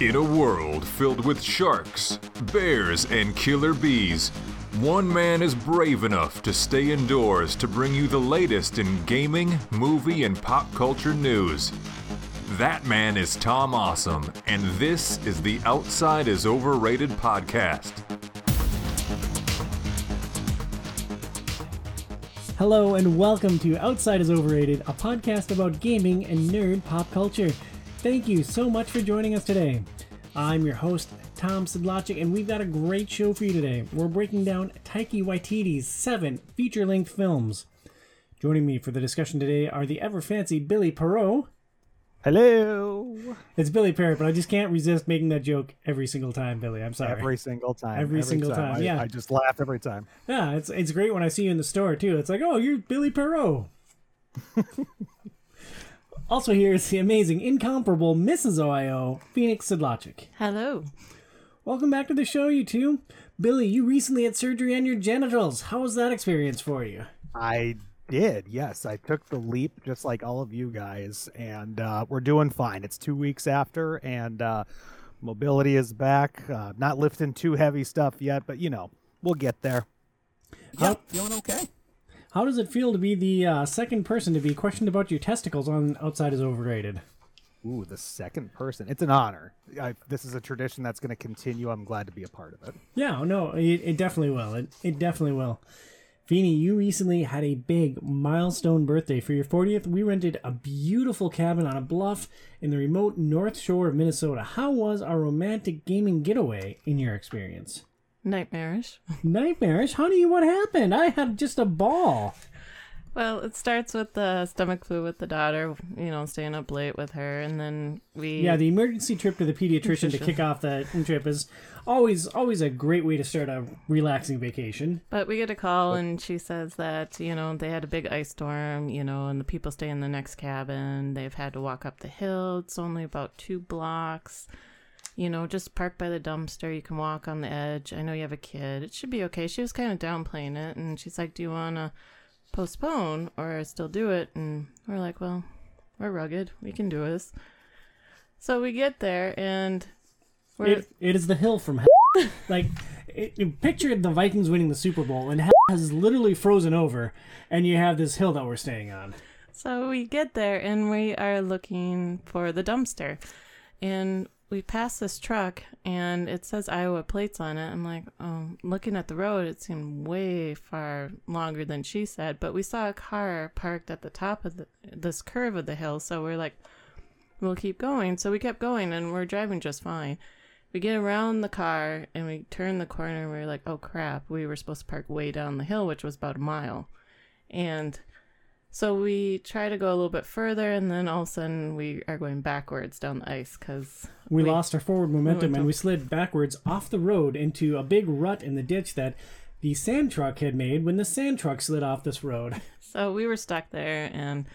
In a world filled with sharks, bears, and killer bees, one man is brave enough to stay indoors to bring you the latest in gaming, movie, and pop culture news. That man is Tom Awesome, and this is the Outside is Overrated podcast. Hello and welcome to Outside is Overrated, a podcast about gaming and nerd pop culture. Thank you so much for joining us today. I'm your host, Tom Sidlachik, and we've got a great show for you today. We're breaking down Taika Waititi's seven feature length films. Joining me for the discussion today are the ever fancy Billy Perot. Hello. It's Billy Parrot, but I just can't resist making that joke every single time, Billy. I'm sorry. Every single time. Every single time, I, yeah. I just laugh every time. Yeah, it's it's great when I see you in the store too. It's like, oh, you're Billy Perot. also here is the amazing, incomparable Mrs. OIO, Phoenix Sidlachik. Hello. Welcome back to the show, you two. Billy, you recently had surgery on your genitals. How was that experience for you? I did. Yes, I took the leap just like all of you guys, and uh, we're doing fine. It's two weeks after, and uh, mobility is back. Uh, not lifting too heavy stuff yet, but you know, we'll get there. How, feeling okay. How does it feel to be the uh, second person to be questioned about your testicles on Outside is Overrated? Ooh, the second person. It's an honor. I, this is a tradition that's going to continue. I'm glad to be a part of it. Yeah, no, it, it definitely will. It, it definitely will. Feeny, you recently had a big milestone birthday. For your 40th, we rented a beautiful cabin on a bluff in the remote north shore of Minnesota. How was our romantic gaming getaway in your experience? Nightmarish. Nightmarish? Honey, what happened? I had just a ball. Well, it starts with the stomach flu with the daughter, you know, staying up late with her, and then we Yeah, the emergency trip to the pediatrician to kick off the trip is always always a great way to start a relaxing vacation. But we get a call and she says that, you know, they had a big ice storm, you know, and the people stay in the next cabin. They've had to walk up the hill. It's only about two blocks. You know, just park by the dumpster. You can walk on the edge. I know you have a kid. It should be okay. She was kind of downplaying it. And she's like, Do you want to postpone or still do it? And we're like, Well, we're rugged. We can do this. So we get there and we're. It, it is the hill from hell. like, it, you picture the Vikings winning the Super Bowl, and hell has literally frozen over, and you have this hill that we're staying on. So we get there and we are looking for the dumpster. And we pass this truck and it says Iowa plates on it. I'm like, oh, looking at the road, it seemed way far longer than she said. But we saw a car parked at the top of the, this curve of the hill. So we're like, we'll keep going. So we kept going and we're driving just fine. We get around the car and we turn the corner and we're like, oh crap, we were supposed to park way down the hill, which was about a mile. And so we try to go a little bit further, and then all of a sudden we are going backwards down the ice because We, lost our forward momentum, Momentum. and we slid backwards off the road into a big rut in the ditch that the sand truck had made when the sand truck slid off this road. so we were stuck there. And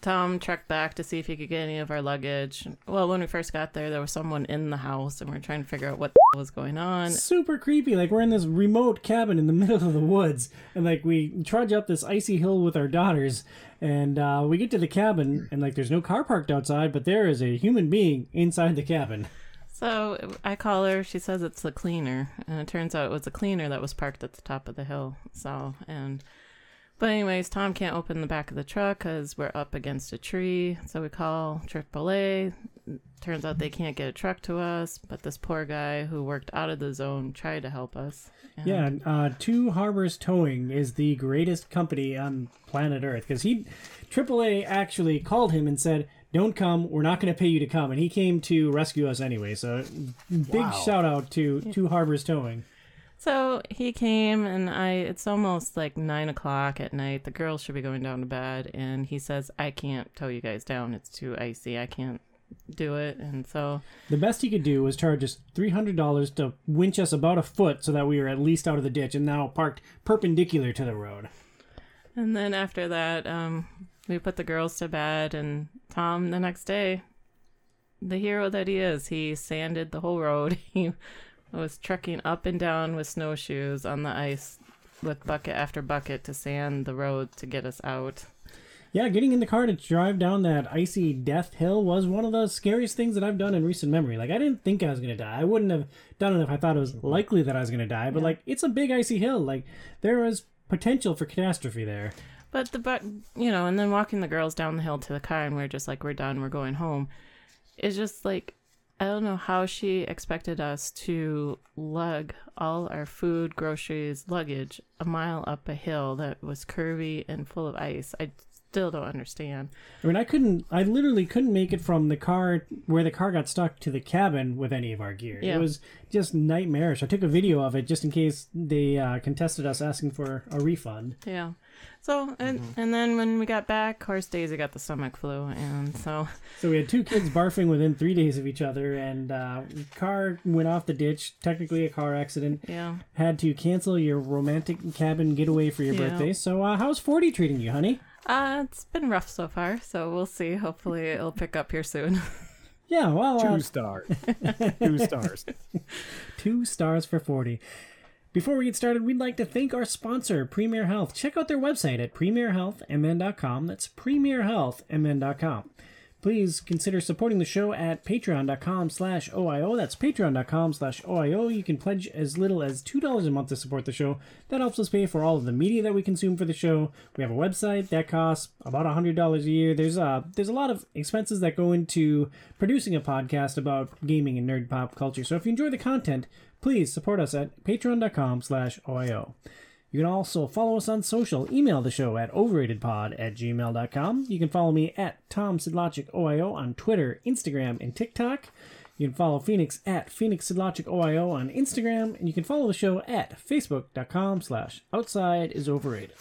Tom trekked back to see if he could get any of our luggage. Well, when we first got there, there was someone in the house, and we are trying to figure out what the was going on. Super creepy. Like we're in this remote cabin in the middle of the woods, and like we trudge up this icy hill with our daughters, and uh, we get to the cabin, and like there's no car parked outside, but there is a human being inside the cabin. So I call her. She says it's the cleaner, and it turns out it was a cleaner that was parked at the top of the hill. So and, but anyways, Tom can't open the back of the truck because we're up against a tree. So we call AAA. Turns out they can't get a truck to us, but this poor guy who worked out of the zone tried to help us. And Yeah, uh, Two Harbors Towing is the greatest company on planet Earth because he, AAA actually called him and said, "Don't come. We're not going to pay you to come," and he came to rescue us anyway. So, big Wow. shout out to Two Harbors Towing. So he came, and I. It's almost like nine o'clock at night. The girls should be going down to bed, and he says, "I can't tow you guys down. It's too icy. I can't do it." And so, The best he could do was charge us three hundred dollars to winch us about a foot so that we were at least out of the ditch and now parked perpendicular to the road. and then after that, um, we put the girls to bed, and Tom the next day, the hero that he is, he sanded the whole road. He was trekking up and down with snowshoes on the ice with bucket after bucket to sand the road to get us out. Yeah, getting in the car to drive down that icy death hill was one of the scariest things that I've done in recent memory. Like, I didn't think I was going to die. I wouldn't have done it if I thought it was likely that I was going to die, but, like, it's a big icy hill. Like, there was potential for catastrophe there. But the but you know, and then walking the girls down the hill to the car, and we're just like, we're done, we're going home. It's just like I don't know how she expected us to lug all our food, groceries, luggage a mile up a hill that was curvy and full of ice. I still don't understand. I mean, I couldn't, I literally couldn't make it from the car where the car got stuck to the cabin with any of our gear. Yeah. It was just nightmarish. I took a video of it just in case they uh, contested us asking for a refund. Yeah. So and and then when we got back, of course Daisy got the stomach flu, and so So we had two kids barfing within three days of each other, and uh, car went off the ditch. Technically a car accident. yeah. Had to cancel your romantic cabin getaway for your Yeah. birthday. So uh, how's forty treating you, honey? Uh, it's been rough so far, so we'll see. Hopefully, it'll pick up here soon. Yeah, well, uh, Two stars. Two stars. two stars for 40. Before we get started, we'd like to thank our sponsor, Premier Health. Check out their website at premierhealthmn.com. That's premierhealthmn.com. Please consider supporting the show at patreon.com slash OIO. That's patreon.com slash OIO. You can pledge as little as $2 a month to support the show. That helps us pay for all of the media that we consume for the show. We have a website that costs about $100 a year. There's a, there's a lot of expenses that go into producing a podcast about gaming and nerd pop culture. So if you enjoy the content, please support us at patreon.com slash OIO. You can also follow us on social. Email the show at overratedpod at gmail.com. You can follow me at Tom Sidlogic OIO on Twitter, Instagram, and TikTok. You can follow Phoenix at Phoenix Sidlogic OIO on Instagram, and you can follow the show at facebook.com slash outside is overrated.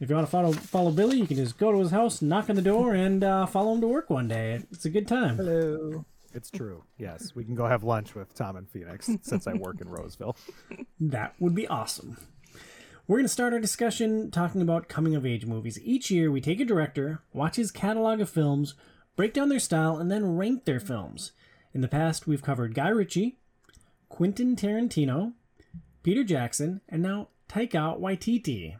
If you want to follow follow Billy, you can just go to his house, knock on the door, and uh, follow him to work one day. It's a good time. Hello. It's true. Yes, we can go have lunch with Tom and Phoenix since I work in Roseville. That would be awesome. We're going to start our discussion talking about coming of age movies. Each year, we take a director, watch his catalog of films, break down their style, and then rank their films. In the past, we've covered Guy Ritchie, Quentin Tarantino, Peter Jackson, and now Taika Waititi.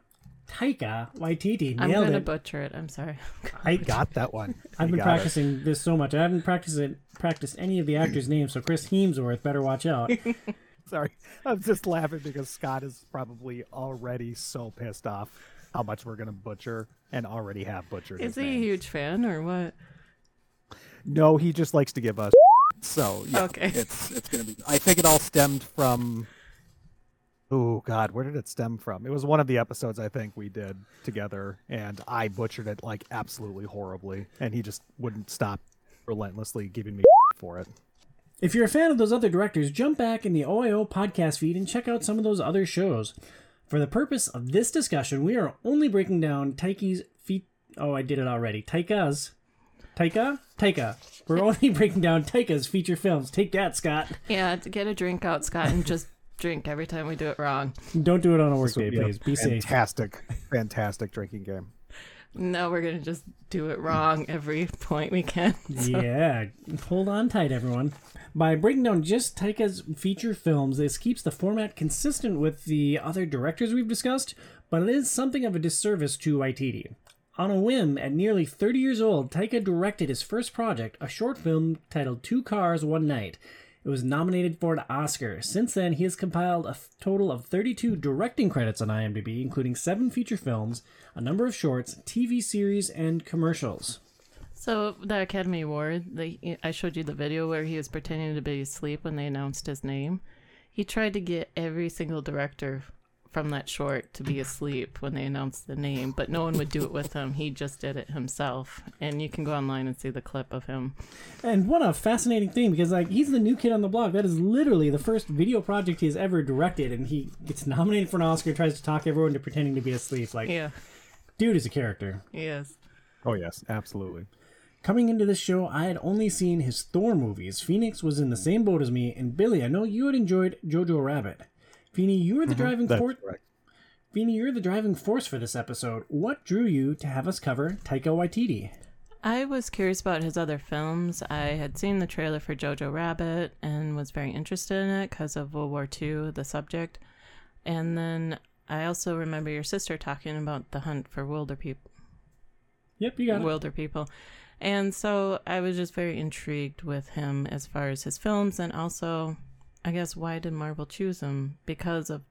Taika Waititi I'm gonna it. butcher it. I'm sorry. I, Got that one. I've You been got it. practicing this so much. I haven't practiced it, practiced any of the actors' names, so Chris Hemsworth better watch out. Sorry, I'm just laughing because Scott is probably already so pissed off how much we're gonna butcher and already have butchered. Is his he a name. huge fan or what? No, he just likes to give us. So yeah, Okay. it's it's gonna be. I think it all stemmed from. Oh God, where did it stem from? It was one of the episodes I think we did together, and I butchered it like absolutely horribly, and he just wouldn't stop relentlessly giving me for it. If you're a fan of those other directors, jump back in the OIO podcast feed and check out some of those other shows. For the purpose of this discussion, we are only breaking down Taika's feet. Oh, I did it already. Taika's. Taika? Taika. We're only breaking down Taika's feature films. Take that, Scott. Yeah, get a drink out, Scott, and just drink every time we do it wrong. Don't do it on a This would workday, be please. Be safe. fantastic, fantastic drinking game. No, we're gonna just do it wrong every point we can. yeah, hold on tight, everyone. By breaking down just Taika's feature films, this keeps the format consistent with the other directors we've discussed, but it is something of a disservice to Waititi. On a whim, at nearly 30 years old, Taika directed his first project, a short film titled Two Cars, One Night. It was nominated for an Oscar. Since then, he has compiled a total of 32 directing credits on IMDb, including seven feature films, a number of shorts, TV series, and commercials. So the Academy Award, the, I showed you the video where he was pretending to be asleep when they announced his name. He tried to get every single director from that short to be asleep when they announced the name, but no one would do it with him. He just did it himself, and you can go online and see the clip of him. And what a fascinating thing because like he's the new kid on the block. That is literally the first video project he has ever directed, and he gets nominated for an Oscar. Tries to talk everyone to pretending to be asleep. Like, Yeah, dude is a character. he is. Oh yes, absolutely. Coming into this show, I had only seen his Thor movies. Phoenix was in the same boat as me, and Billy, I know you had enjoyed Jojo Rabbit. Feeny, you were the mm-hmm. driving That's force. correct. Feeny, you're the driving force for this episode. What drew you to have us cover Taika Waititi? I was curious about his other films. I had seen the trailer for Jojo Rabbit and was very interested in it because of World War II, the subject. And then I also remember your sister talking about The Hunt for Wilder People. Yep, you got it. wilder people. And so I was just very intrigued with him as far as his films and also I guess why did Marvel choose him? Because of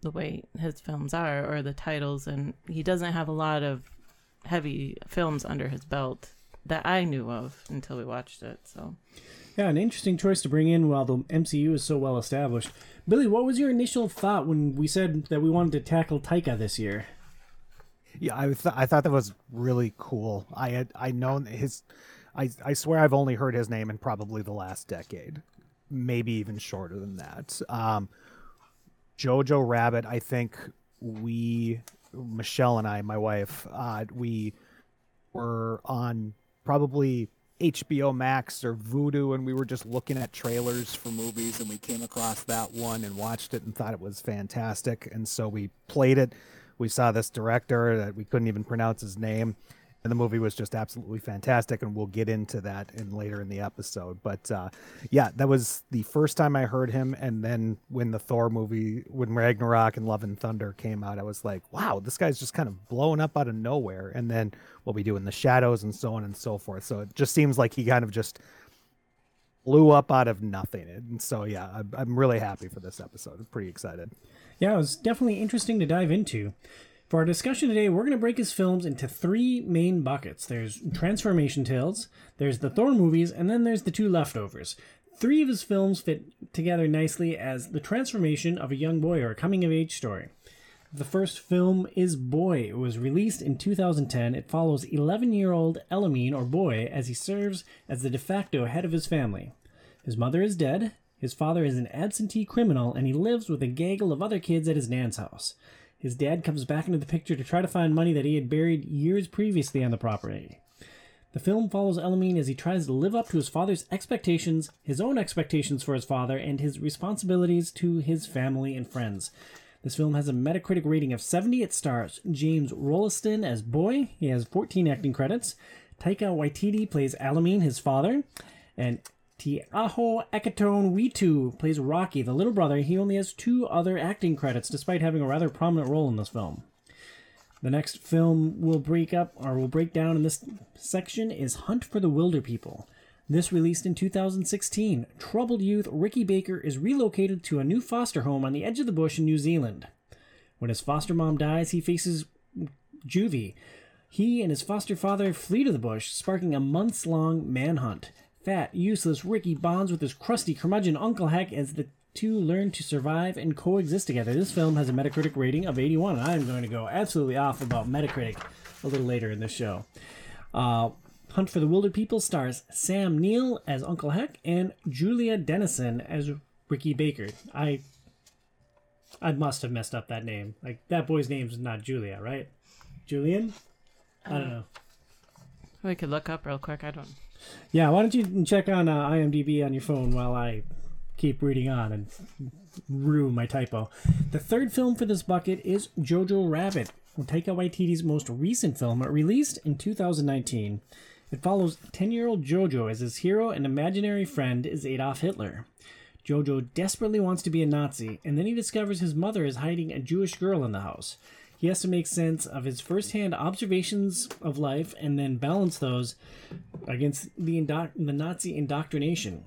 the way his films are or the titles and he doesn't have a lot of heavy films under his belt that I knew of until we watched it. So Yeah, an interesting choice to bring in while the MCU is so well established. Billy, what was your initial thought when we said that we wanted to tackle Taika this year? Yeah, I th- I thought that was really cool. I had I known his, I I swear I've only heard his name in probably the last decade, maybe even shorter than that. Um, Jojo Rabbit, I think we Michelle and I, my wife, uh, we were on probably HBO Max or Vudu, and we were just looking at trailers for movies, and we came across that one and watched it and thought it was fantastic, and so we played it. We saw this director that we couldn't even pronounce his name, and the movie was just absolutely fantastic, and we'll get into that in later in the episode. But uh, yeah, that was the first time I heard him, and then when the Thor movie, when Ragnarok and Love and Thunder came out, I was like, wow, this guy's just kind of blowing up out of nowhere. And then what we do in the shadows and so on and so forth. So it just seems like he kind of just blew up out of nothing. And so yeah, I'm, I'm really happy for this episode. I'm pretty excited. Yeah, it was definitely interesting to dive into. For our discussion today, we're going to break his films into three main buckets. There's Transformation Tales, there's the Thor movies, and then there's the two leftovers. Three of his films fit together nicely as the transformation of a young boy or a coming of age story. The first film is Boy. It was released in 2010. It follows 11 year old Alamein, or Boy, as he serves as the de facto head of his family. His mother is dead, his father is an absentee criminal, and he lives with a gaggle of other kids at his nan's house. His dad comes back into the picture to try to find money that he had buried years previously on the property. The film follows Alamein as he tries to live up to his father's expectations, his own expectations for his father, and his responsibilities to his family and friends. This film has a Metacritic rating of 70. It stars James Rolleston as Boy. He has 14 acting credits. Taika Waititi plays Alamein, his father. And Te Aho Eketone-Whitu plays Rocky, the little brother. He only has two other acting credits, despite having a rather prominent role in this film. The next film we'll break up or we'll break down in this section is Hunt for the Wilder People. This released in 2016. Troubled youth Ricky Baker is relocated to a new foster home on the edge of the bush in New Zealand. When his foster mom dies, he faces juvie. He and his foster father flee to the bush, sparking a months long manhunt. Fat, useless Ricky bonds with his crusty curmudgeon Uncle Heck as the two learn to survive and coexist together. This film has a Metacritic rating of 81, and I'm going to go absolutely off about Metacritic a little later in this show. Uh, Hunt for the Wilder People stars Sam Neill as Uncle Heck and Julia Dennison as Ricky Baker. I I must have messed up that name. Like that boy's name's not Julia, right? Julian? I don't know. we could look up real quick. I don't. Yeah, why don't you check on uh, IMDb on your phone while I keep reading on and rue my typo. The third film for this bucket is Jojo Rabbit, Taika Waititi's most recent film, released in 2019. It follows 10 year old Jojo as his hero and imaginary friend is Adolf Hitler. Jojo desperately wants to be a Nazi, and then he discovers his mother is hiding a Jewish girl in the house. He has to make sense of his firsthand observations of life and then balance those against the, indo- the Nazi indoctrination.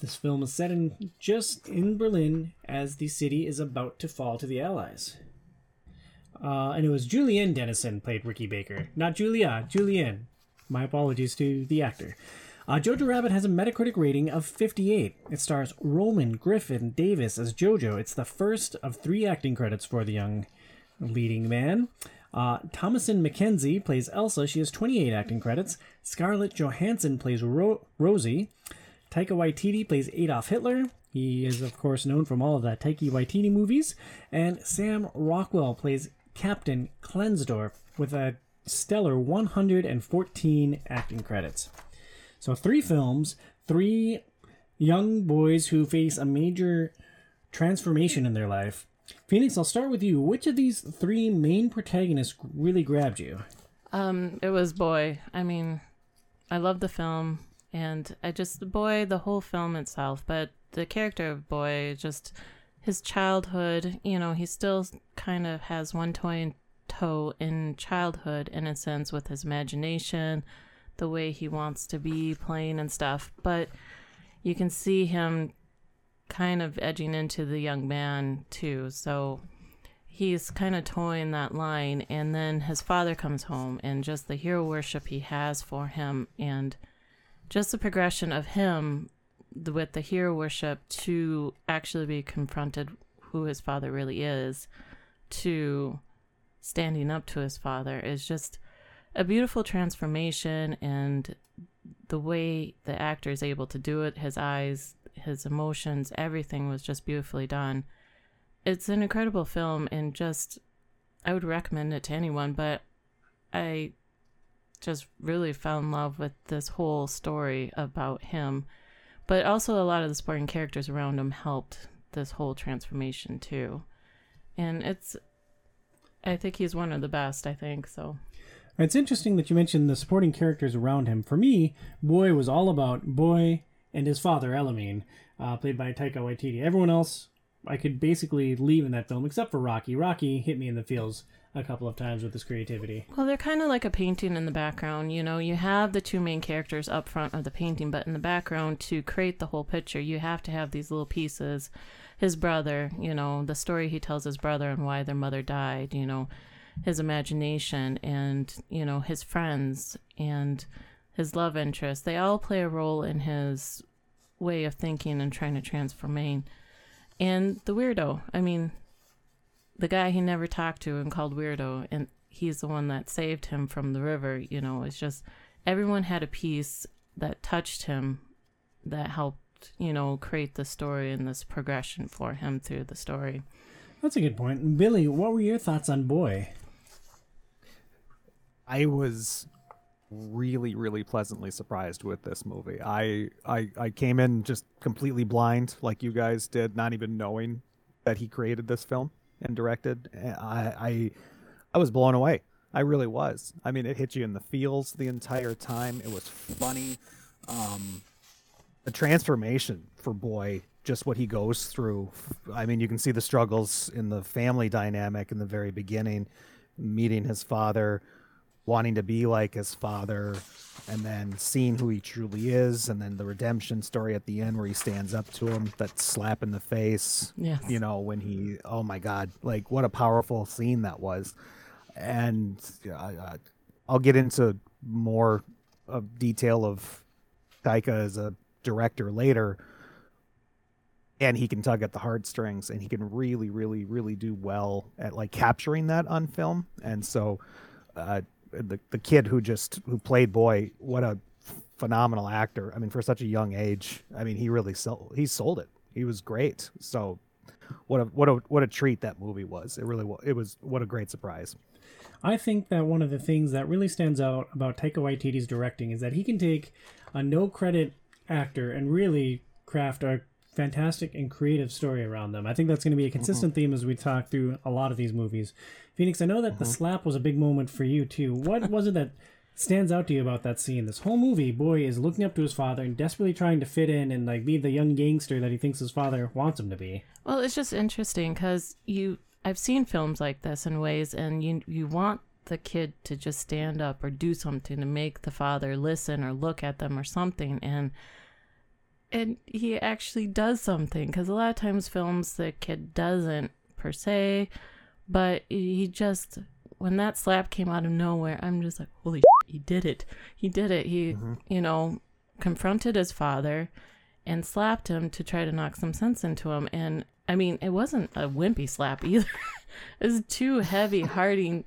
This film is set in just in Berlin as the city is about to fall to the Allies. Uh, and it was Julian Dennison played Ricky Baker, not Julia, Julian. My apologies to the actor. Uh, Jojo Rabbit has a Metacritic rating of 58. It stars Roman Griffin Davis as Jojo. It's the first of three acting credits for the young leading man. Uh, Thomasin McKenzie plays Elsa. She has 28 acting credits. Scarlett Johansson plays Ro- Rosie. Taika Waititi plays Adolf Hitler. He is, of course, known from all of the Taika Waititi movies. And Sam Rockwell plays Captain Klenzendorf with a stellar 114 acting credits. So, three films, three young boys who face a major transformation in their life. Phoenix, I'll start with you. Which of these three main protagonists really grabbed you? Um, it was Boy. I mean, I love the film, and I just boy, the whole film itself, but the character of Boy, just his childhood. You know, he still kind of has one toe in, toe in childhood innocence with his imagination, the way he wants to be playing and stuff. But you can see him kind of edging into the young man too. So he's kind of toying that line. And then his father comes home and just the hero worship he has for him and just the progression of him with the hero worship to actually be confronted who his father really is to standing up to his father is just a beautiful transformation and the way the actor is able to do it his eyes his emotions everything was just beautifully done. It's an incredible film and just i would recommend it to anyone but i just really fell in love with this whole story about him. But also a lot of the supporting characters around him helped this whole transformation too. And it's i think he's one of the best i think so. It's interesting that you mentioned the supporting characters around him. For me, Boy was all about Boy and his father, Alamein, uh, played by Taika Waititi. Everyone else I could basically leave in that film except for Rocky. Rocky hit me in the feels a couple of times with his creativity. Well, they're kind of like a painting in the background. You know, you have the two main characters up front of the painting, but in the background, to create the whole picture, you have to have these little pieces. His brother, you know, the story he tells his brother and why their mother died, you know, his imagination and, you know, his friends and his love interest. They all play a role in his way of thinking and trying to transform. And the weirdo, I mean, the guy he never talked to and called weirdo and he's the one that saved him from the river you know it's just everyone had a piece that touched him that helped you know create the story and this progression for him through the story That's a good point. Billy, what were your thoughts on Boy? I was really, really pleasantly surprised with this movie. I, I, I came in just completely blind, like you guys did, not even knowing that he created this film and directed. I, I, I was blown away. I really was. I mean, it hit you in the feels the entire time. It was funny. Um, the transformation for Boy, just what he goes through. I mean, you can see the struggles in the family dynamic in the very beginning, meeting his father, wanting to be like his father, and then seeing who he truly is, and then the redemption story at the end where he stands up to him, that slap in the face. Yes. You know, when he, oh my God, like what a powerful scene that was. And uh, I- I'll get into more of detail of Taika as a director later. And he can tug at the heartstrings and he can really, really, really do well at like capturing that on film. And so uh, the the kid who just who played boy, what a phenomenal actor. I mean, for such a young age, I mean, he really sold he sold it. He was great. So what a what a what a treat that movie was. It really was. It was what a great surprise. I think that one of the things that really stands out about Taika Waititi's directing is that he can take a no credit actor and really craft a fantastic and creative story around them. I think that's going to be a mm-hmm. consistent theme as we talk through a lot of these movies. Phoenix, I know that the mm-hmm. slap was a big moment for you too. What was it that stands out to you about that scene? This whole movie, boy is looking up to his father and desperately trying to fit in and like be the young gangster that he thinks his father wants him to be. Well, it's just interesting because you, I've seen films like this in ways, and you you want the kid to just stand up or do something to make the father listen or look at them or something, and and he actually does something because a lot of times films the kid doesn't per se, but he just when that slap came out of nowhere, I'm just like, holy, shit, he did it, he did it, he mm-hmm. you know confronted his father and slapped him to try to knock some sense into him. And I mean, it wasn't a wimpy slap either. it was two heavy, harding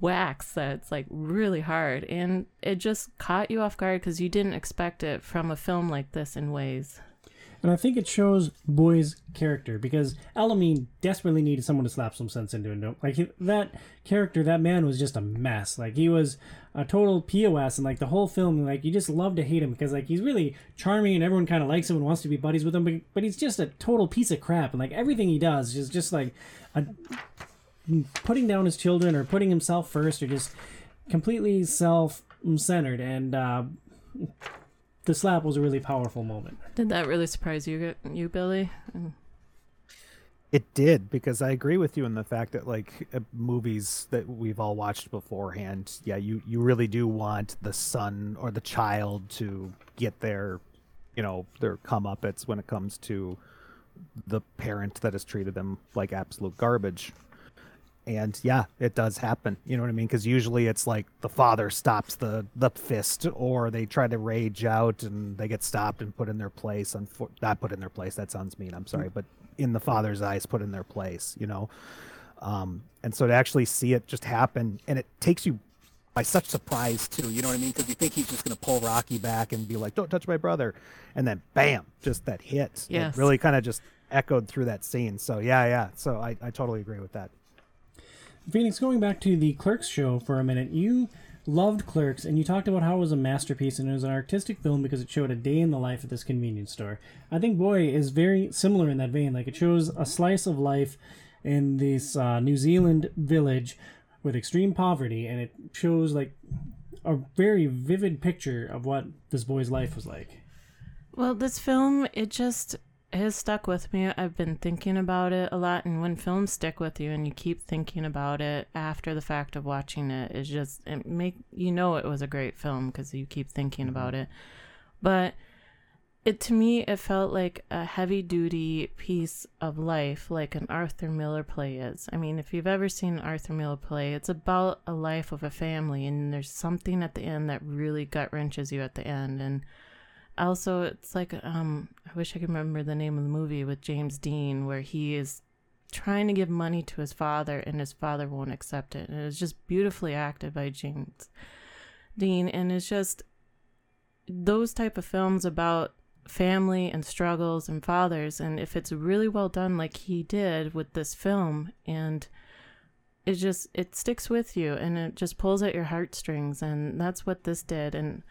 whacks that's like really hard. And it just caught you off guard because you didn't expect it from a film like this in ways. And I think it shows Boy's character because Alamein desperately needed someone to slap some sense into him. Like that character, that man was just a mess. Like he was a total pos, and like the whole film, like you just love to hate him because like he's really charming and everyone kind of likes him and wants to be buddies with him. But but he's just a total piece of crap, and like everything he does is just like a, putting down his children or putting himself first or just completely self-centered. And uh, the slap was a really powerful moment. Did that really surprise you, you Billy? It did because I agree with you in the fact that like uh, movies that we've all watched beforehand, yeah, you you really do want the son or the child to get their, you know, their comeuppance when it comes to the parent that has treated them like absolute garbage. And yeah, it does happen. You know what I mean? Because usually it's like the father stops the the fist, or they try to rage out and they get stopped and put in their place. Unfor- not put in their place. That sounds mean. I'm sorry, but in the father's eyes put in their place you know um, and so to actually see it just happen and it takes you by such surprise too you know what i mean because you think he's just going to pull rocky back and be like don't touch my brother and then bam just that hit it really kind of just echoed through that scene so yeah yeah so I, I totally agree with that Phoenix, going back to the Clerks show for a minute, you loved Clerks and you talked about how it was a masterpiece and it was an artistic film because it showed a day in the life of this convenience store. I think Boy is very similar in that vein. Like it shows a slice of life in this uh, New Zealand village with extreme poverty and it shows like a very vivid picture of what this boy's life was like. Well, this film, it just has stuck with me. I've been thinking about it a lot, and when films stick with you and you keep thinking about it after the fact of watching it, it's just it make you know it was a great film because you keep thinking about mm-hmm. it. But it to me, it felt like a heavy duty piece of life, like an Arthur Miller play is. I mean, if you've ever seen an Arthur Miller play, it's about a life of a family, and there's something at the end that really gut wrenches you at the end, and also it's like um i wish i could remember the name of the movie with james dean where he is trying to give money to his father and his father won't accept it. And it's just beautifully acted by james dean. And it's just those type of films about family and struggles and fathers. And if it's really well done like he did with this film and it just it sticks with you and it just pulls at your heartstrings. And that's what this did. And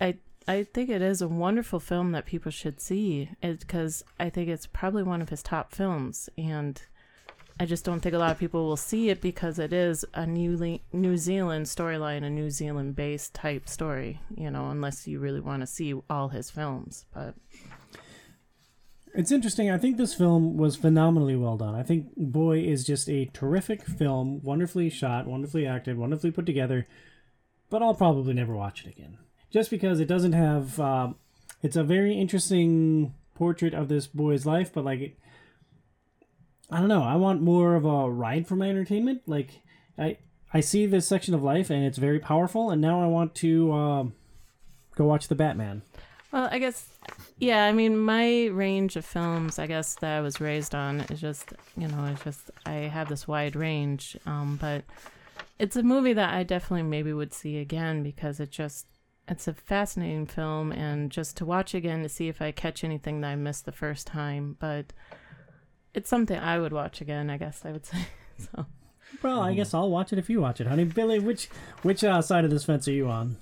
i I think it is a wonderful film that people should see because I think it's probably one of his top films, and I just don't think a lot of people will see it because it is a New New Zealand storyline, a New Zealand based type story, you know, unless you really want to see all his films. But It's interesting. I think this film was phenomenally well done. I think Boy is just a terrific film, wonderfully shot, wonderfully acted, wonderfully put together. But I'll probably never watch it again, just because it doesn't have. Uh, it's a very interesting portrait of this boy's life, but like, I don't know. I want more of a ride for my entertainment. Like, I I see this section of life and it's very powerful, and now I want to uh, go watch the Batman. Well, I guess, yeah. I mean, my range of films, I guess that I was raised on is just, you know, it's just I have this wide range. Um, but it's a movie that I definitely maybe would see again because it just it's a fascinating film, and just to watch again to see if I catch anything that I missed the first time. But it's something I would watch again. I guess I would say so. Well, I guess I'll watch it if you watch it, honey. Billy, which which uh, side of this fence are you on?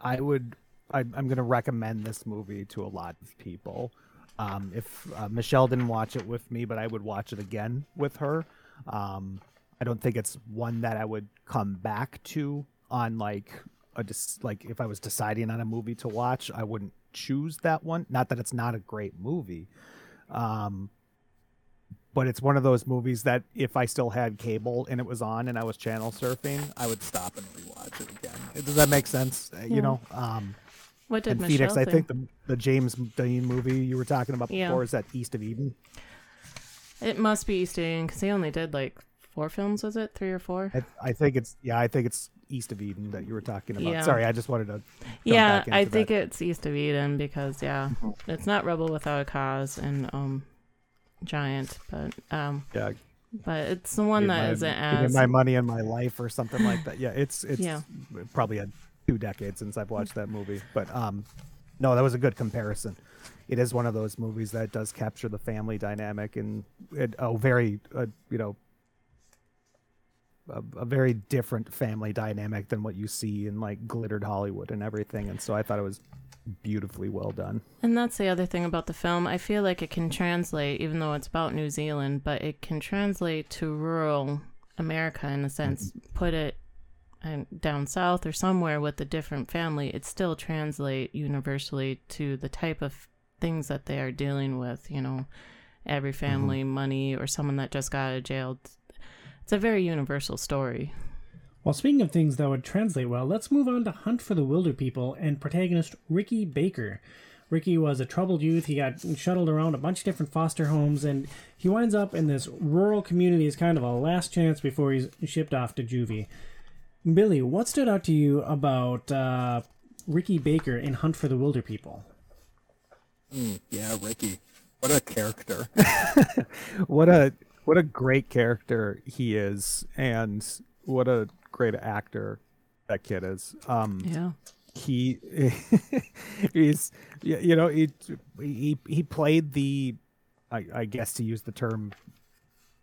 I would. I, I'm going to recommend this movie to a lot of people. Um, if uh, Michelle didn't watch it with me, but I would watch it again with her. Um, I don't think it's one that I would come back to on like a dis- like if I was deciding on a movie to watch, I wouldn't choose that one. Not that it's not a great movie, um, but it's one of those movies that if I still had cable and it was on and I was channel surfing, I would stop and rewatch it again. Does that make sense? Uh, You know. Um, What did and Michelle Phoenix, I think? think the the James Dean movie you were talking about Yeah. before is that East of Eden. It must be East of Eden because he only did like four films. Was it three or four? I, I think it's yeah, I think it's East of Eden that you were talking about. Yeah. Sorry, I just wanted to. yeah, I think that. it's East of Eden because yeah, it's not Rebel Without a Cause and um, Giant, but um, Yeah, but it's the one give that my, isn't as my money and my life or something like that. Yeah, it's it's Yeah. probably a two decades since I've watched that movie, but um, no, that was a good comparison. It is one of those movies that does capture the family dynamic and it, a very uh, you know a, a very different family dynamic than what you see in like glittered Hollywood and everything. And so I thought it was beautifully well done. And that's the other thing about the film. I feel like it can translate, even though it's about New Zealand, but it can translate to rural America in a sense. Put it uh, down south or somewhere with a different family, it still translate universally to the type of things that they are dealing with. You know, every family money or someone that just got out of jail. It's a very universal story. Well, speaking of things that would translate well, let's move on to Hunt for the Wilder People and protagonist Ricky Baker. Ricky was a troubled youth. He got shuttled around a bunch of different foster homes, and he winds up in this rural community as kind of a last chance before he's shipped off to juvie. Billy, what stood out to you about uh, Ricky Baker in Hunt for the Wilder People? Mm, yeah, Ricky. What a character. what a what a great character he is and what a great actor that kid is. Um Yeah. he he's you know he he he played the I, I guess to use the term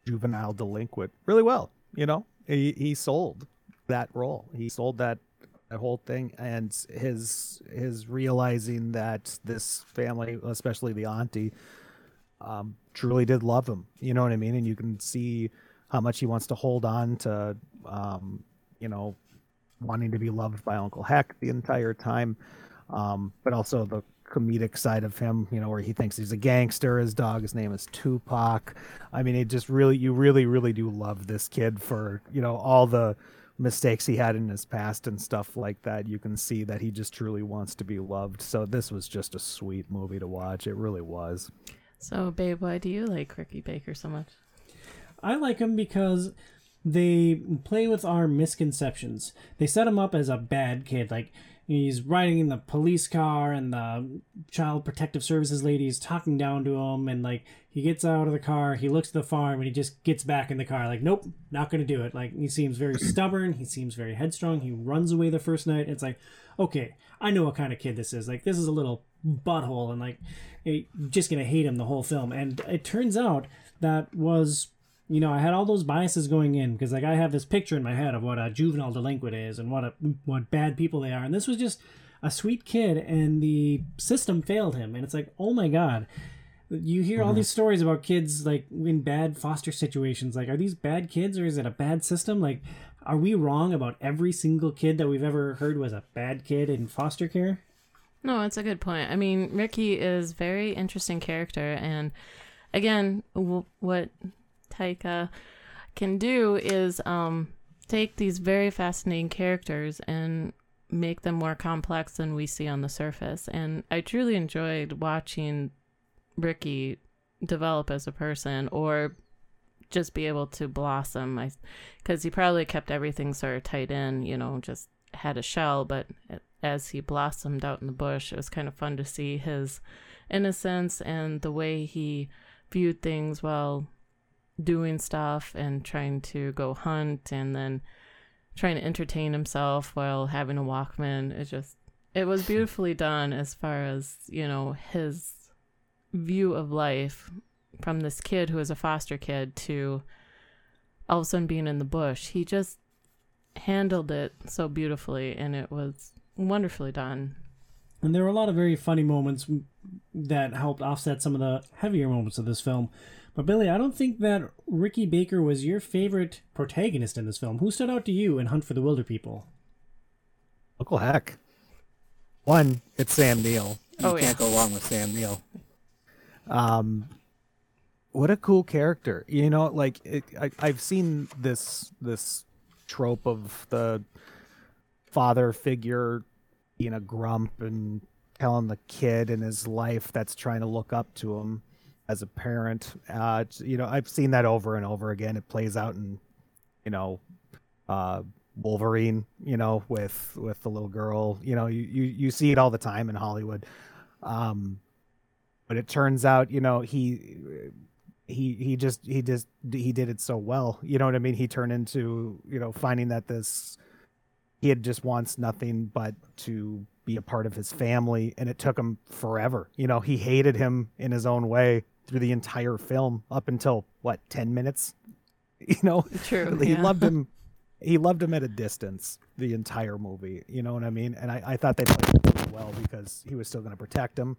juvenile delinquent really well you know he he sold that role he sold that that whole thing and his his realizing that this family especially the auntie um truly did love him you know what i mean and you can see how much he wants to hold on to um you know wanting to be loved by Uncle Heck the entire time, um, but also the comedic side of him, you know, where he thinks he's a gangster. His dog's name is Tupac. I mean, it just really, you really, really do love this kid for, you know, all the mistakes he had in his past and stuff like that. You can see that he just truly wants to be loved. So this was just a sweet movie to watch. It really was. So, babe, why do you like Ricky Baker so much? I like him because they play with our misconceptions. They set him up as a bad kid, like he's riding in the police car and the child protective services lady is talking down to him and like he gets out of the car he looks at the farm and he just gets back in the car like nope not gonna do it like he seems very stubborn he seems very headstrong he runs away the first night it's like okay i know what kind of kid this is like this is a little butthole and like you're just gonna hate him the whole film and it turns out that was you know, I had all those biases going in because like I have this picture in my head of what a juvenile delinquent is and what a what bad people they are, and this was just a sweet kid, and the system failed him, and it's like, oh my god. You hear all mm-hmm. these stories about kids like in bad foster situations. Like, are these bad kids or is it a bad system? Like, are we wrong about every single kid that we've ever heard was a bad kid in foster care? No, it's a good point. I mean, Ricky is very interesting character, and again, w- what Taika can do is um, take these very fascinating characters and make them more complex than we see on the surface. And I truly enjoyed watching Ricky develop as a person or just be able to blossom. I because he probably kept everything sort of tight in, you know, just had a shell, but as he blossomed out in the bush, it was kind of fun to see his innocence and the way he viewed things while doing stuff and trying to go hunt and then trying to entertain himself while having a Walkman. It just it was beautifully done as far as, you know, his view of life from this kid who was a foster kid to all of a sudden being in the bush. He just handled it so beautifully and it was wonderfully done. And there were a lot of very funny moments that helped offset some of the heavier moments of this film. But Billy, I don't think that Ricky Baker was your favorite protagonist in this film. Who stood out to you in Hunt for the Wilder People? Uncle Heck. One, it's Sam Neill. You Oh, yeah. can't go wrong with Sam Neill. Um, what a cool character. You know, like it, I, I've seen this this trope of the father figure being a grump and telling the kid in his life that's trying to look up to him as a parent. Uh, you know, I've seen that over and over again. It plays out in, you know, uh, Wolverine. You know, with with the little girl. You know, you you, you see it all the time in Hollywood. Um, but it turns out, you know, he he he just he just he did it so well. You know what I mean? He turned into you know finding that this he had just wants nothing but to be a part of his family and it took him forever you know he hated him in his own way through the entire film up until what 10 minutes you know True. he yeah. loved him he loved him at a distance the entire movie you know what i mean and i, I thought they played it really well because he was still going to protect him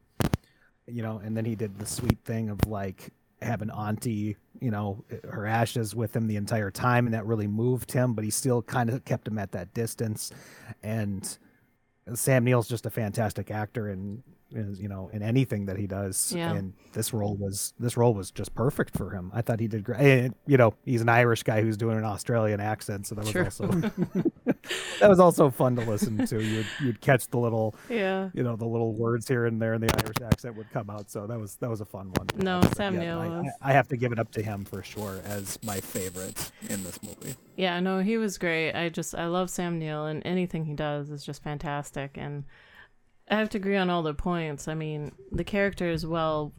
you know and then he did the sweet thing of like having auntie you know her ashes with him the entire time and that really moved him but he still kind of kept him at that distance. And sam neill's just a fantastic actor and you know, in anything that he does. Yeah. And this role was this role was just perfect for him. I thought he did great. And, you know, he's an Irish guy who's doing an Australian accent, so that was True. also that was also fun to listen to. You'd you'd catch the little Yeah. you know the little words here and there, and the Irish accent would come out. So that was that was a fun one. No, Sam yeah, Neill I, I, I have to give it up to him for sure as my favorite in this movie. Yeah, no, he was great. I just I love Sam Neill and anything he does is just fantastic and I have to agree on all the points. I mean, the character is well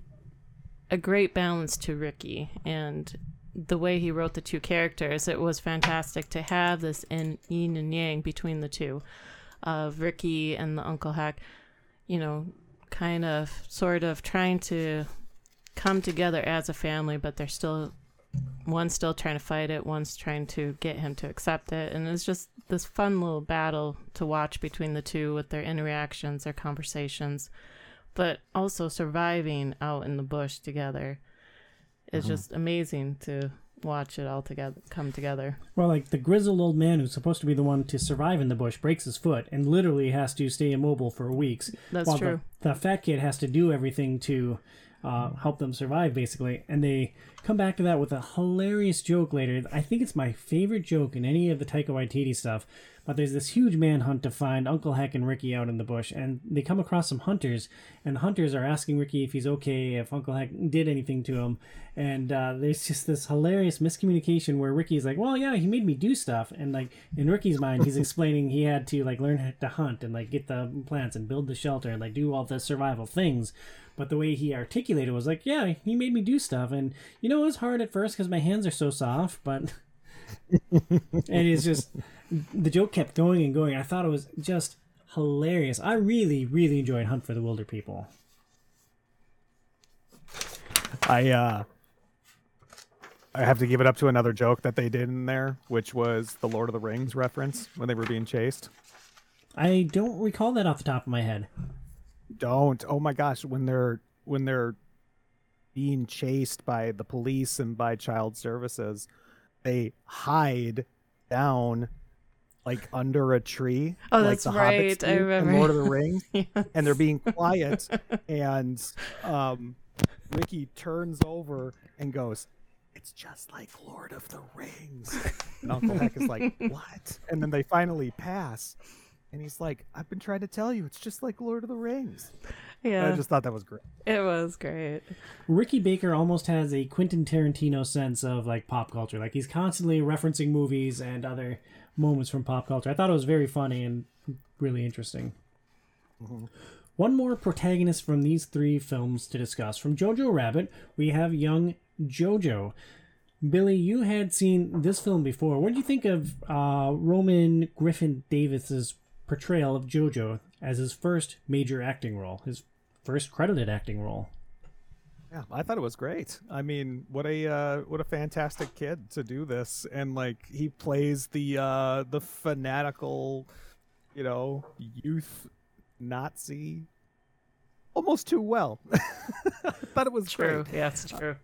a great balance to Ricky and the way he wrote the two characters, it was fantastic to have this in yin and yang between the two of Ricky and the Uncle Heck, you know, kind of sort of trying to come together as a family, but they're still one's still trying to fight it, one's trying to get him to accept it, and it's just this fun little battle to watch between the two with their interactions, their conversations, but also surviving out in the bush together. It's uh-huh. just amazing to watch it all together come together. Well, like the grizzled old man who's supposed to be the one to survive in the bush breaks his foot and literally has to stay immobile for weeks. That's while true. The, the fat kid has to do everything to uh, help them survive, basically. And they come back to that with a hilarious joke later. I think it's my favorite joke in any of the Taika Waititi stuff. But there's this huge manhunt to find Uncle Heck and Ricky out in the bush, and they come across some hunters, and the hunters are asking Ricky if he's okay, if Uncle Heck did anything to him, and uh, there's just this hilarious miscommunication where Ricky's like, "Well, yeah, he made me do stuff," and like in Ricky's mind, he's explaining he had to like learn to hunt and like get the plants and build the shelter and like do all the survival things. But the way he articulated was like, "Yeah, he made me do stuff," and you know it was hard at first because my hands are so soft, but and it's just the joke kept going and going. I thought it was just hilarious. I really, really enjoyed Hunt for the Wilder People. I uh I have to give it up to another joke that they did in there, which was the Lord of the Rings reference when they were being chased. I don't recall that off the top of my head. Don't. Oh my gosh, when they're when they're being chased by the police and by child services, they hide down like under a tree. Oh, like that's the right. I remember. Lord of the Rings. Yes. and they're being quiet and um Ricky turns over and goes it's just like Lord of the Rings. And Uncle Heck is like, "What?" And then they finally pass, and he's like, "I've been trying to tell you, it's just like Lord of the Rings." Yeah, I just thought that was great. it was great. Ricky Baker almost has a Quentin Tarantino sense of like pop culture. Like he's constantly referencing movies and other moments from pop culture. I thought it was very funny and really interesting. One more protagonist from these three films to discuss. From Jojo Rabbit, we have young Jojo. Billy, you had seen this film before. What did you think of uh, Roman Griffin Davis's portrayal of Jojo as his first major acting role, his first credited acting role? Yeah, I thought it was great. I mean, what a uh, what a fantastic kid to do this, and like he plays the uh, the fanatical, you know, youth Nazi almost too well. I thought it was True. great. Yeah, it's true.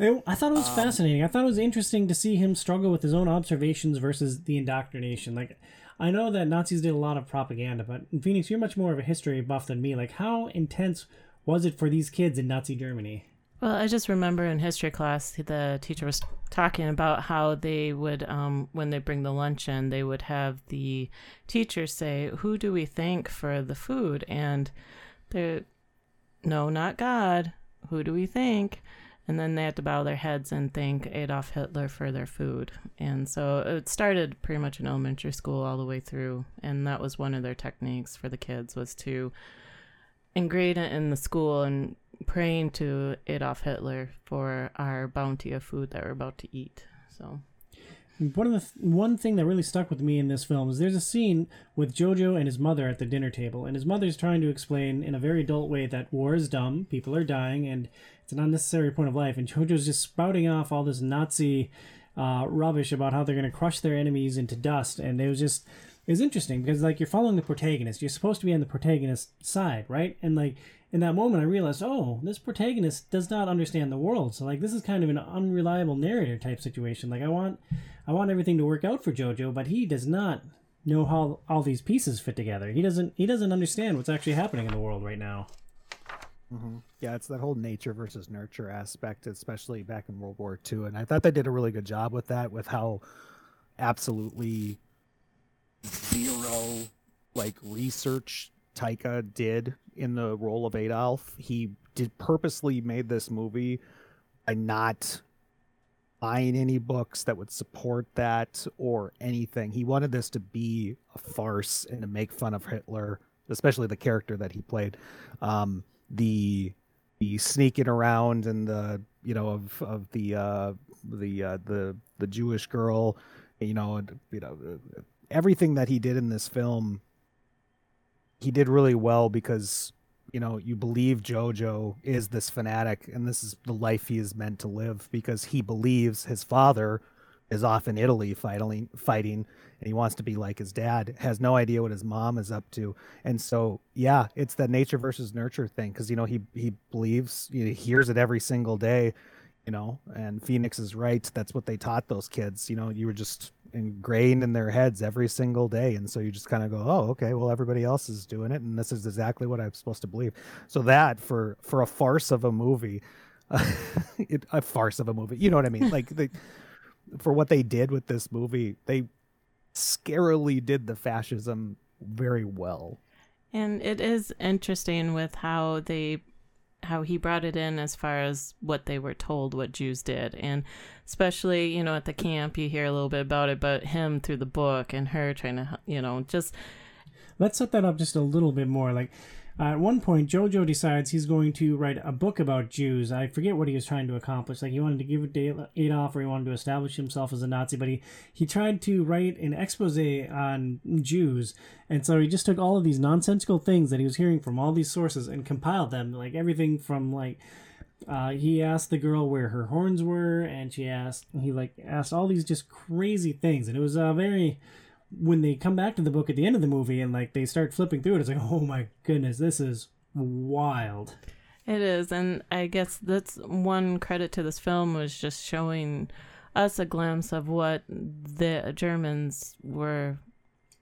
I I thought it was fascinating. I thought it was interesting to see him struggle with his own observations versus the indoctrination. Like, I know that Nazis did a lot of propaganda, but Phoenix, you're much more of a history buff than me. Like, how intense was it for these kids in Nazi Germany? Well, I just remember in history class, the teacher was talking about how they would, um, when they bring the lunch in, they would have the teacher say, "Who do we thank for the food?" And they're, no, not God. Who do we thank? And then they had to bow their heads and thank Adolf Hitler for their food. And so it started pretty much in elementary school all the way through, and that was one of their techniques for the kids was to ingrain it in the school and praying to Adolf Hitler for our bounty of food that we're about to eat. So One of the th- one thing that really stuck with me in this film is there's a scene with Jojo and his mother at the dinner table, and his mother's trying to explain in a very adult way that war is dumb, people are dying, and it's an unnecessary point of life. And Jojo's just spouting off all this Nazi uh, rubbish about how they're going to crush their enemies into dust, and it was just was interesting because like you're following the protagonist, you're supposed to be on the protagonist's side, right? And like in that moment, I realized, oh, this protagonist does not understand the world. So like this is kind of an unreliable narrator type situation. Like I want, I want everything to work out for Jojo, but he does not know how all these pieces fit together. He doesn't he doesn't understand what's actually happening in the world right now. Mm-hmm. Yeah, it's that whole nature versus nurture aspect, especially back in World War II. And I thought they did a really good job with that, with how absolutely zero like research Taika did in the role of Adolf. He did purposely made this movie by not buying any books that would support that or anything. He wanted this to be a farce and to make fun of Hitler, especially the character that he played. Um, the the sneaking around and the you know of of the uh, the uh, the the Jewish girl, you know, you know everything that he did in this film. He did really well because you know you believe Jojo is this fanatic and this is the life he is meant to live because he believes his father is off in Italy fighting fighting and he wants to be like his dad has no idea what his mom is up to. And so yeah it's that nature versus nurture thing because you know he he believes you know, he hears it every single day you know and phoenix is right. That's what they taught those kids you know you were just ingrained in their heads every single day and so you just kind of go oh okay well everybody else is doing it and this is exactly what i'm supposed to believe. So that for for a farce of a movie it, a farce of a movie you know what i mean? Like the for what they did with this movie they scarily did the fascism very well. And it is interesting with how they how he brought it in as far as what they were told what Jews did. And especially, you know, at the camp you hear a little bit about it, but him through the book and her trying to you know, just Let's set that up just a little bit more. Like uh, at one point, Jojo decides he's going to write a book about Jews. I forget what he was trying to accomplish. Like he wanted to give it Adolf, or he wanted to establish himself as a Nazi. But he he tried to write an expose on Jews, and so he just took all of these nonsensical things that he was hearing from all these sources and compiled them. Like everything from like uh, he asked the girl where her horns were, and she asked he like asked all these just crazy things, and it was uh, very when they come back to the book at the end of the movie and like they start flipping through it, it's like, oh my goodness, this is wild. It is, and I guess that's one credit to this film was just showing us a glimpse of what the Germans were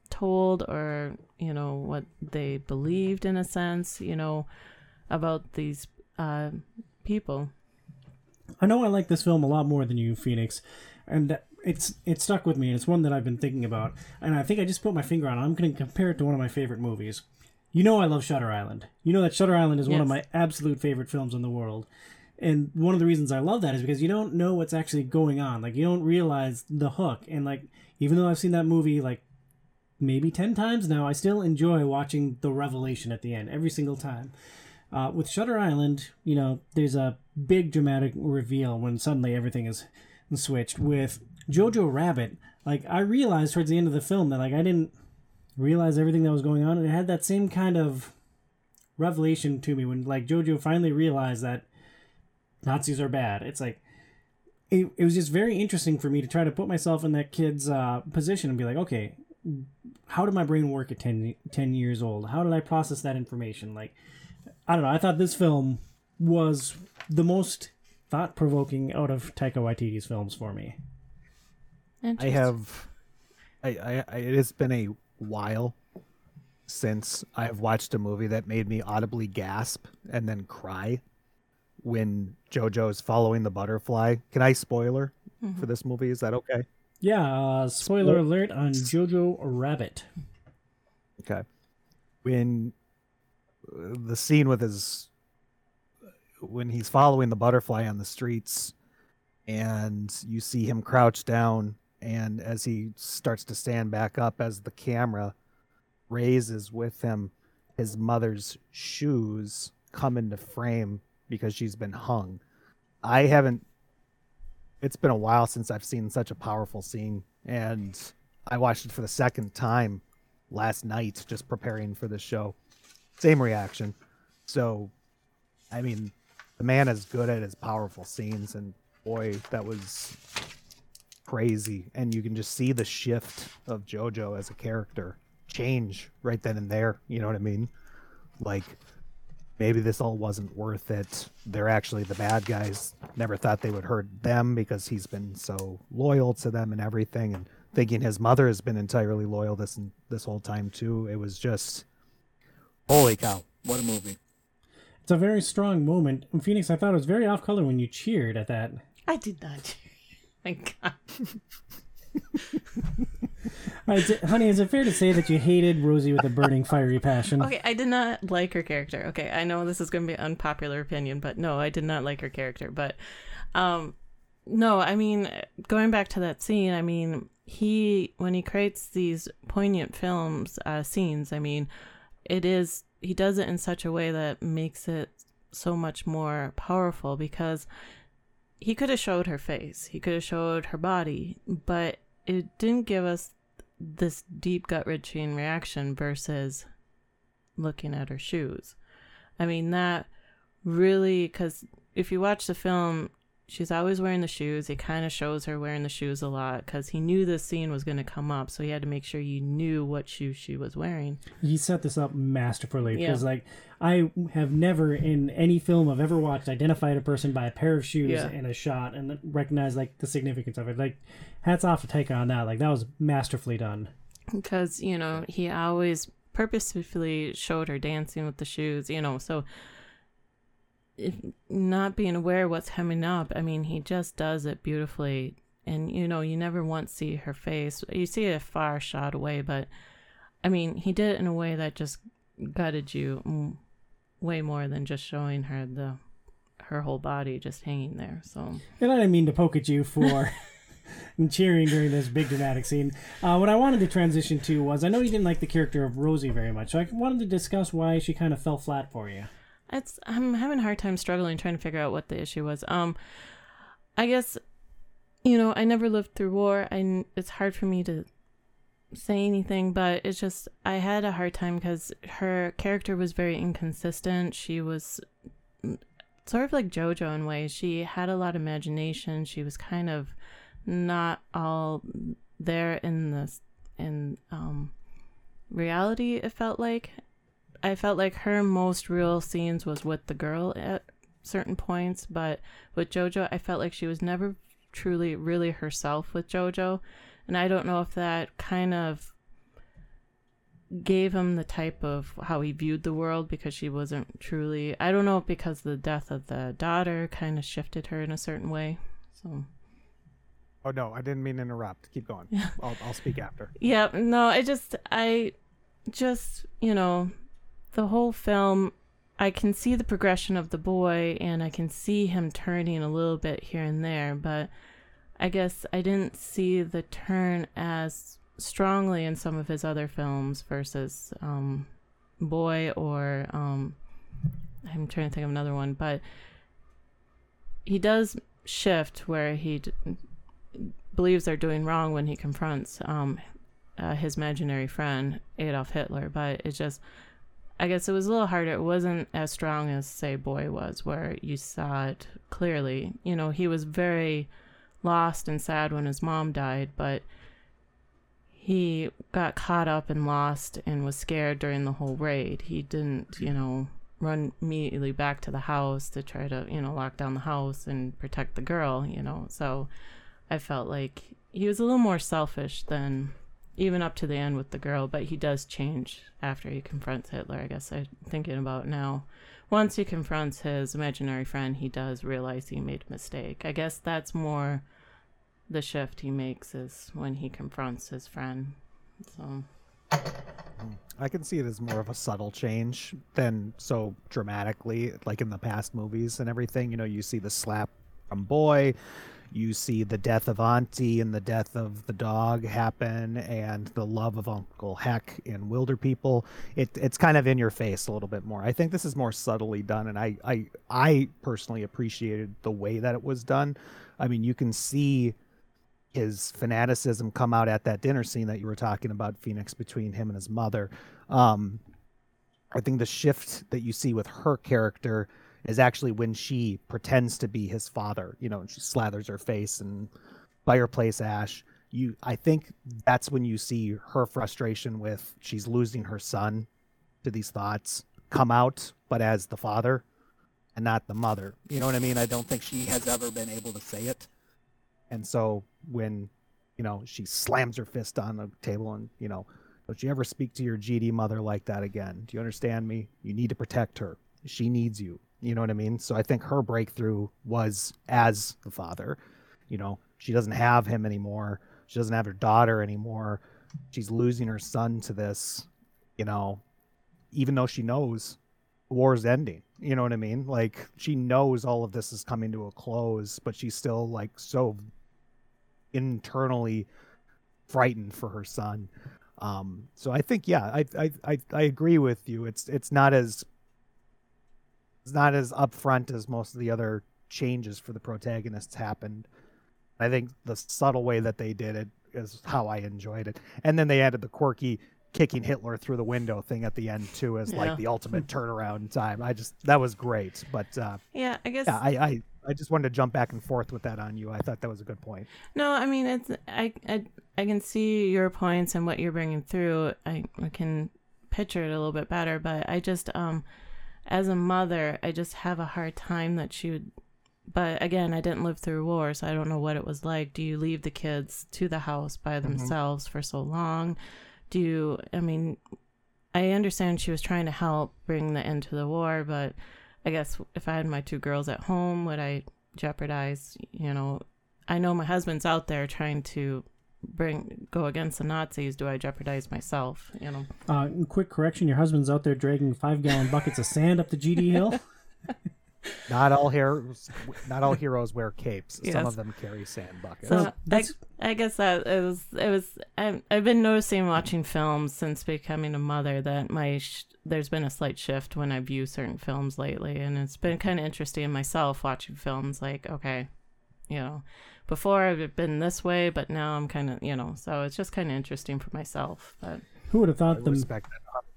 told, or you know what they believed in a sense, you know, about these uh, people. I know I like this film a lot more than you, Phoenix, and it's it stuck with me, and it's one that I've been thinking about, and I think I just put my finger on. it. I'm going to compare it to one of my favorite movies. You know, I love Shutter Island. You know that Shutter Island is one of my absolute favorite films in the world. And one of the reasons I love that is because you don't know what's actually going on. Like you don't realize the hook. And like even though I've seen that movie like maybe 10 times now, I still enjoy watching the revelation at the end every single time. Uh, with Shutter Island, you know, there's a big dramatic reveal when suddenly everything is switched. With Jojo Rabbit, like I realized towards the end of the film that like I didn't realize everything that was going on, and it had that same kind of revelation to me when like Jojo finally realized that Nazis are bad. It's like it, it was just very interesting for me to try to put myself in that kid's uh, position and be like, okay, how did my brain work at 10, 10 years old? How did I process that information? Like, I don't know. I thought this film was the most thought provoking out of Taika Waititi's films for me. I have, I, I, I, it has been a while since I have watched a movie that made me audibly gasp and then cry when JoJo is following the butterfly. Can I spoiler for this movie? Is that okay? Yeah, uh, spoiler alert on Jojo Rabbit. Okay. When uh, the scene with his when he's following the butterfly on the streets and you see him crouch down and as he starts to stand back up as the camera raises with him his mother's shoes come into frame because she's been hung. I haven't it's been a while since I've seen such a powerful scene and I watched it for the second time last night just preparing for this show. Same reaction. So, I mean, the man is good at his powerful scenes, and boy, that was crazy. And you can just see the shift of JoJo as a character change right then and there. You know what I mean? Like, maybe this all wasn't worth it. They're actually the bad guys. Never thought they would hurt them because he's been so loyal to them and everything. And thinking his mother has been entirely loyal this this whole time too. It was just holy cow, what a movie! It's a very strong moment. And Phoenix, I thought it was very off color when you cheered at that. I did not. cheer. My God. Right, honey, is it fair to say that you hated Rosie with a burning, fiery passion? Okay, I did not like her character. Okay, I know this is going to be an unpopular opinion, but no, I did not like her character. But, um, no, I mean, going back to that scene, I mean, he when he creates these poignant films, uh, scenes, I mean, it is he does it in such a way that makes it so much more powerful because he could have showed her face, he could have showed her body, but it didn't give us this deep gut wrenching reaction versus looking at her shoes. I mean, that really, because if you watch the film, she's always wearing the shoes. He kind of shows her wearing the shoes a lot because he knew this scene was going to come up. So he had to make sure you knew what shoes she was wearing. He set this up masterfully Yeah. because, like, I have never in any film I've ever watched identified a person by a pair of shoes Yeah. in a shot and recognized like the significance of it. Like, hats off to Taika on that. Like, that was masterfully done. because you know he always purposefully showed her dancing with the shoes you know so not being aware what's coming up i mean he just does it beautifully and you know you never once see her face you see it a far shot away but i mean he did it in a way that just gutted you way more than just showing her the her whole body just hanging there so And I didn't mean to poke at you for cheering during this big dramatic scene. Uh, what I wanted to transition to was I know you didn't like the character of Rosie very much, so I wanted to discuss why she kind of fell flat for you. It's I'm having a hard time struggling trying to figure out what the issue was. Um, I guess, you know, I never lived through war. I it's hard for me to say anything, but it's just I had a hard time because her character was very inconsistent. She was sort of like JoJo in ways. She had a lot of imagination. She was kind of not all there in the in um reality. It felt like I felt like her most real scenes was with the girl at certain points, but with JoJo, I felt like she was never truly really herself with JoJo, and I don't know if that kind of gave him the type of how he viewed the world because she wasn't truly I don't know because the death of the daughter kind of shifted her in a certain way. So Oh no, I didn't mean to interrupt. Keep going. I'll, I'll speak after. Yeah, no, I just I just, you know, the whole film I can see the progression of the boy and I can see him turning a little bit here and there, but I guess I didn't see the turn as strongly in some of his other films versus um Boy or um I'm trying to think of another one, but he does shift where he d- believes they're doing wrong when he confronts um uh, his imaginary friend Adolf Hitler, but it's just I guess it was a little harder. It wasn't as strong as say Boy was, where you saw it clearly. You know, he was very lost and sad when his mom died, but he got caught up and lost and was scared during the whole raid. He didn't, you know, run immediately back to the house to try to, you know, lock down the house and protect the girl, you know. So I felt like he was a little more selfish than even up to the end with the girl, but he does change after he confronts Hitler. I guess I'm thinking about now. Once he confronts his imaginary friend, he does realize he made a mistake. I guess that's more the shift he makes is when he confronts his friend. So I can see it as more of a subtle change than so dramatically, like in the past movies and everything. You know, you see the slap from Boy, you see the death of Auntie and the death of the dog happen, and the love of Uncle Heck in Wilder People. It, it's kind of in your face a little bit more. I think this is more subtly done, and I, I, I personally appreciated the way that it was done. I mean, you can see his fanaticism come out at that dinner scene that you were talking about, Phoenix, between him and his mother. Um, I think the shift that you see with her character is actually when she pretends to be his father, you know, and she slathers her face and fireplace ash. You, I think that's when you see her frustration with she's losing her son to these thoughts come out, but as the father and not the mother. You know what I mean? I don't think she has ever been able to say it. And so when you know, she slams her fist on the table and, you know, don't you ever speak to your GD mother like that again. Do you understand me? You need to protect her. She needs you. You know what I mean? So I think her breakthrough was as the father. You know, she doesn't have him anymore. She doesn't have her daughter anymore. She's losing her son to this, you know, even though she knows war's ending. You know what I mean? Like she knows all of this is coming to a close, but she's still like so internally frightened for her son. Um, so I think yeah, I, I I I agree with you. It's it's not as it's not as upfront as most of the other changes for the protagonists happened. I think the subtle way that they did it is how I enjoyed it. And then they added the quirky kicking Hitler through the window thing at the end too as Yeah. like the ultimate turnaround time. I just that was great. But uh Yeah, I guess. yeah, I, I I just wanted to jump back and forth with that on you. I thought that was a good point. No, I mean it's I I I can see your points and what you're bringing through. I, I can picture it a little bit better, but I just um as a mother, I just have a hard time that she would but again, I didn't live through war, so I don't know what it was like. Do you leave the kids to the house by mm-hmm. themselves for so long? Do you I mean I understand she was trying to help bring the end to the war, but I guess if I had my two girls at home, would I jeopardize, you know, I know my husband's out there trying to bring go against the Nazis. Do I jeopardize myself? You know. Uh, quick correction: your husband's out there dragging five-gallon buckets of sand up the GD hill. Not all heroes not all heroes wear capes. Some of them carry sand buckets. So I, that's- I guess that it was it was I, I've been noticing watching films since becoming a mother that my sh- there's been a slight shift when I view certain films lately, and it's been kind of interesting in myself watching films like okay, you know, before I've been this way, but now I'm kind of you know, so it's just kind of interesting for myself. But Who would have I thought the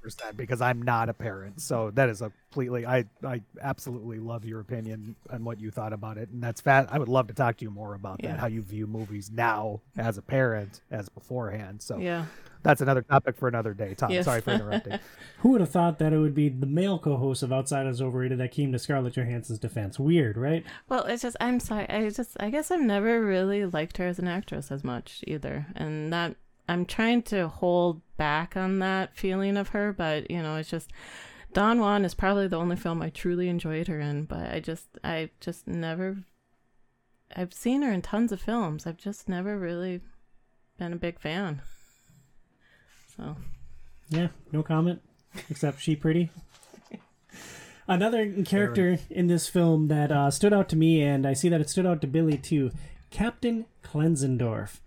respect that 100% because I'm not a parent. So that is a completely I I absolutely love your opinion and what you thought about it. And that's fat. I would love to talk to you more about Yeah. that how you view movies now as a parent as beforehand. So yeah, that's another topic for another day. Tom, Yes. sorry for interrupting. Who would have thought that it would be the male co-host of Outsiders Overrated that came to Scarlett Johansson's defense? Weird, right? Well, it's just I'm sorry. I just I guess I've never really liked her as an actress as much either, and that I'm trying to hold back on that feeling of her. But you know, it's just Don Juan is probably the only film I truly enjoyed her in. But I just I just never. I've seen her in tons of films. I've just never really been a big fan. So Yeah, no comment. Except she pretty. Another character in this film that uh, stood out to me, and I see that it stood out to Billy too, Captain Klenzendorf.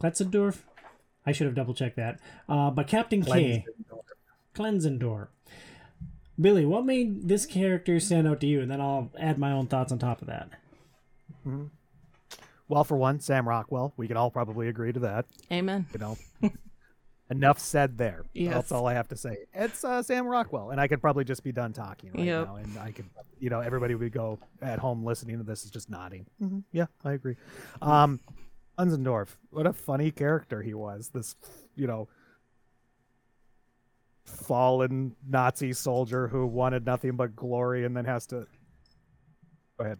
Klenzendorf? I should have double checked that. Uh, but Captain K. Klenzendorf. Billy, what made this character stand out to you? And then I'll add my own thoughts on top of that. Well, for one, Sam Rockwell. We can all probably agree to that. Amen. You know, enough said there. Yes. That's all I have to say. It's uh, Sam Rockwell, and I could probably just be done talking right Yep. now, and I could, you know, everybody would go at home listening to this is just nodding. hmm Yeah, I agree. Um, Klenzendorf, what a funny character he was. This, you know, fallen Nazi soldier who wanted nothing but glory, and then has to. Go ahead.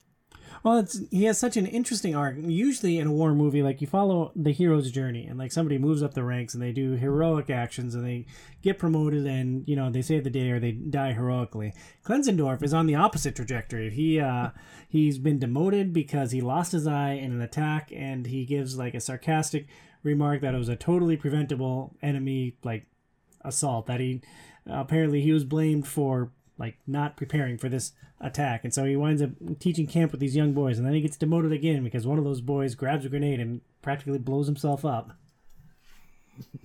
Well, it's he has such an interesting arc. Usually in a war movie, like you follow the hero's journey, and like somebody moves up the ranks and they do heroic actions and they get promoted and you know they save the day or they die heroically. Klenzendorf is on the opposite trajectory. He uh he's been demoted because he lost his eye in an attack, and he gives like a sarcastic remark that it was a totally preventable enemy like assault that he apparently he was blamed for like not preparing for this attack and so he winds up teaching camp with these young boys and then he gets demoted again because one of those boys grabs a grenade and practically blows himself up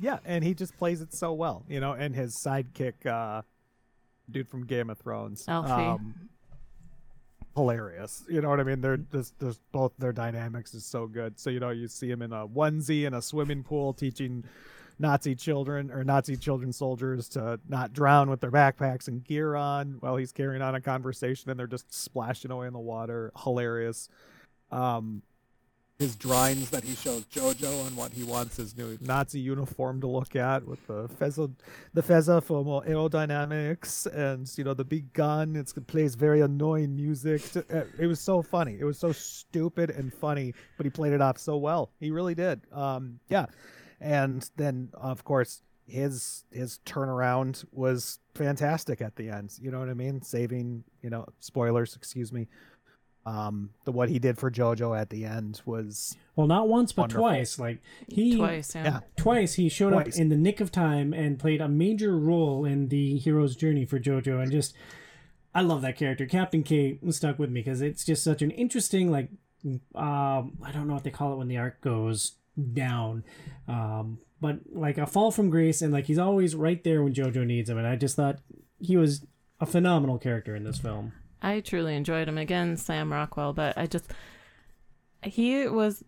Yeah, and he just plays it so well, you know. And his sidekick, uh, dude from Game of Thrones, um, Alfie. hilarious. You know what I mean? They're just, just both their dynamics is so good. So you know, you see him in a onesie in a swimming pool teaching Nazi children or Nazi children soldiers to not drown with their backpacks and gear on while he's carrying on a conversation, and they're just splashing away in the water. Hilarious. Um, his drawings that he shows Jojo and what he wants his new Nazi uniform to look at with the fezza, the fezza for more aerodynamics and you know the big gun. It's, it plays very annoying music. Uh, it was so funny. It was so stupid and funny, but he played it off so well. He really did. Um, yeah, and then of course his his turnaround was fantastic at the end. You know what I mean? Saving you know spoilers. Excuse me um the what he did for jojo at the end was well not once but Wonderful. twice like he Twice, yeah. yeah twice he showed Twice. up in the nick of time and played a major role in the hero's journey for jojo and just i love that character captain k stuck with me because it's just such an interesting like um i don't know what they call it when the arc goes down um but like a fall from grace and like he's always right there when jojo needs him and i just thought he was a phenomenal character in this film I truly enjoyed him. Again, Sam Rockwell, but I just he was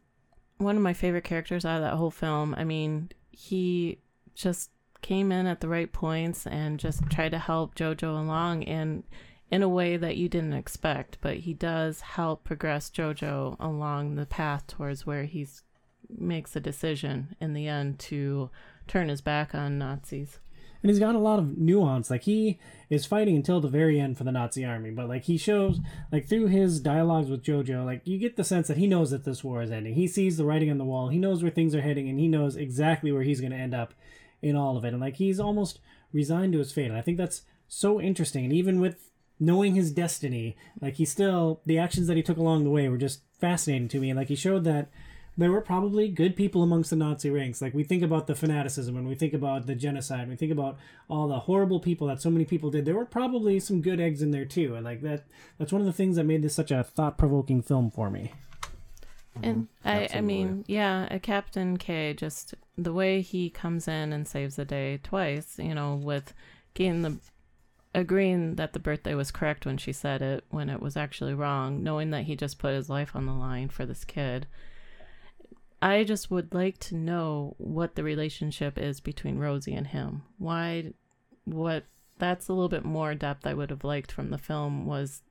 one of my favorite characters out of that whole film. I mean, he just came in at the right points and just tried to help Jojo along in in a way that you didn't expect, but he does help progress Jojo along the path towards where he's makes a decision in the end to turn his back on Nazis. and he's got a lot of nuance. Like he is fighting until the very end for the nazi army but like he shows like through his dialogues with jojo like you get the sense that he knows that this war is ending. He sees the writing on the wall. He knows where things are heading and he knows exactly where he's going to end up in all of it. And like he's almost resigned to his fate. And i think that's so interesting. And even with knowing his destiny like he still the actions that he took along the way were just fascinating to me. And like he showed that there were probably good people amongst the Nazi ranks. Like we think about the fanaticism and we think about the genocide, and we think about all the horrible people that so many people did. There were probably some good eggs in there too, and like that that's one of the things that made this such a thought-provoking film for me. Mm-hmm. And I, I Absolutely. mean, yeah, a Captain K, just the way he comes in and saves the day twice, you know, with getting the agreeing that the birthday was correct when she said it, when it was actually wrong, knowing that he just put his life on the line for this kid. I just would like to know what the relationship is between Rosie and him. Why, what, that's a little bit more depth I would have liked from the film was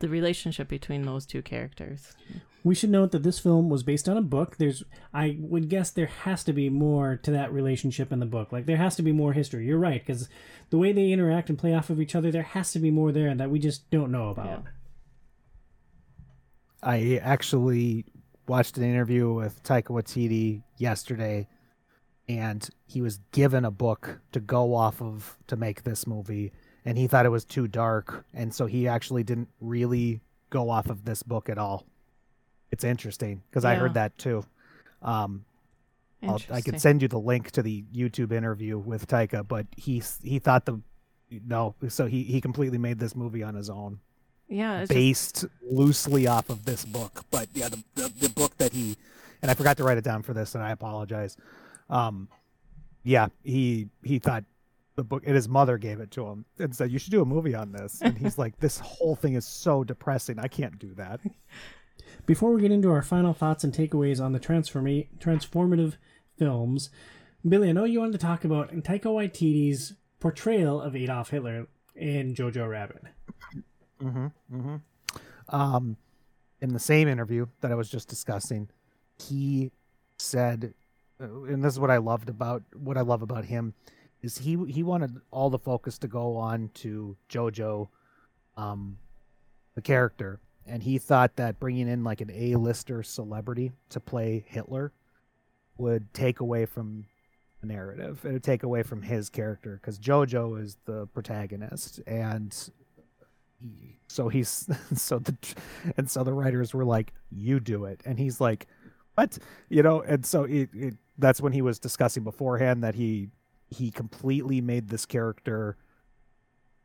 the relationship between those two characters. We should note that this film was based on a book. There's, I would guess, there has to be more to that relationship in the book. Like there has to be more history. You're right, because the way they interact and play off of each other, there has to be more there that we just don't know about. Yeah. I actually watched an interview with Taika Waititi yesterday, and he was given a book to go off of to make this movie, and he thought it was too dark, and so he actually didn't really go off of this book at all. It's interesting because I heard that too. Um, I'll, I could send you the link to the YouTube interview with Taika, but he he thought the no, so he he completely made this movie on his own Yeah, it's just, based loosely off of this book. But yeah, the, the the book that he and I forgot to write it down for this, and I apologize. Um, yeah, he he thought the book and his mother gave it to him and said you should do a movie on this, and he's like, this whole thing is so depressing. I can't do that. Before we get into our final thoughts and takeaways on the transforma- transformative films, Billy, I know you wanted to talk about Taika Waititi's portrayal of Adolf Hitler in Jojo Rabbit. Mm-hmm. Mm-hmm. Um, in the same interview that I was just discussing, he said, uh, and this is what I loved about what I love about him, is he he wanted all the focus to go on to Jojo, um, the character, and he thought that bringing in like an A-lister celebrity to play Hitler would take away from the narrative. It would take away from his character because Jojo is the protagonist, and so he's so the and so the writers were like, "You do it," and he's like, "What?" You know, and so it, it that's when he was discussing beforehand that he he completely made this character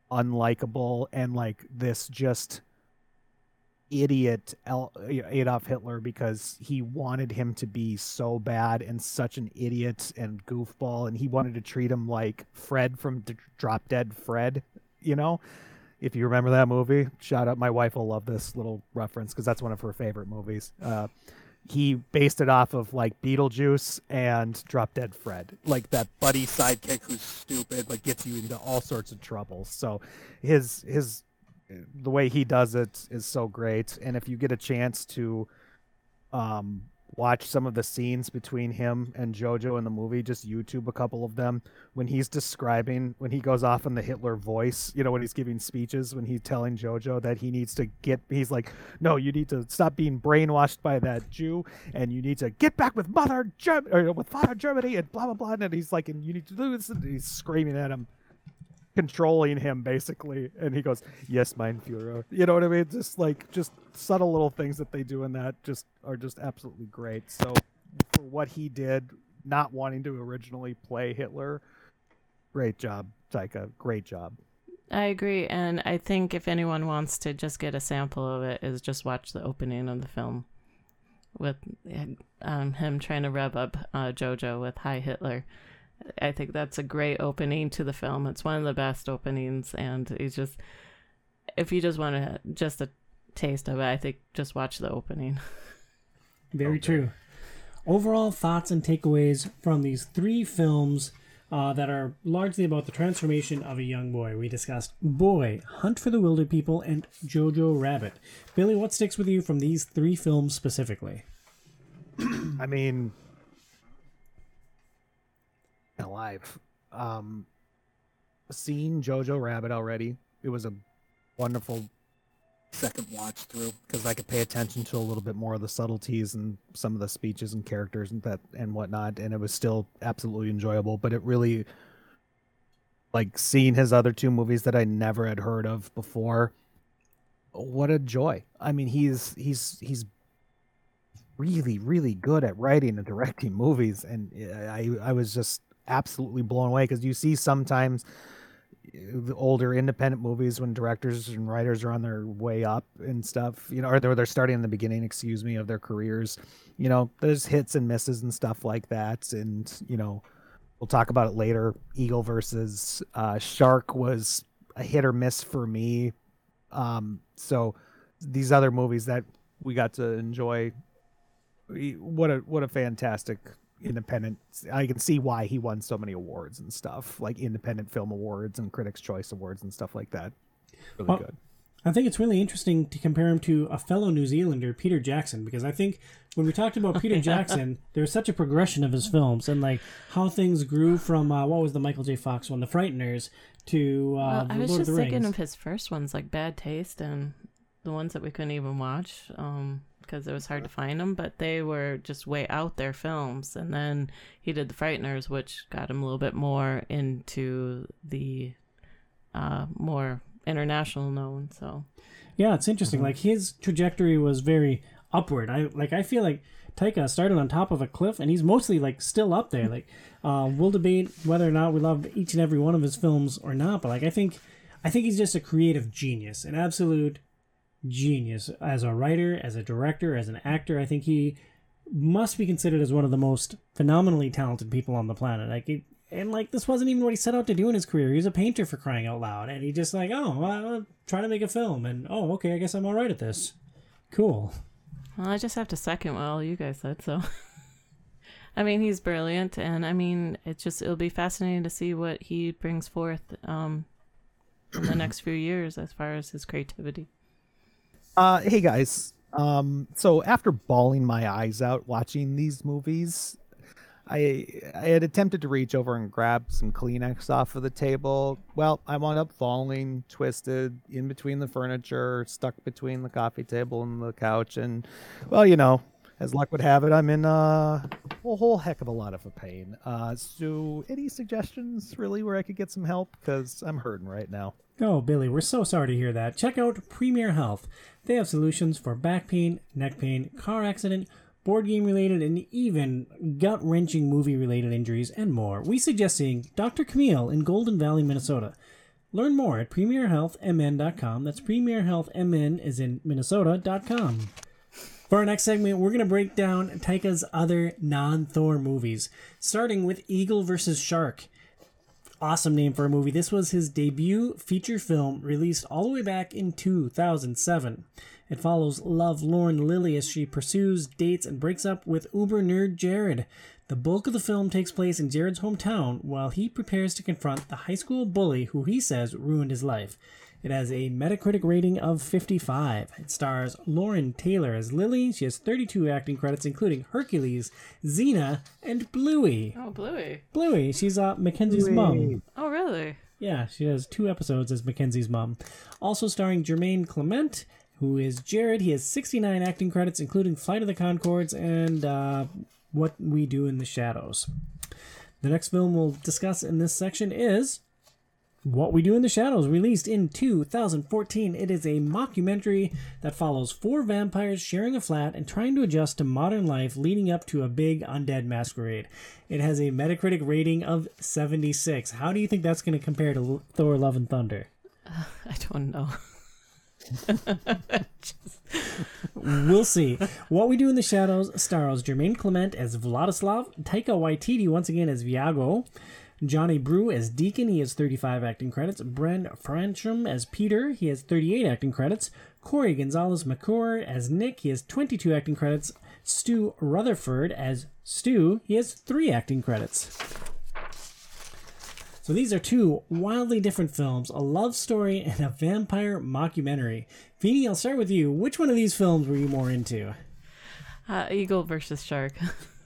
unlikable and like this just idiot Adolf Hitler because he wanted him to be so bad and such an idiot and goofball and he wanted to treat him like Fred from D- Drop Dead Fred, you know? If you remember that movie, shout out my wife will love this little reference because that's one of her favorite movies. Uh, he based it off of like Beetlejuice and Drop Dead Fred, like that buddy sidekick who's stupid, like gets you into all sorts of trouble. So his his the way he does it is so great and if you get a chance to um watch some of the scenes between him and Jojo in the movie, just YouTube a couple of them when he's describing when he goes off in the Hitler voice, you know, when he's giving speeches, when he's telling Jojo that he needs to get he's like, No, you need to stop being brainwashed by that Jew and you need to get back with mother Germany or with father Germany and blah blah blah and he's like and you need to do this and he's screaming at him controlling him basically. And he goes yes mein führer you know what i mean? Just like just subtle little things that they do in that just are just absolutely great. So for what he did not wanting to originally play hitler great job taika. Great job. I agree, and I think if anyone wants to just get a sample of it, is just watch the opening of the film with um, him trying to rub up uh, Jojo with "Hi Hitler." I think that's a great opening to the film. It's one of the best openings, and he's just if you just want to just a taste of it, I think just watch the opening. Very true. Overall thoughts and takeaways from these three films uh, that are largely about the transformation of a young boy. We discussed Boy, Hunt for the Wilder People, and Jojo Rabbit. Billy, what sticks with you from these three films specifically? i mean alive um seen jojo rabbit already it was a wonderful second watch through because I could pay attention to a little bit more of the subtleties and some of the speeches and characters and that and whatnot, and it was still absolutely enjoyable. But it really, like seeing his other two movies that I never had heard of before. What a joy! I mean, he's he's he's really really good at writing and directing movies, and I I was just absolutely blown away because you see sometimes the older independent movies when directors and writers are on their way up and stuff, you know, or they're, they're starting in the beginning, excuse me, of their careers. You know, there's hits and misses and stuff like that. And, you know, we'll talk about it later. Eagle versus uh, Shark was a hit or miss for me. Um, so these other movies that we got to enjoy, what a what a fantastic independent i can see why he won so many awards and stuff like independent film awards and critics choice awards and stuff like that really Well, good I think it's really interesting to compare him to a fellow New Zealander, Peter Jackson, because I think when we talked about Peter Jackson, there was such a progression of his films and like how things grew from uh, what was the Michael J. Fox one, The Frighteners, to uh, Well, The I was Lord just of the thinking Rings. of his first ones, like Bad Taste, and the ones that we couldn't even watch um, because it was hard to find them. But they were just way out there films. And then he did The Frighteners, which got him a little bit more into the uh, more international known. So Yeah, it's interesting. Like his trajectory was very upward. I like. I feel like Taika started on top of a cliff, and he's mostly like still up there. Like, uh, we'll debate whether or not we love each and every one of his films or not. But like, I think, I think he's just a creative genius, an absolute genius as a writer, as a director, as an actor. I think he must be considered as one of the most phenomenally talented people on the planet. Like, it, and like this wasn't even what he set out to do in his career. He was a painter for crying out loud, and he just like, oh, well, I'll try to make a film, and oh, okay, I guess I'm all right at this. Cool. Well, I just have to second what all you guys said. So, I mean, he's brilliant, and I mean, it just it'll be fascinating to see what he brings forth um, in the next few years as far as his creativity. Uh, hey guys. Um, so after bawling my eyes out watching these movies, I I had attempted to reach over and grab some Kleenex off of the table. Well, I wound up falling, twisted in between the furniture, stuck between the coffee table and the couch, and well, you know, as luck would have it, I'm in a whole heck of a lot of a pain. Uh, so any suggestions really where I could get some help? Because I'm hurting right now. Oh, Billy, we're so sorry to hear that. Check out Premier Health. They have solutions for back pain, neck pain, car accident, board game related, and even gut wrenching movie related injuries and more. We suggest seeing Dr. Camille in Golden Valley, Minnesota. Learn more at premierhealthmn.com. That's premierhealthmn is in Minnesota.com. For our next segment, we're going to break down Taika's other non Thor movies, starting with Eagle vs. Shark awesome name for a movie. This was his debut feature film released all the way back in 2007. It follows Love Lauren Lily as she pursues, dates, and breaks up with uber nerd Jared. The bulk of the film takes place in Jared's hometown while he prepares to confront the high school bully who he says ruined his life. It has a Metacritic rating of 55. It stars Loren Taylor as Lily. She has 32 acting credits, including Hercules, Xena, and Bluey. Oh, Bluey. Bluey, she's uh, Mackenzie's mom. Oh, really? Yeah, she has two episodes as Mackenzie's mom. Also starring Jermaine Clement, who is Jared. He has 69 acting credits, including Flight of the Conchords and uh, What We Do in the Shadows. The next film we'll discuss in this section is What We Do in the Shadows, released in 2014. It is a mockumentary that follows four vampires sharing a flat and trying to adjust to modern life leading up to a big undead masquerade. It has a Metacritic rating of 76. How do you think that's going to compare to Thor Love and Thunder? Uh, I don't know. We'll see. What We Do in the Shadows stars Jermaine Clement as Vladislav, Taika Waititi once again as Viago, Jonny Brugh as Deacon, he has 35 acting credits, Ben Fransham as Peter, he has 38 acting credits, Cori Gonzalez-Macuer as Nick, he has 22 acting credits, Stu Rutherford as Stu, he has 3 acting credits. So these are two wildly different films, a love story and a vampire mockumentary. Feeny, I'll start with you. Which one of these films were you more into? Uh, Eagle versus Shark.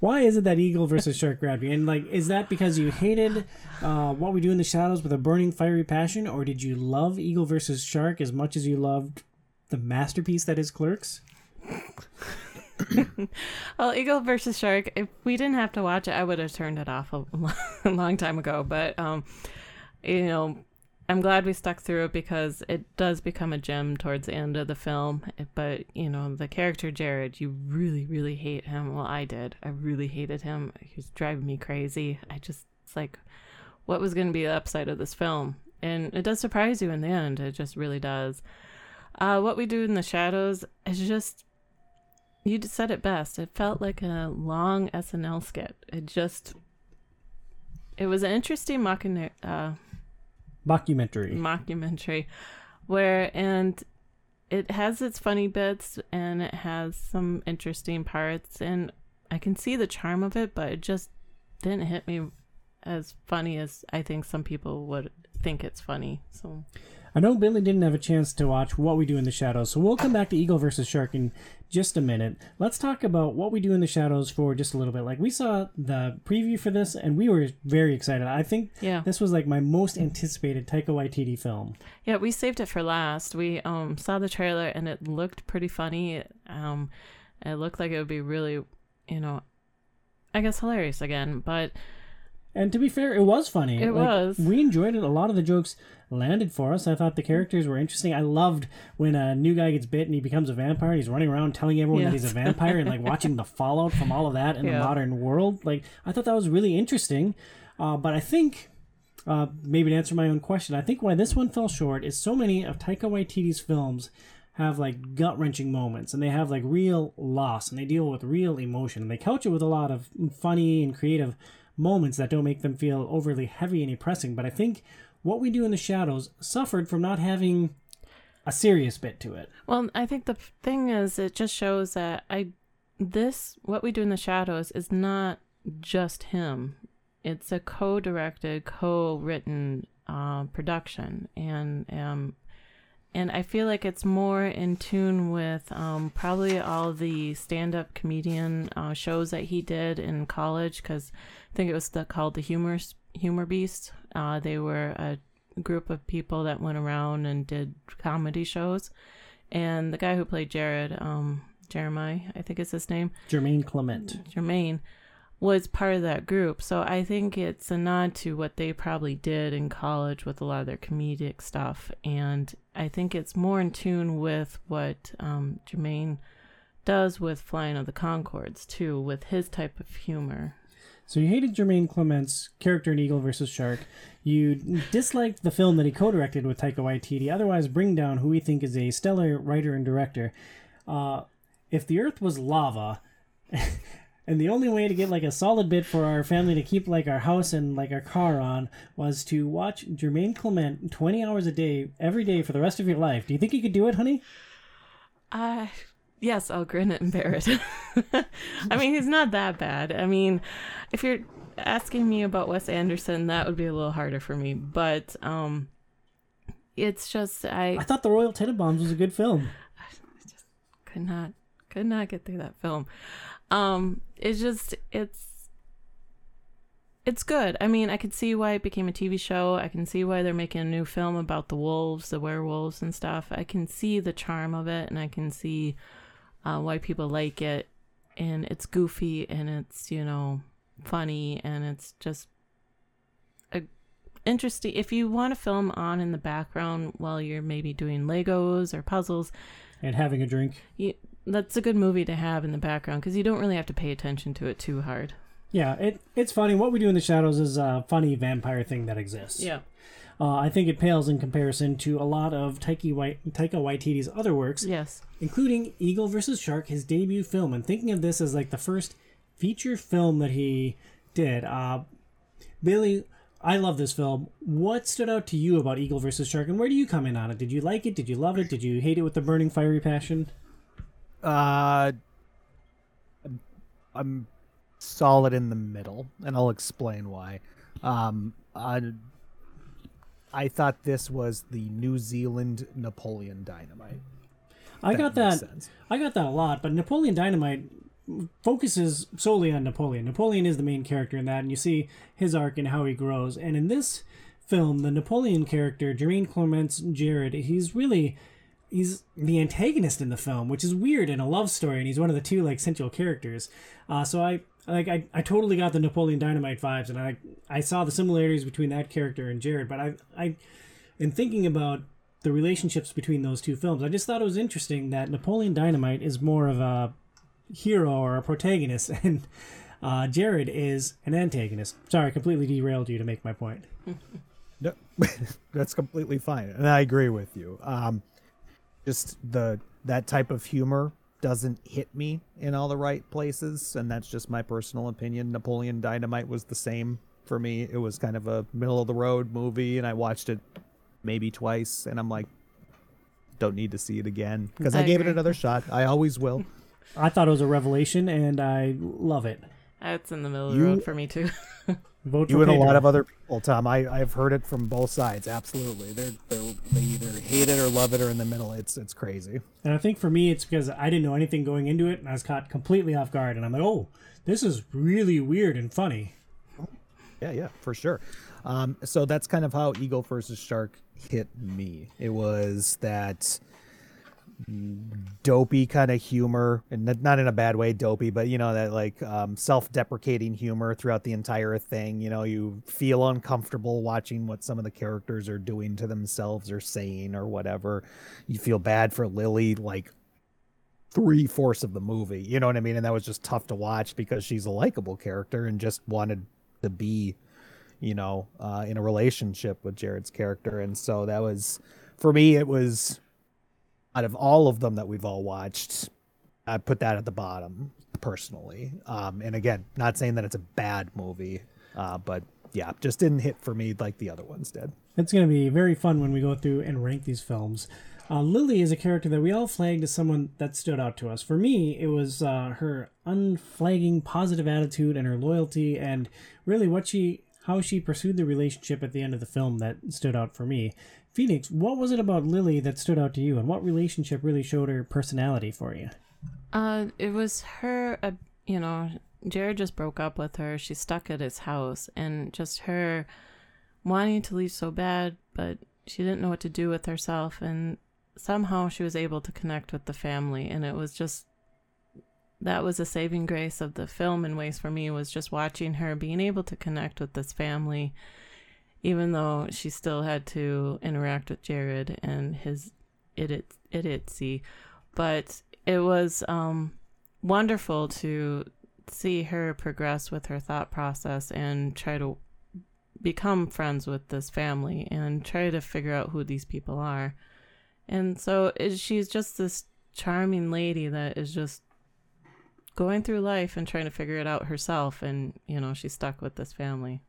Why is it that Eagle versus Shark grabbed you? And like, is that because you hated uh, What We Do in the Shadows with a burning, fiery passion, or did you love Eagle versus Shark as much as you loved the masterpiece that is Clerks? well, Eagle versus Shark. If we didn't have to watch it, I would have turned it off a, long time ago. But um, you know, I'm glad we stuck through it because it does become a gem towards the end of the film. But you know, the character Jared, you really, really hate him. Well, I did. I really hated him. He was driving me crazy. I just it's like, what was going to be the upside of this film? And it does surprise you in the end. It just really does. Uh, what we do in the shadows is just you said it best. It felt like a long SNL skit. It just, it was an interesting mocking, uh, mockumentary. Mockumentary, where and it has its funny bits and it has some interesting parts and I can see the charm of it, but it just didn't hit me as funny as I think some people would think it's funny. So I know Billy didn't have a chance to watch What We Do in the Shadows, so we'll come back to Eagle versus Shark in just a minute. Let's talk about What We Do in the Shadows for just a little bit. Like we saw the preview for this, and we were very excited. I think yeah. this was like my most anticipated Taika Waititi film. Yeah, we saved it for last. We um, saw the trailer, and it looked pretty funny. Um, it looked like it would be really, you know, I guess hilarious again, but. And to be fair, it was funny. It like, was. We enjoyed it. A lot of the jokes landed for us. I thought the characters were interesting. I loved when a new guy gets bit and he becomes a vampire and he's running around telling everyone yes. that he's a vampire and like watching the fallout from all of that in yeah. the modern world. Like I thought that was really interesting. Uh, but I think uh, maybe to answer my own question, I think why this one fell short is so many of Taika Waititi's films have like gut wrenching moments and they have like real loss and they deal with real emotion and they couch it with a lot of funny and creative moments that don't make them feel overly heavy and depressing. But I think what we do in the shadows suffered from not having a serious bit to it. Well, I think the thing is, it just shows that I this what we do in the shadows is not just him. It's a co-directed, co-written uh, production, and um, and I feel like it's more in tune with um, probably all the stand-up comedian uh, shows that he did in college because I think it was the, called the Humor Humor Beast. Uh, they were a group of people that went around and did comedy shows, and the guy who played Jared, um, Jeremiah, I think is his name, Jermaine Clement, Jermaine was part of that group. So I think it's a nod to what they probably did in college with a lot of their comedic stuff. And I think it's more in tune with what um, Jermaine does with Flying of the Conchords, too, with his type of humor. So you hated Jermaine Clement's character in Eagle versus Shark. You disliked the film that he co-directed with Taika Waititi. Otherwise, Bring Down, who we think is a stellar writer and director. Uh, if the Earth was lava, and the only way to get like a solid bit for our family to keep like our house and like our car on was to watch Jermaine Clement 20 hours a day every day for the rest of your life. Do you think you could do it, honey? Uh yes, I'll grin it and bear it. I mean, he's not that bad. I mean, if you're asking me about Wes Anderson, that would be a little harder for me, but um it's just I I thought The Royal Tenenbaums was a good film. I just could not could not get through that film. Um, it's just it's it's good. I mean, I could see why it became a TV show. I can see why they're making a new film about the wolves, the werewolves, and stuff. I can see the charm of it, and I can see uh, why people like it. And it's goofy, and it's you know funny, and it's just a interesting. If you want a film on in the background while you're maybe doing Legos or puzzles, And having a drink. you, that's a good movie to have in the background because you don't really have to pay attention to it too hard. Yeah, it it's funny. What we do in the shadows is a funny vampire thing that exists. Yeah. Uh, I think it pales in comparison to a lot of Taika, Wai- Taika Waititi's other works, Yes. including Eagle vs. Shark, his debut film. And thinking of this as like the first feature film that he did. Uh, Billy, I love this film. What stood out to you about Eagle vs. Shark, and where do you come in on it? Did you like it? Did you love it? Did you hate it with the burning fiery passion? Uh, I'm- solid in the middle, and I'll explain why. Um, I, I thought this was the New Zealand Napoleon Dynamite. I That got that. sense. I got that a lot, but Napoleon Dynamite focuses solely on Napoleon. Napoleon is the main character in that, and you see his arc and how he grows. And in this film, the Napoleon character, Jermaine Clements Jared, he's really he's the antagonist in the film, which is weird in a love story, and he's one of the two like central characters. Uh, so I like I, I totally got the Napoleon Dynamite vibes, and I I saw the similarities between that character and Jared. But I I in thinking about the relationships between those two films, I just thought it was interesting that Napoleon Dynamite is more of a hero or a protagonist, and uh, Jared is an antagonist. Sorry, I completely derailed you to make my point. No, that's completely fine, and I agree with you. Um, just the that type of humor doesn't hit me in all the right places, and that's just my personal opinion. Napoleon Dynamite was the same for me. It was kind of a middle of the road movie, and I watched it maybe twice, and I'm like, don't need to see it again because I, I gave it another shot. I always will. I thought it was a revelation, and I love it. It's in the middle of You- the road for me too. Vote You and a lot of other people, Tom. I I've heard it from both sides. Absolutely, they're, they're they either hate it or love it or in the middle. It's it's crazy. And I think for me, it's because I didn't know anything going into it, and I was caught completely off guard. And I'm like, oh, this is really weird and funny. Yeah, yeah, for sure. Um, so that's kind of how Eagle versus Shark hit me. It was that dopey kind of humor, and not in a bad way, dopey, but you know that like um, self-deprecating humor throughout the entire thing. You know, you feel uncomfortable watching what some of the characters are doing to themselves or saying or whatever. You feel bad for Lily, like three fourths of the movie. You know what I mean? And that was just tough to watch because she's a likable character and just wanted to be, you know, uh, in a relationship with Jared's character. And so that was, for me, it was out of all of them that we've all watched, I put that at the bottom personally. Um, and again, not saying that it's a bad movie, uh, but yeah, just didn't hit for me like the other ones did. It's going to be very fun when we go through and rank these films. Uh, Lily is a character that we all flagged as someone that stood out to us. For me, it was uh, her unflagging positive attitude and her loyalty, and really what she, how she pursued the relationship at the end of the film that stood out for me. Phoenix, what was it about Lily that stood out to you, and what relationship really showed her personality for you? Uh, it was her. Uh, you know, Jared just broke up with her. She's stuck at his house, and just her wanting to leave so bad, but she didn't know what to do with herself, and somehow she was able to connect with the family, and it was just that was a saving grace of the film in ways for me was just watching her being able to connect with this family even though she still had to interact with Jared and his idiot idiocy but it was um wonderful to see her progress with her thought process and try to become friends with this family and try to figure out who these people are. And so it, she's just this charming lady that is just going through life and trying to figure it out herself and you know she's stuck with this family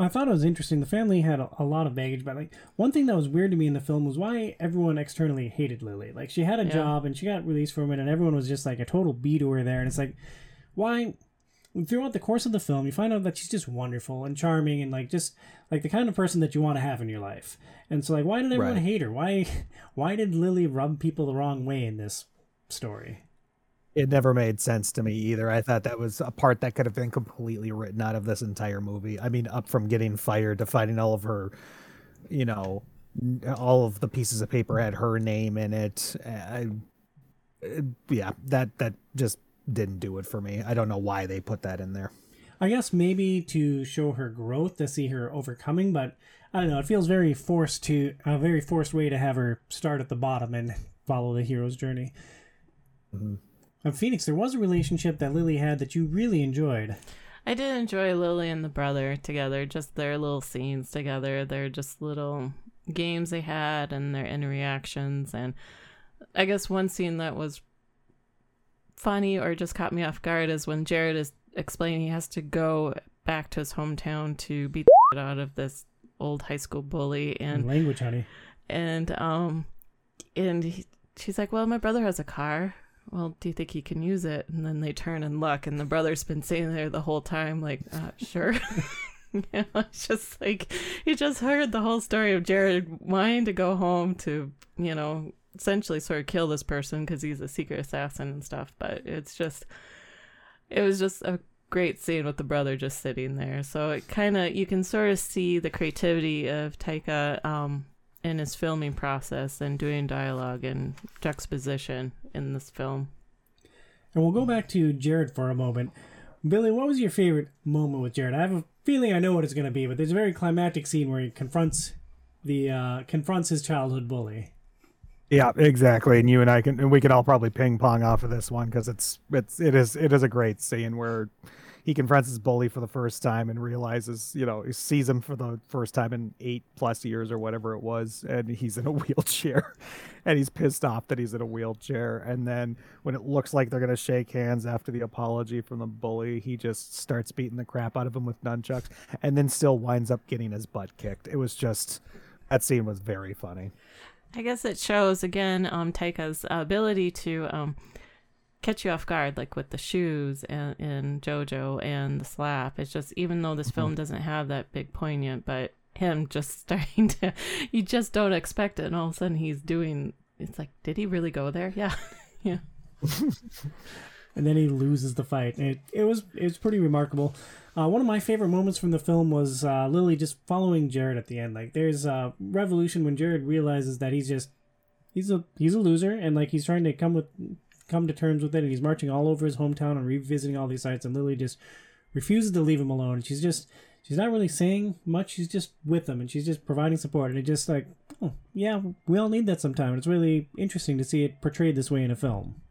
I thought it was interesting. The family had a, a lot of baggage, but like one thing that was weird to me in the film was why everyone externally hated Lily. Like she had a Yeah. job and she got released from it, and everyone was just like a total B to her there. And it's like, why? throughout the course of the film, you find out that she's just wonderful and charming and like just like the kind of person that you want to have in your life. And so, like, why did everyone Right. hate her? Why, why did Lily rub people the wrong way in this story? It never made sense to me either. I thought that was a part that could have been completely written out of this entire movie. I mean, up from getting fired to finding all of her, you know, all of the pieces of paper had her name in it. I, yeah, that that just didn't do it for me. I don't know why they put that in there. I guess maybe to show her growth, to see her overcoming, but I don't know. It feels very forced to a very forced way to have her start at the bottom and follow the hero's journey. Mm-hmm. And Phoenix, there was a relationship that Lily had that you really enjoyed. I did enjoy Lily and the brother together, just their little scenes together. Their just little games they had and their interactions. And I guess one scene that was funny or just caught me off guard is when Jared is explaining he has to go back to his hometown to beat out of this old high school bully. And Language, honey. and um and he, she's like well my brother has a car well do you think he can use it? And then they turn and look and the brother's been sitting there the whole time like uh, sure. You know, it's just like he just heard the whole story of jared wanting to go home to you know essentially sort of kill this person because he's a secret assassin and stuff but it's just it was just a great scene with the brother just sitting there. So it kind of you can sort of see the creativity of taika um in his filming process and doing dialogue and juxtaposition in this film. And we'll go back to Jared for a moment. Billy, what was your favorite moment with Jared? I have a feeling I know what it's going to be, but there's a very climactic scene where he confronts the uh, confronts his childhood bully. Yeah, exactly. And you and I can, and we can all probably ping pong off of this one because it's it's it is it is a great scene where he confronts his bully for the first time and realizes, you know, he sees him for the first time in eight plus years or whatever it was, and he's in a wheelchair, and he's pissed off that he's in a wheelchair. And then when it looks like they're gonna shake hands after the apology from the bully, he just starts beating the crap out of him with nunchucks, and then still winds up getting his butt kicked. It was just that scene was very funny. I guess it shows again um Taika's ability to um catch you off guard like with the shoes and in Jojo and the slap. It's just even though this film doesn't have that big poignant, but him just starting to you just don't expect it and all of a sudden he's doing it's like did he really go there? Yeah. yeah. and then he loses the fight. It it was it was pretty remarkable. Uh, one of my favorite moments from the film was uh, Lily just following Jared at the end. Like there's a revolution when Jared realizes that he's just he's a he's a loser and like he's trying to come with come to terms with it and he's marching all over his hometown and revisiting all these sites and Lily just refuses to leave him alone. She's just she's not really saying much. She's just with him and she's just providing support and it just like oh yeah we all need that sometime. And It's really interesting to see it portrayed this way in a film.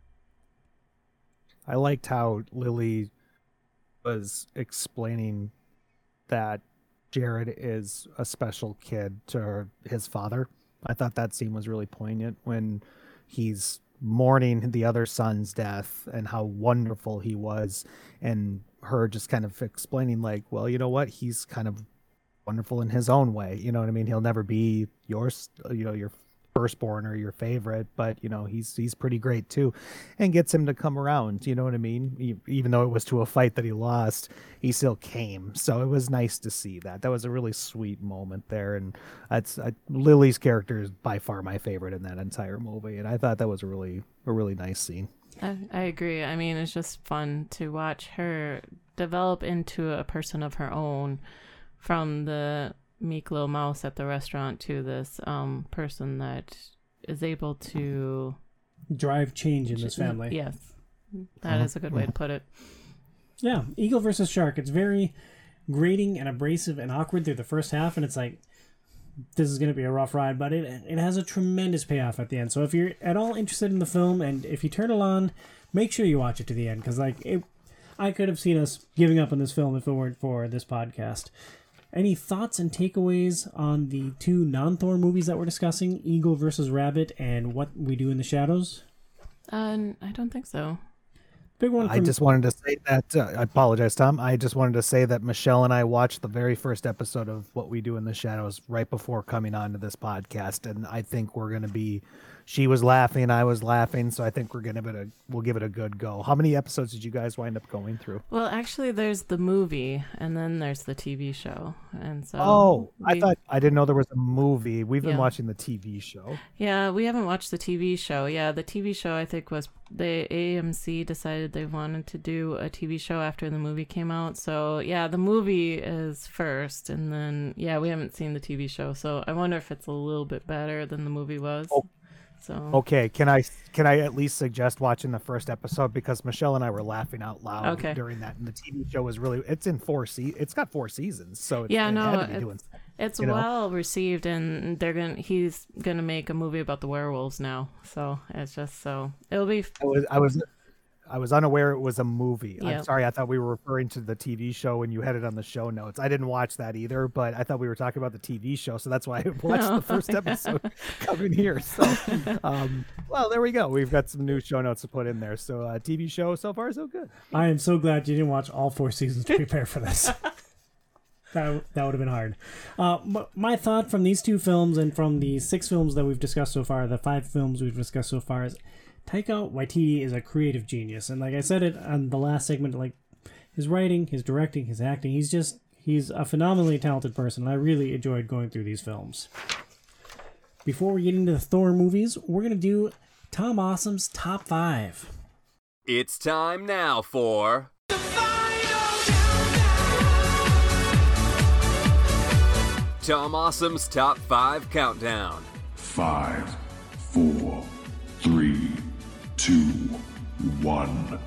I liked how Lily was explaining that Jared is a special kid to her, his father. I thought that scene was really poignant when he's mourning the other son's death and how wonderful he was and her just kind of explaining like well you know what? He's kind of wonderful in his own way. You know what i mean? He'll never be yours you know your firstborn or your favorite but you know he's he's pretty great too and gets him to come around you know what i mean? Even though it was to a fight that he lost he still came. So it was nice to see that. That was a really sweet moment there and that's I, lily's character is by far my favorite in that entire movie and i thought that was a really a really nice scene. I, I agree. I mean, it's just fun to watch her develop into a person of her own from the meek little mouse at the restaurant to this um, person that is able to. Drive change in this family. Yes. that is a good way to put it. Yeah, Eagle versus Shark. It's very grating and abrasive and awkward through the first half, and it's like this is going to be a rough ride, but it it has a tremendous payoff at the end. So if you're at all interested in the film, and if you turn it on, make sure you watch it to the end, because like it, I could have seen us giving up on this film if it weren't for this podcast. Any thoughts and takeaways on the two non-Thor movies that we're discussing, Eagle versus Rabbit, and What We Do in the Shadows? Uh, I don't think so. Big one. I just wanted to say that. Uh, I apologize, Tom. I just wanted to say that Michelle and I watched the very first episode of What We Do in the Shadows right before coming on to this podcast, and I think we're going to be she was laughing, I was laughing, so I think we're gonna give it a we'll give it a good go. How many episodes did you guys wind up going through? Well, actually, there's the movie, and then there's the TV show, and so. Oh, I thought I didn't know there was a movie. We've been Yeah. watching the TV show. Yeah, we haven't watched the TV show. Yeah, the TV show I think was the AMC decided they wanted to do a TV show after the movie came out. So yeah, the movie is first, and then yeah, we haven't seen the TV show. So I wonder if it's a little bit better than the movie was. Oh. So Okay, can I can I at least suggest watching the first episode because Michelle and I were laughing out loud Okay. during that, and the TV show was really it's in four se- it's got four seasons, so it's, Yeah, it no, had to be it's- doing. it's you know? well received, and they're gonna he's gonna make a movie about the werewolves now. So it's just so it'll be I was I was I was unaware it was a movie. Yeah. I'm sorry, I thought we were referring to the TV show when you had it on the show notes. I didn't watch that either, but I thought we were talking about the TV show, so that's why I watched Oh, the first episode coming here. So, um, well, there we go. We've got some new show notes to put in there. So, uh, TV show so far so good. I am so glad you didn't watch all four seasons to prepare for this. that that would have been hard. Uh, m- my thought from these two films and from the six films that we've discussed so far, the five films we've discussed so far, is Taika Waititi is a creative genius, and like I said it on the last segment, like his writing, his directing, his acting, he's just he's a phenomenally talented person. and I really enjoyed going through these films. Before we get into the Thor movies, we're gonna do Tom Awesome's top five. It's time now for. Tom Awesome's Top 5 Countdown. Five, four, three, two, one.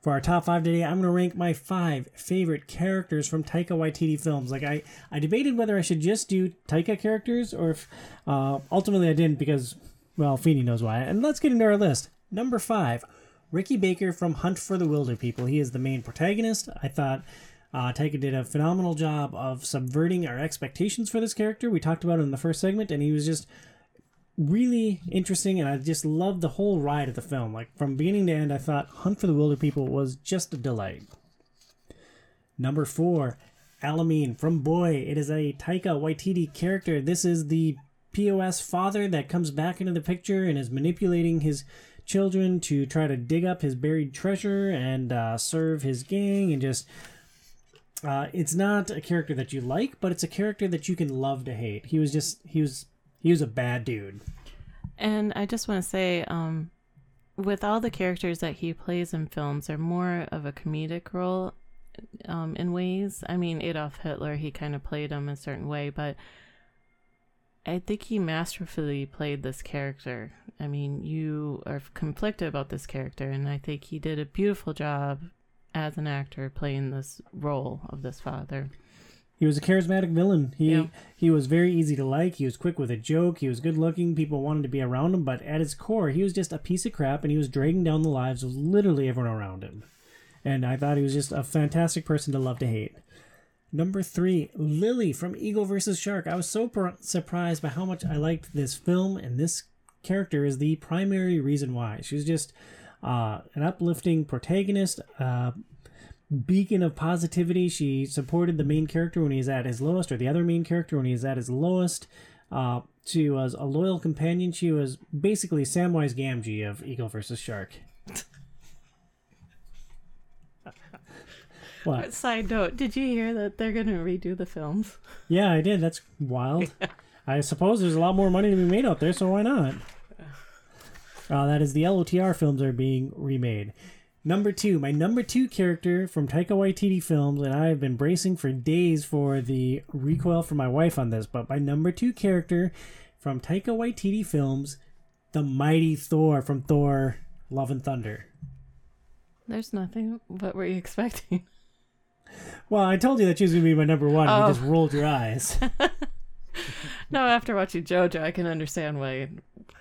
For our top five today, I'm going to rank my five favorite characters from Taika Waititi films. Like I, I debated whether I should just do Taika characters or if uh, ultimately I didn't because, well, Feeney knows why. And let's get into our list. Number five, Ricky Baker from Hunt for the Wilderpeople. He is the main protagonist. I thought uh, Taika did a phenomenal job of subverting our expectations for this character. We talked about it in the first segment, and he was just really interesting and I just loved the whole ride of the film. Like from beginning to end, I thought Hunt for the Wilderpeople was just a delight. Number four, Alamein from Boy. It is a Taika Waititi character. This is the POS father that comes back into the picture and is manipulating his children to try to dig up his buried treasure and uh, serve his gang and just uh, it's not a character that you like, but it's a character that you can love to hate. He was just he was he was a bad dude. And I just want to say, um, with all the characters that he plays in films, they're more of a comedic role um, in ways. I mean, Adolf Hitler, he kind of played him a certain way, but I think he masterfully played this character. I mean, you are conflicted about this character, and I think he did a beautiful job as an actor playing this role of this father. He was a charismatic villain. He Yeah. he was very easy to like. He was quick with a joke. He was good looking. People wanted to be around him, but at his core, he was just a piece of crap, and he was dragging down the lives of literally everyone around him. And I thought he was just a fantastic person to love to hate. Number three, Lily from Eagle vs. Shark. I was so pr- surprised by how much I liked this film, and this character is the primary reason why. She was just uh, an uplifting protagonist, uh, beacon of positivity. She supported the main character when he's at his lowest, or the other main character when he's at his lowest. Uh, she was a loyal companion. She was basically Samwise Gamgee of Eagle vs. Shark. what? Side note, did you hear that they're going to redo the films? Yeah, I did. That's wild. I suppose there's a lot more money to be made out there, so why not? Uh, that is the LOTR films are being remade. Number two, my number two character from Taika Waititi films, and I have been bracing for days for the recoil from my wife on this, but my number two character from Taika Waititi films, the mighty Thor from Thor: Love and Thunder. There's nothing. What were you expecting? Well, I told you that she was gonna be my number one. Oh. You just rolled your eyes. No, after watching JoJo, I can understand why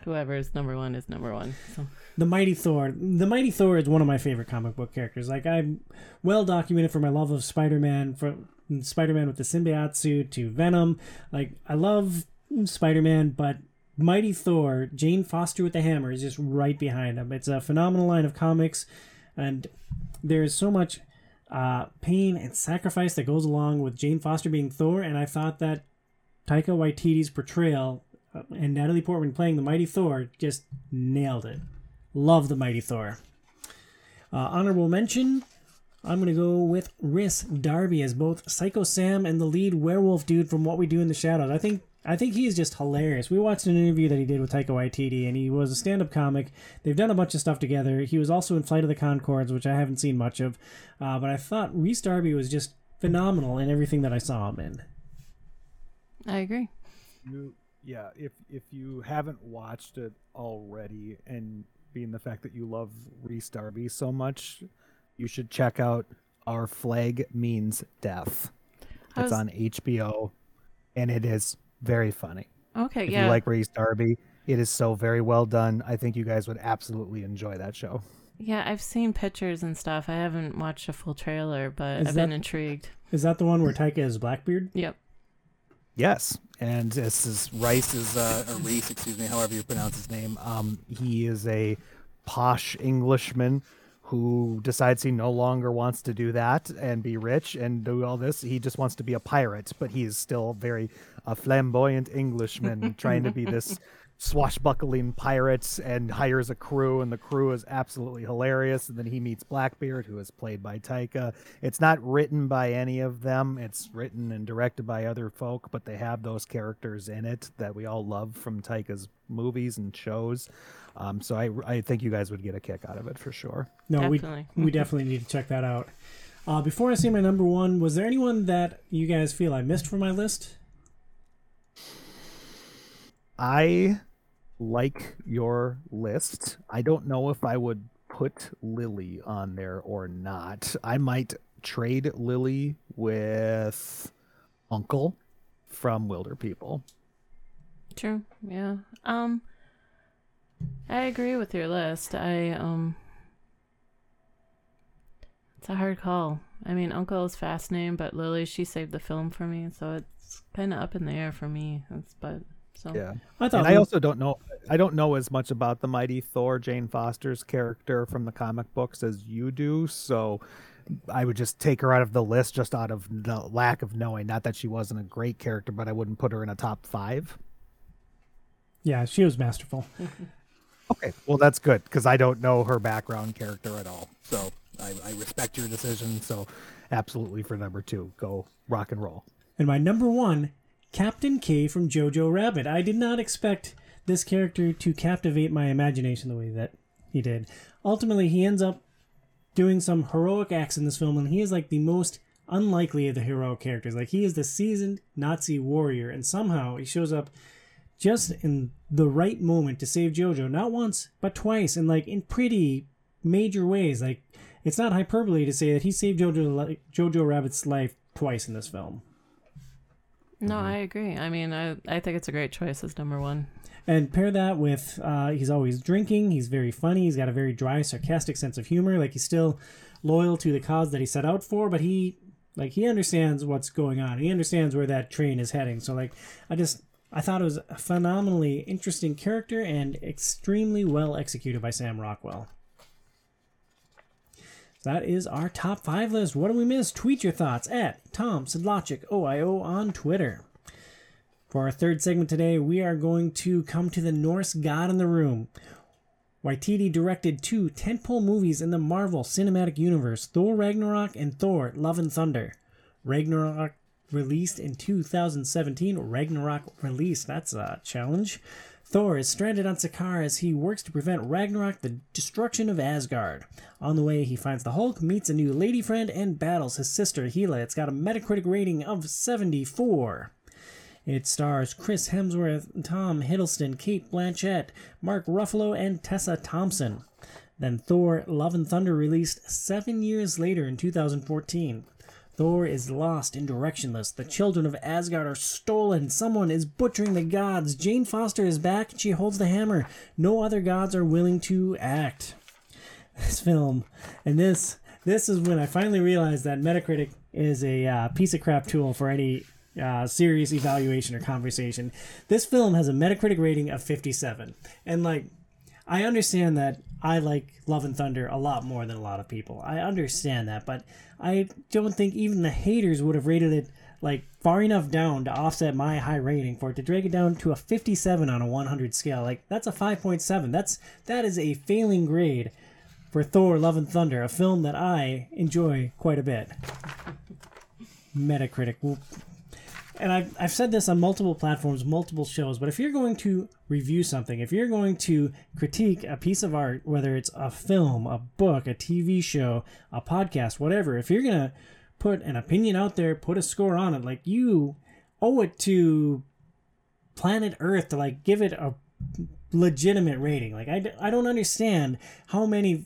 whoever is number one is number one. So The Mighty Thor. The Mighty Thor is one of my favorite comic book characters. Like I'm well documented for my love of Spider-Man, from Spider-Man with the symbiote suit to Venom. Like I love Spider-Man, but Mighty Thor, Jane Foster with the hammer is just right behind him. It's a phenomenal line of comics, and there is so much uh, pain and sacrifice that goes along with Jane Foster being Thor, and I thought that Taika Waititi's portrayal uh, and Natalie Portman playing the Mighty Thor just nailed it. Love the Mighty Thor. Uh, honorable mention. I'm gonna go with Rhys Darby as both Psycho Sam and the lead werewolf dude from What We Do in the Shadows. I think I think he's just hilarious. We watched an interview that he did with Taika Waititi, and he was a stand-up comic. They've done a bunch of stuff together. He was also in Flight of the Conchords, which I haven't seen much of, uh, but I thought Rhys Darby was just phenomenal in everything that I saw him in. I agree. You, yeah, if if you haven't watched it already, and being the fact that you love Rhys Darby so much, you should check out Our Flag Means Death. I It's was- on HBO, and it is very funny. Okay, If yeah. you like Rhys Darby, it is so very well done. I think you guys would absolutely enjoy that show. yeah, I've seen pictures and stuff. I haven't watched a full trailer, but Is I've been intrigued. Is that the one where Taika is Blackbeard? Yep. Yes, and this is Rice is uh, or Reese, excuse me, however you pronounce his name. Um, he is a posh Englishman who decides he no longer wants to do that and be rich and do all this. He just wants to be a pirate, but he is still very a flamboyant Englishman trying to be this swashbuckling pirates and hires a crew and the crew is absolutely hilarious and then he meets blackbeard who is played by taika it's not written by any of them it's written and directed by other folk but they have those characters in it that we all love from taika's movies and shows um, so I, I think you guys would get a kick out of it for sure No, Definitely. we we definitely need to check that out. Uh, before I say my number one, was there anyone that you guys feel I missed from my list? I like your list. I don't know if I would put Lily on there or not. I might trade Lily with Uncle from Wilderpeople. True. Yeah. Um I agree with your list. I um It's a hard call. I mean, Uncle is fascinating, but Lily, she saved the film for me, so it's kind of up in the air for me. It's, but so Yeah. I thought And I also don't know I don't know as much about the mighty Thor Jane Foster's character from the comic books as you do, so I would just take her out of the list just out of the lack of knowing. Not that she wasn't a great character, but I wouldn't put her in a top five. yeah, she was masterful. Okay, well that's good because I don't know her background character at all. So I, I respect your decision. So absolutely for number two, go rock and roll. And my number one, Captain K from Jojo Rabbit. I did not expect this character to captivate my imagination the way that he did. Ultimately, he ends up doing some heroic acts in this film, and he is like the most unlikely of the heroic characters. Like, he is the seasoned Nazi warrior, and somehow he shows up just in the right moment to save Jojo, not once, but twice, and like in pretty major ways. Like, it's not hyperbole to say that he saved Jojo, Jojo Rabbit's life twice in this film. No, I agree. I mean, I I think it's a great choice as number one. And pair that with uh, he's always drinking. He's very funny. He's got a very dry, sarcastic sense of humor. Like he's still loyal to the cause that he set out for, but he like he understands what's going on. He understands where that train is heading. So like I just I thought it was a phenomenally interesting character and extremely well executed by Sam Rockwell. That is our top five list. What do we miss? Tweet your thoughts at Tom Sidlogic OIO on Twitter. For our third segment today, we are going to come to the Norse god in the room. Waititi directed two tentpole movies in the Marvel Cinematic Universe Thor Ragnarok and Thor Love and Thunder. Ragnarok released in 2017. Ragnarok released, that's a challenge. Thor is stranded on Sakaar as he works to prevent Ragnarok, the destruction of Asgard. On the way, he finds the Hulk, meets a new lady friend, and battles his sister Hela. It's got a Metacritic rating of 74. It stars Chris Hemsworth, Tom Hiddleston, Cate Blanchett, Mark Ruffalo, and Tessa Thompson. Then Thor Love and Thunder released seven years later in 2014. Thor is lost and directionless. The children of Asgard are stolen. Someone is butchering the gods. Jane Foster is back and she holds the hammer. No other gods are willing to act. This film, and this this is when I finally realized that Metacritic is a uh, piece of crap tool for any uh, serious evaluation or conversation. This film has a Metacritic rating of 57, and like I understand that I like Love and Thunder a lot more than a lot of people. I understand that, but I don't think even the haters would have rated it like far enough down to offset my high rating for it to drag it down to a 57 on a 100 scale. Like that's a 5.7. That's that is a failing grade for Thor: Love and Thunder, a film that I enjoy quite a bit. Metacritic and I've, I've said this on multiple platforms, multiple shows, but if you're going to review something, if you're going to critique a piece of art, whether it's a film, a book, a TV show, a podcast, whatever, if you're going to put an opinion out there, put a score on it, like you owe it to planet Earth to like give it a legitimate rating. Like I, I don't understand how many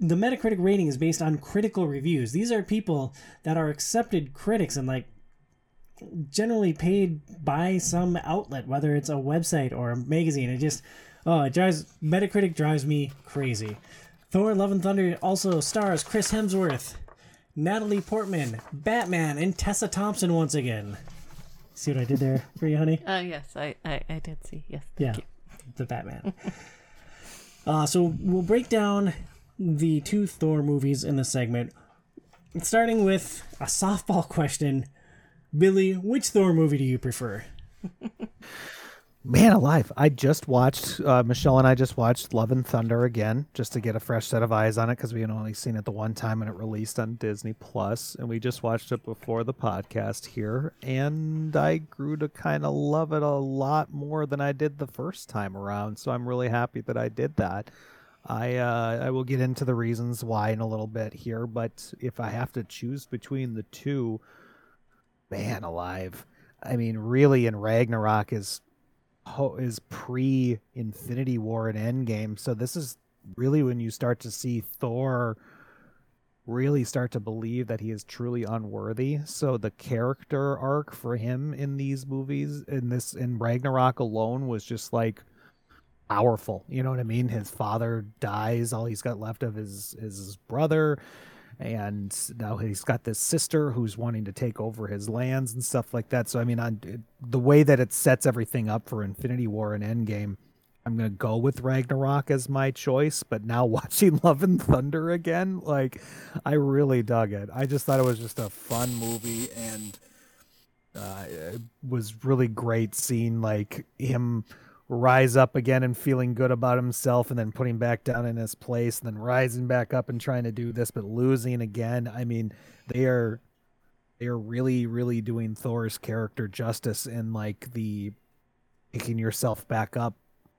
the Metacritic rating is based on critical reviews. These are people that are accepted critics and like generally paid by some outlet, whether it's a website or a magazine. It just, oh, it drives Metacritic drives me crazy. Thor: Love and Thunder also stars Chris Hemsworth, Natalie Portman, Batman, and Tessa Thompson once again. See what I did there for you, honey? Uh, yes, I, I, I did see. Yes. Yeah, you. the Batman. uh, so we'll break down the two Thor movies in the segment, starting with a softball question. Billy, which Thor movie do you prefer? Man alive. I just watched, uh, Michelle and I just watched Love and Thunder again just to get a fresh set of eyes on it because we had only seen it the one time when it released on Disney Plus, And we just watched it before the podcast here. And I grew to kind of love it a lot more than I did the first time around. So I'm really happy that I did that. I uh, I will get into the reasons why in a little bit here, but if I have to choose between the two, man alive. I mean, really, in Ragnarok is is pre Infinity War and Endgame, so this is really when you start to see Thor really start to believe that he is truly unworthy. So the character arc for him in these movies, in this in Ragnarok alone, was just like powerful. You know what I mean? His father dies, all he's got left of is is his brother and now he's got this sister who's wanting to take over his lands and stuff like that. So I mean, on the way that it sets everything up for Infinity War and Endgame, I'm gonna go with Ragnarok as my choice. But now watching Love and Thunder again, like I really dug it. I just thought it was just a fun movie and uh, it was really great seeing like him rise up again and feeling good about himself and then putting back down in his place and then rising back up and trying to do this but losing again. I mean, they are they are really really doing Thor's character justice in like the picking yourself back up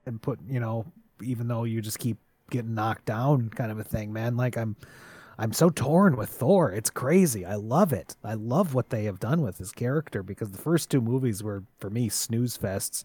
and put, you know, even though you just keep getting knocked down kind of a thing, man. Like I'm I'm so torn with Thor. It's crazy. I love it. I love what they have done with his character because the first two movies were for me snooze fests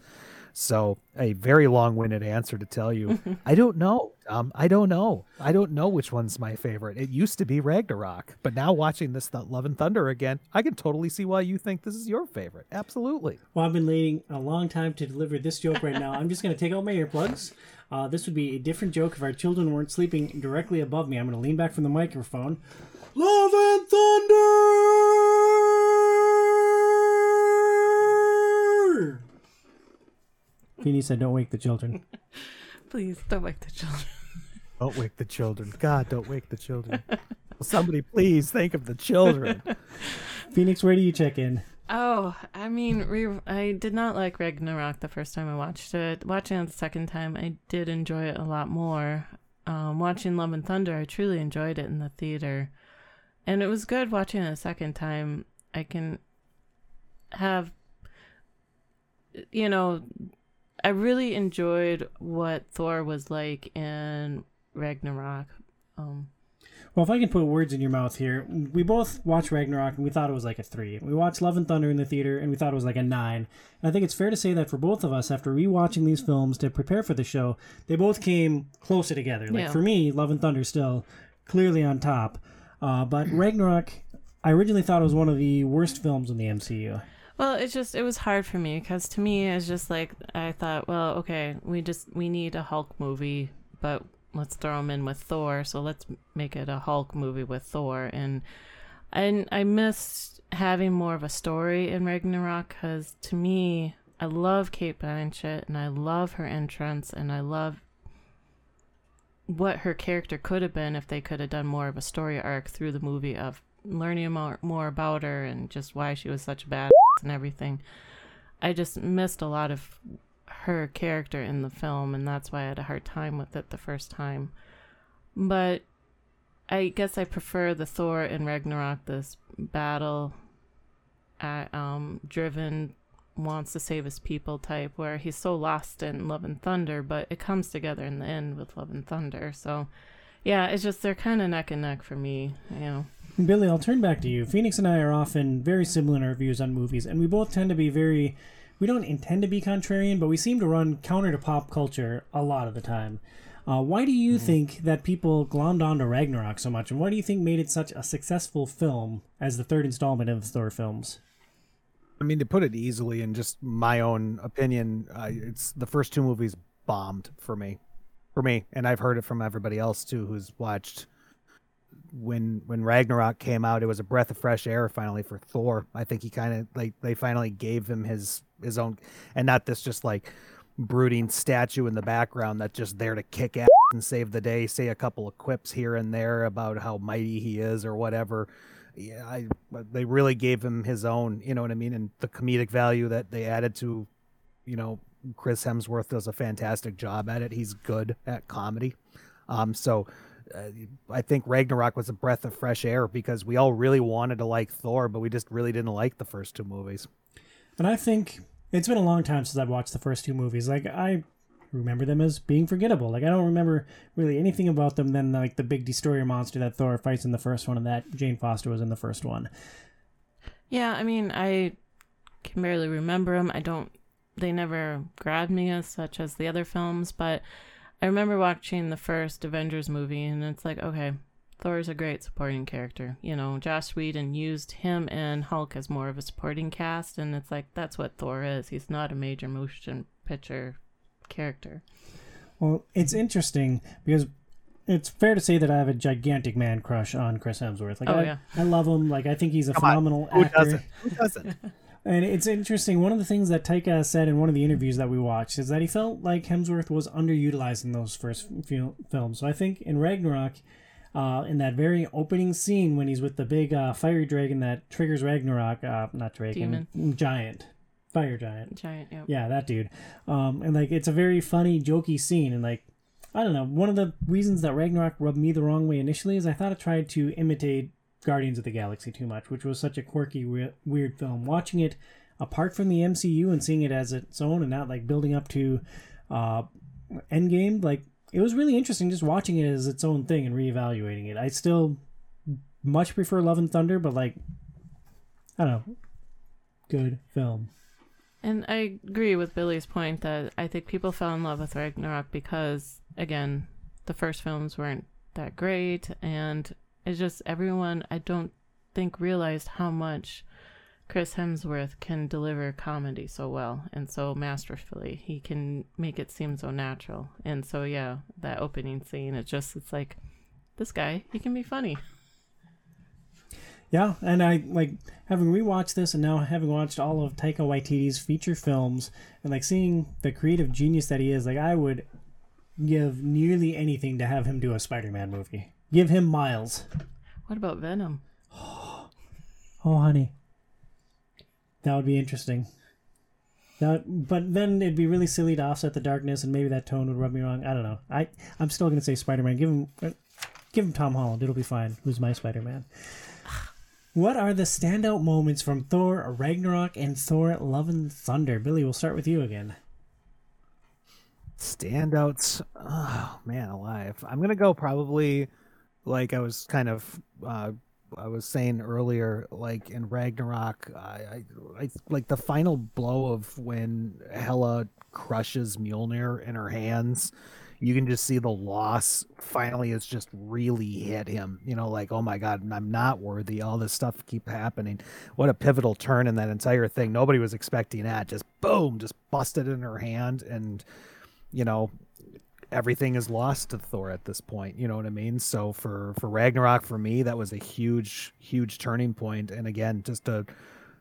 so a very long-winded answer to tell you, I don't know. Um, I don't know. I don't know which one's my favorite. It used to be Ragnarok, but now watching this Th- Love and Thunder again, I can totally see why you think this is your favorite. Absolutely. Well, I've been waiting a long time to deliver this joke right now. I'm just going to take out my earplugs. Uh, this would be a different joke if our children weren't sleeping directly above me. I'm going to lean back from the microphone. Love and Thunder! Feeny said, "Don't wake the children." Please don't wake the children. Don't wake the children. God, don't wake the children. Somebody please think of the children. Phoenix, where do you check in? Oh, I mean, re- I did not like Ragnarok the first time I watched it. Watching it the second time, I did enjoy it a lot more. Um, watching Love and Thunder, I truly enjoyed it in the theater, and it was good watching it a second time. I can have, you know, I really enjoyed what Thor was like in Ragnarok. Um, well, if I can put words in your mouth here, we both watched Ragnarok and we thought it was like a three. We watched Love and Thunder in the theater and we thought it was like a nine. And I think it's fair to say that for both of us, after rewatching these films to prepare for the show, they both came closer together. Like Yeah. for me, Love and Thunder still clearly on top. Uh, but Ragnarok, I originally thought it was one of the worst films in the MCU. Well, it's just it was hard for me because to me it's just like I thought, well, okay, we just we need a Hulk movie, but let's throw him in with Thor, so let's make it a Hulk movie with Thor, and and I missed having more of a story in Ragnarok because to me, I love Cate Blanchett and I love her entrance and I love what her character could have been if they could have done more of a story arc through the movie of learning more, more about her and just why she was such a bad and everything. I just missed a lot of her character in the film, and that's why I had a hard time with it the first time. But I guess I prefer the Thor in Ragnarok, this battle, uh, um, driven, wants to save his people type, where he's so lost in Love and Thunder, but it comes together in the end with Love and Thunder. So, yeah, it's just they're kind of neck and neck for me, you know. Billy, I'll turn back to you. Phoenix and I are often very similar in our views on movies, and we both tend to be very. We don't intend to be contrarian, but we seem to run counter to pop culture a lot of the time. Uh, why do you Mm-hmm. think that people glommed onto Ragnarok so much, and why do you think made it such a successful film as the third installment of the Thor films? I mean, to put it easily, in just my own opinion, uh, it's the first two movies bombed for me, for me, and I've heard it from everybody else too, who's watched. When when Ragnarok came out, it was a breath of fresh air finally for Thor. I think he kind of like they finally gave him his his own, and not this just like brooding statue in the background that's just there to kick ass and save the day, say a couple of quips here and there about how mighty he is or whatever yeah, I they really gave him his own, you know what I mean, and the comedic value that they added to, you know, Chris Hemsworth does a fantastic job at it. He's good at comedy. Um, so uh, I think Ragnarok was a breath of fresh air because we all really wanted to like Thor, but we just really didn't like the first two movies. And I think it's been a long time since I've watched the first two movies. Like I remember them as being forgettable. Like I don't remember really anything about them than like the big destroyer monster that Thor fights in the first one and that Jane Foster was in the first one. Yeah, I mean, I can barely remember them. I don't, they never grabbed me as such as the other films, but I remember watching the first Avengers movie and it's like, okay, Thor's a great supporting character. You know, Joss Whedon used him and Hulk as more of a supporting cast, and it's like, that's what Thor is. He's not a major motion picture character. Well, it's interesting because it's fair to say that I have a gigantic man crush on Chris Hemsworth. Like Oh, I, yeah. I love him. Like I think he's a Come on, phenomenal Who actor. doesn't? Who doesn't? And it's interesting. One of the things that Taika said in one of the interviews that we watched is that he felt like Hemsworth was underutilized in those first few films. So I think in Ragnarok, uh, in that very opening scene when he's with the big uh, fiery dragon that triggers Ragnarok, uh, not dragon, giant, fire giant. Giant, yeah. Yeah, that dude. Um, and like it's a very funny, jokey scene, and like I don't know. One of the reasons that Ragnarok rubbed me the wrong way initially is I thought it tried to imitate Guardians of the Galaxy too much, which was such a quirky, we- weird film. Watching it apart from the MCU and seeing it as its own, and not like building up to uh, Endgame, like it was really interesting just watching it as its own thing and reevaluating it. I still much prefer Love and Thunder, but like I don't know, good film. And I agree with Billy's point that I think people fell in love with Ragnarok because, again, the first films weren't that great, and it's just everyone I don't think realized how much Chris Hemsworth can deliver comedy so well and so masterfully. He can make it seem so natural, and so yeah, that opening scene, it just it's like this guy, he can be funny. Yeah, and I like having rewatched this and now having watched all of Taika Waititi's feature films and like seeing the creative genius that he is, like I would give nearly anything to have him do a Spider-Man movie. Give him Miles. What about Venom? Oh, honey. That would be interesting. That, but then it'd be really silly to offset the darkness, and maybe that tone would rub me wrong. I don't know. I I'm still gonna say Spider-Man. Give him, uh, give him Tom Holland. It'll be fine. Who's my Spider-Man? What are the standout moments from Thor Ragnarok and Thor Love and Thunder? Billy, we'll start with you again. Standouts. Oh man, alive. I'm gonna go probably like I was kind of uh I was saying earlier, like in Ragnarok, I, I, I like the final blow of when Hela crushes Mjolnir in her hands. You can just see the loss finally has just really hit him. You know, like, oh my God, I'm not worthy. All this stuff keep happening. What a pivotal turn in that entire thing. Nobody was expecting that. Just boom, just busted in her hand. And, you know, everything is lost to Thor at this point. You know what I mean? So for for Ragnarok, for me, that was a huge, huge turning point. And again, just to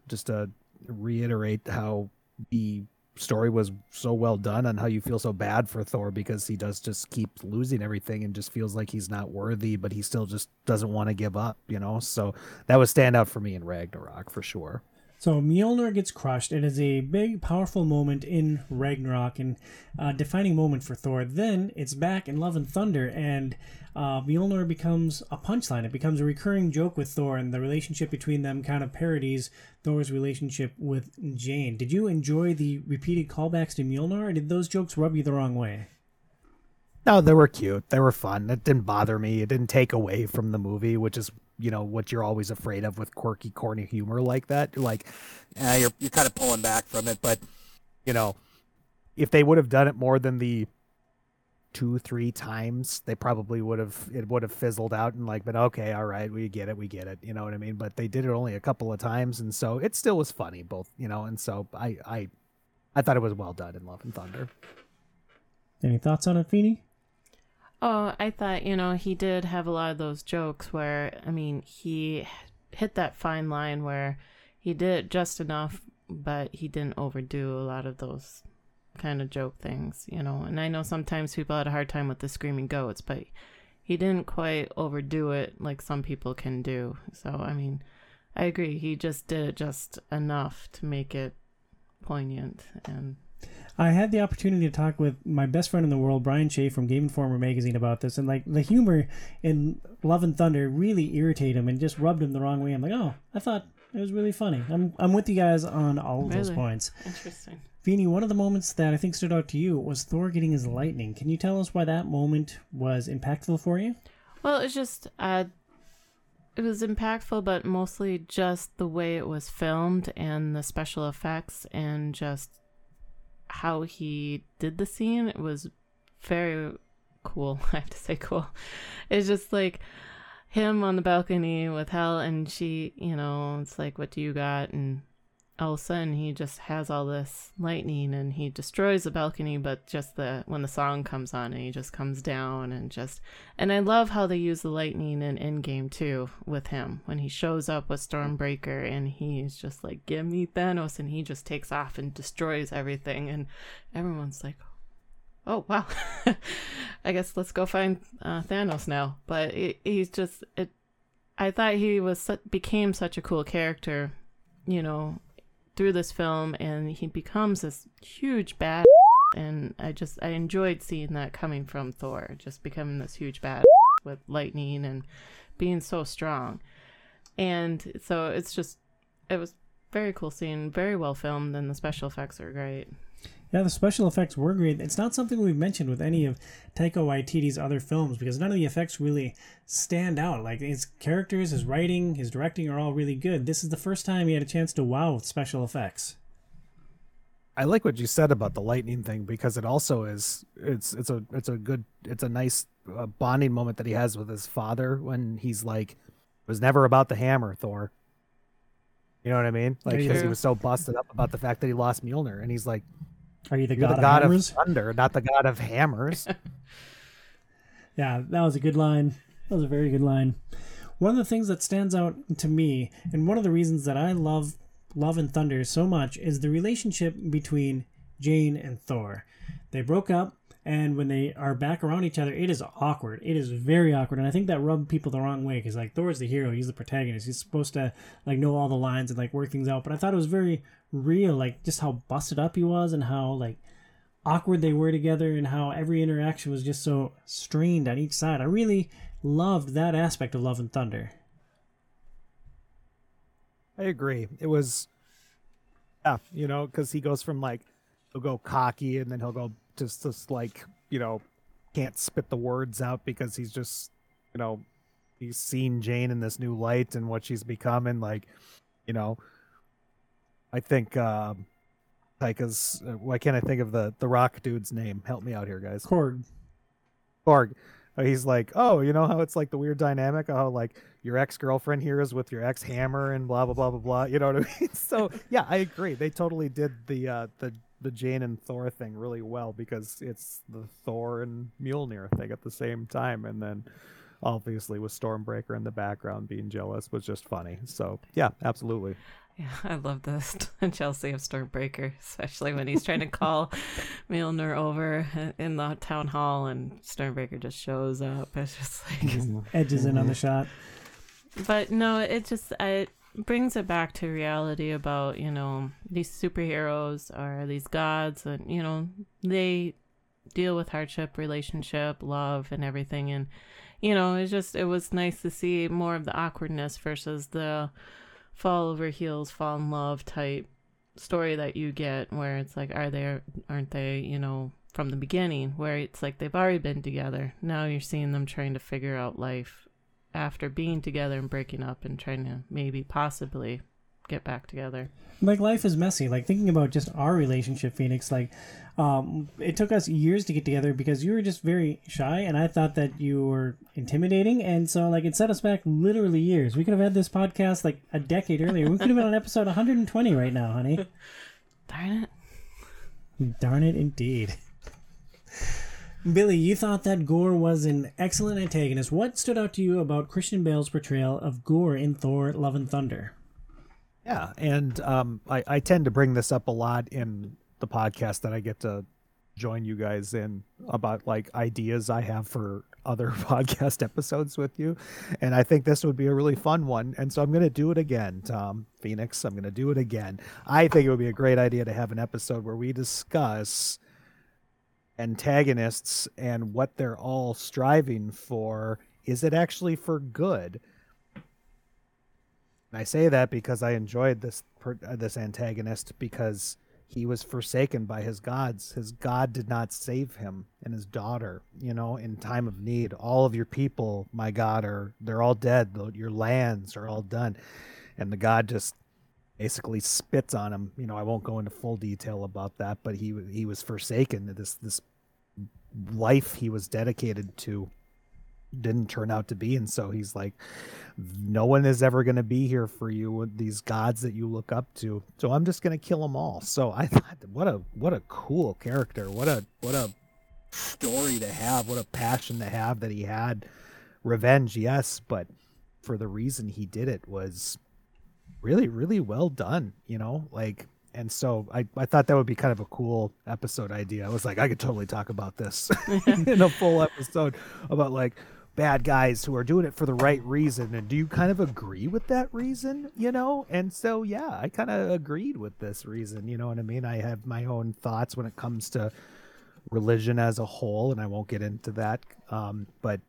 just to reiterate how the story was so well done and how you feel so bad for Thor because he does just keep losing everything and just feels like he's not worthy, but he still just doesn't want to give up, you know? So that was stand out for me in Ragnarok for sure. So Mjolnir gets crushed. It is a big, powerful moment in Ragnarok and a defining moment for Thor. Then it's back in Love and Thunder, and uh, Mjolnir becomes a punchline. It becomes a recurring joke with Thor, and the relationship between them kind of parodies Thor's relationship with Jane. Did you enjoy the repeated callbacks to Mjolnir, or did those jokes rub you the wrong way? No, they were cute. They were fun. It didn't bother me. It didn't take away from the movie, which is you know what you're always afraid of with quirky, corny humor like that. Like, eh, you're you're kind of pulling back from it. But you know, if they would have done it more than the two, three times, they probably would have it would have fizzled out and like been okay, all right, we get it, we get it. You know what I mean? But they did it only a couple of times, and so it still was funny, both you know. And so I I I thought it was well done in Love and Thunder. Any thoughts on it, Feeny? Oh, I thought, you know, he did have a lot of those jokes where, I mean, he hit that fine line where he did just enough, but he didn't overdo a lot of those kind of joke things, you know. And I know sometimes people had a hard time with the screaming goats, but he didn't quite overdo it like some people can do. So, I mean, I agree. He just did it just enough to make it poignant and I had the opportunity to talk with my best friend in the world, Brian Shea from Game Informer magazine, about this, and like the humor in Love and Thunder really irritated him and just rubbed him the wrong way. I'm like, oh, I thought it was really funny. I'm I'm with you guys on all of those Really? points. interesting. Feeny, one of the moments that I think stood out to you was Thor getting his lightning. Can you tell us why that moment was impactful for you? Well, it's just uh it was impactful, but mostly just the way it was filmed and the special effects and just how he did the scene. It was very cool. I have to say cool. It's just like him on the balcony with Hela, and she, you know, it's like, what do you got? And all of a sudden he just has all this lightning and he destroys the balcony, but just the when the song comes on and he just comes down and just and I love how they use the lightning in Endgame too with him when he shows up with Stormbreaker and he's just like, "Give me Thanos," and he just takes off and destroys everything, and everyone's like, "Oh wow, I guess let's go find uh, Thanos now." But it, he's just it. I thought he was became such a cool character, you know, through this film, and he becomes this huge bad. And I just I enjoyed seeing that coming from Thor, just becoming this huge bad with lightning and being so strong. And so it's just it was very cool scene, very well filmed, and the special effects are great. Yeah, the special effects were great. It's not something we've mentioned with any of Taika Waititi's other films because none of the effects really stand out. Like his characters, his writing, his directing are all really good. This is the first time he had a chance to wow with special effects. I like what you said about the lightning thing because it also is it's it's a it's a good it's a nice uh, bonding moment that he has with his father when he's like it was never about the hammer Thor. You know what I mean? Like Yeah, because he was so busted up about the fact that he lost Mjolnir and he's like Are you the you're god, the god of of thunder, not the god of hammers. Yeah, that was a good line. That was a very good line. One of the things that stands out to me, and one of the reasons that I love Love and Thunder so much, is the relationship between Jane and Thor. They broke up, and when they are back around each other, it is awkward. It is very awkward, and I think that rubbed people the wrong way because like Thor's the hero, he's the protagonist, he's supposed to like know all the lines and like work things out. But I thought it was very real, like just how busted up he was and how like awkward they were together and how every interaction was just so strained on each side. I really loved that aspect of Love and Thunder. I agree. It was, yeah, you know, because he goes from like he'll go cocky and then he'll go just just like you know can't spit the words out because he's just you know he's seen Jane in this new light and what she's become and like you know I think um Taika's uh, why can't I think of the the rock dude's name? Help me out here, guys. Korg. Korg. Uh, He's like, oh, you know how it's like the weird dynamic of how like your ex girlfriend here is with your ex hammer and blah blah blah blah blah. You know what I mean? So yeah, I agree. They totally did the uh, the the Jane and Thor thing really well because it's the Thor and Mjolnir thing at the same time, and then obviously with Stormbreaker in the background being jealous was just funny. So yeah, absolutely. Yeah, I love this Chelsea of Stormbreaker, especially when he's trying to call Mjolnir over in the town hall and Stormbreaker just shows up. It's just like, Edges in on the shot. but no, it just it brings it back to reality about you know these superheroes or these gods, and you know they deal with hardship, relationship, love, and everything, and you know it's just it was nice to see more of the awkwardness versus the fall over heels, fall in love type story that you get where it's like, are they, aren't they, you know, from the beginning, where it's like they've already been together. Now you're seeing them trying to figure out life after being together and breaking up and trying to maybe possibly get back together. Like life is messy. Like thinking about just our relationship, Phoenix. Like, um, it took us years to get together because you were just very shy, and I thought that you were intimidating, and so like it set us back literally years. We could have had this podcast like a decade earlier. We could have been on episode 120 right now, honey. Darn it. Darn it, indeed. Billy, you thought that Gorr was an excellent antagonist. What stood out to you about Christian Bale's portrayal of Gorr in Thor: Love and Thunder? Yeah, and um, I, I tend to bring this up a lot in the podcast that I get to join you guys in about like ideas I have for other podcast episodes with you. And I think this would be a really fun one. And so I'm going to do it again, Tom Phoenix. I'm going to do it again. I think it would be a great idea to have an episode where we discuss antagonists and what they're all striving for. Is it actually for good? And I say that because I enjoyed this per, uh, this antagonist because he was forsaken by his gods. His god did not save him and his daughter, you know, in time of need. All of your people, my god, are they're all dead. Your lands are all done. And the god just basically spits on him. You know, I won't go into full detail about that, but he he was forsaken. This this life he was dedicated to didn't turn out to be. And so he's like no one is ever going to be here for you with these gods that you look up to. So i'm just going to kill them all. So i thought what a what a cool character. What a what a story to have. What a passion to have that he had. Revenge yes but for the reason he did it was really really well done you know? Like and so I, I thought that would be kind of a cool episode idea. I was like, I could totally talk about this in a full episode about like bad guys who are doing it for the right reason. And do you kind of agree with that reason? You know? And so, yeah, I kind of agreed with this reason. You know what I mean? I have my own thoughts when it comes to religion as a whole, and I won't get into that. Um, but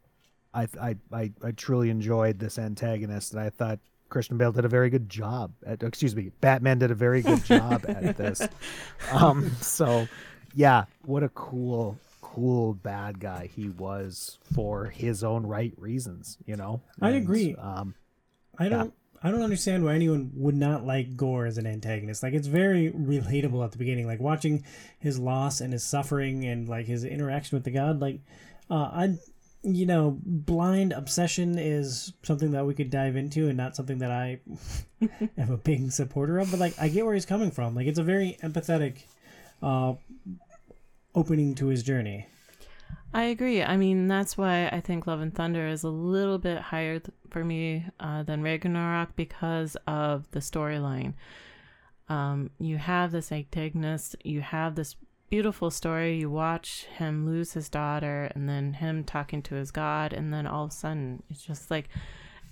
I, I, I, I truly enjoyed this antagonist, and I thought Christian Bale did a very good job at excuse me, Batman did a very good job at this. Um so yeah, what a cool cool bad guy he was for his own right reasons, you know. I agree. Um I don't. I don't understand why anyone would not like Gorr as an antagonist. Like it's very relatable at the beginning, like watching his loss and his suffering and like his interaction with the god. Like, uh, I, you know, blind obsession is something that we could dive into, and not something that I am a big supporter of. But like, I get where he's coming from. Like, it's a very empathetic, uh, opening to his journey. I agree. I mean, that's why I think Love and Thunder is a little bit higher th- for me uh, than Ragnarok because of the storyline. Um, you have this antagonist, you have this beautiful story. You watch him lose his daughter, and then him talking to his god, and then all of a sudden, it's just like,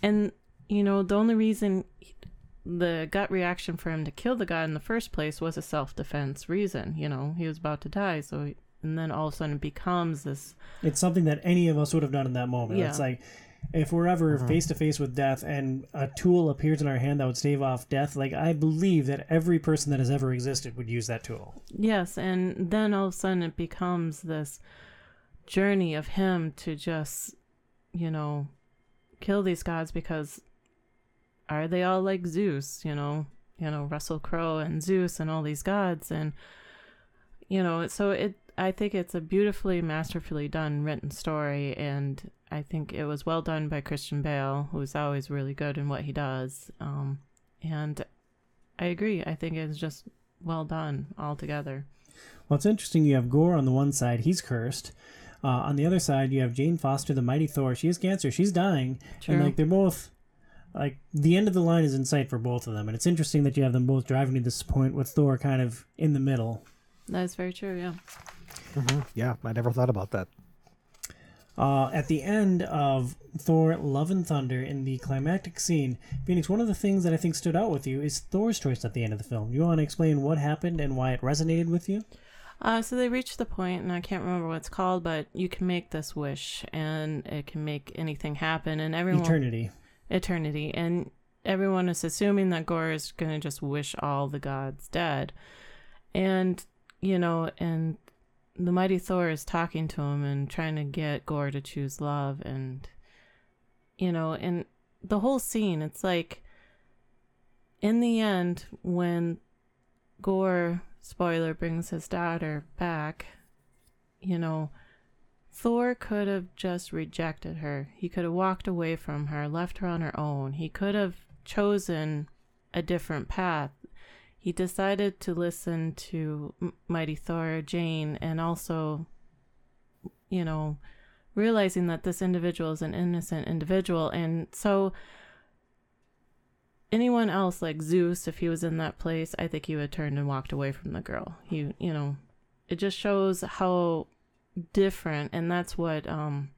and you know, the only reason the gut reaction for him to kill the god in the first place was a self defense reason. You know, he was about to die, so and then all of a sudden it becomes this It's something that any of us would have done in that moment. Yeah. It's like if we're ever face to face with death and a tool appears in our hand that would stave off death, like I believe that every person that has ever existed would use that tool. yes and then all of a sudden it becomes this journey of him to just you know kill these gods because are they all like zeus you know you know russell crowe and zeus and all these gods and you know so it i think it's a beautifully masterfully done written story and i think it was well done by christian bale who's always really good in what he does um and i agree i think it's just well done altogether Well, it's interesting. You have Gorr on the one side; he's cursed. Uh, on the other side, you have Jane Foster, the mighty Thor. She has cancer. She's dying, True. and like they're both like the end of the line is in sight for both of them, and it's interesting that you have them both driving to this point with Thor kind of in the middle. That's very true. Yeah. Yeah, I never thought about that. Uh, at the end of Thor: Love and Thunder, in the climactic scene, Phoenix, one of the things that I think stood out with you is Thor's choice at the end of the film. You want to explain what happened and why it resonated with you? Uh, so they reach the point, and I can't remember what it's called, but you can make this wish, and it can make anything happen, and everyone Eternity. Eternity, and everyone is assuming that Gorr is gonna just wish all the gods dead, and you know, and the mighty Thor is talking to him and trying to get Gorr to choose love, and you know, and the whole scene, it's like, in the end, when Gorr spoiler brings his daughter back, you know, Thor could have just rejected her. He could have walked away from her, left her on her own. He could have chosen a different path. He decided to listen to Mighty Thor, Jane, and also, you know, realizing that this individual is an innocent individual. And so, anyone else like Zeus, if he was in that place, I think he would have turned and walked away from the girl. He, you know, it just shows how different, and that's what um,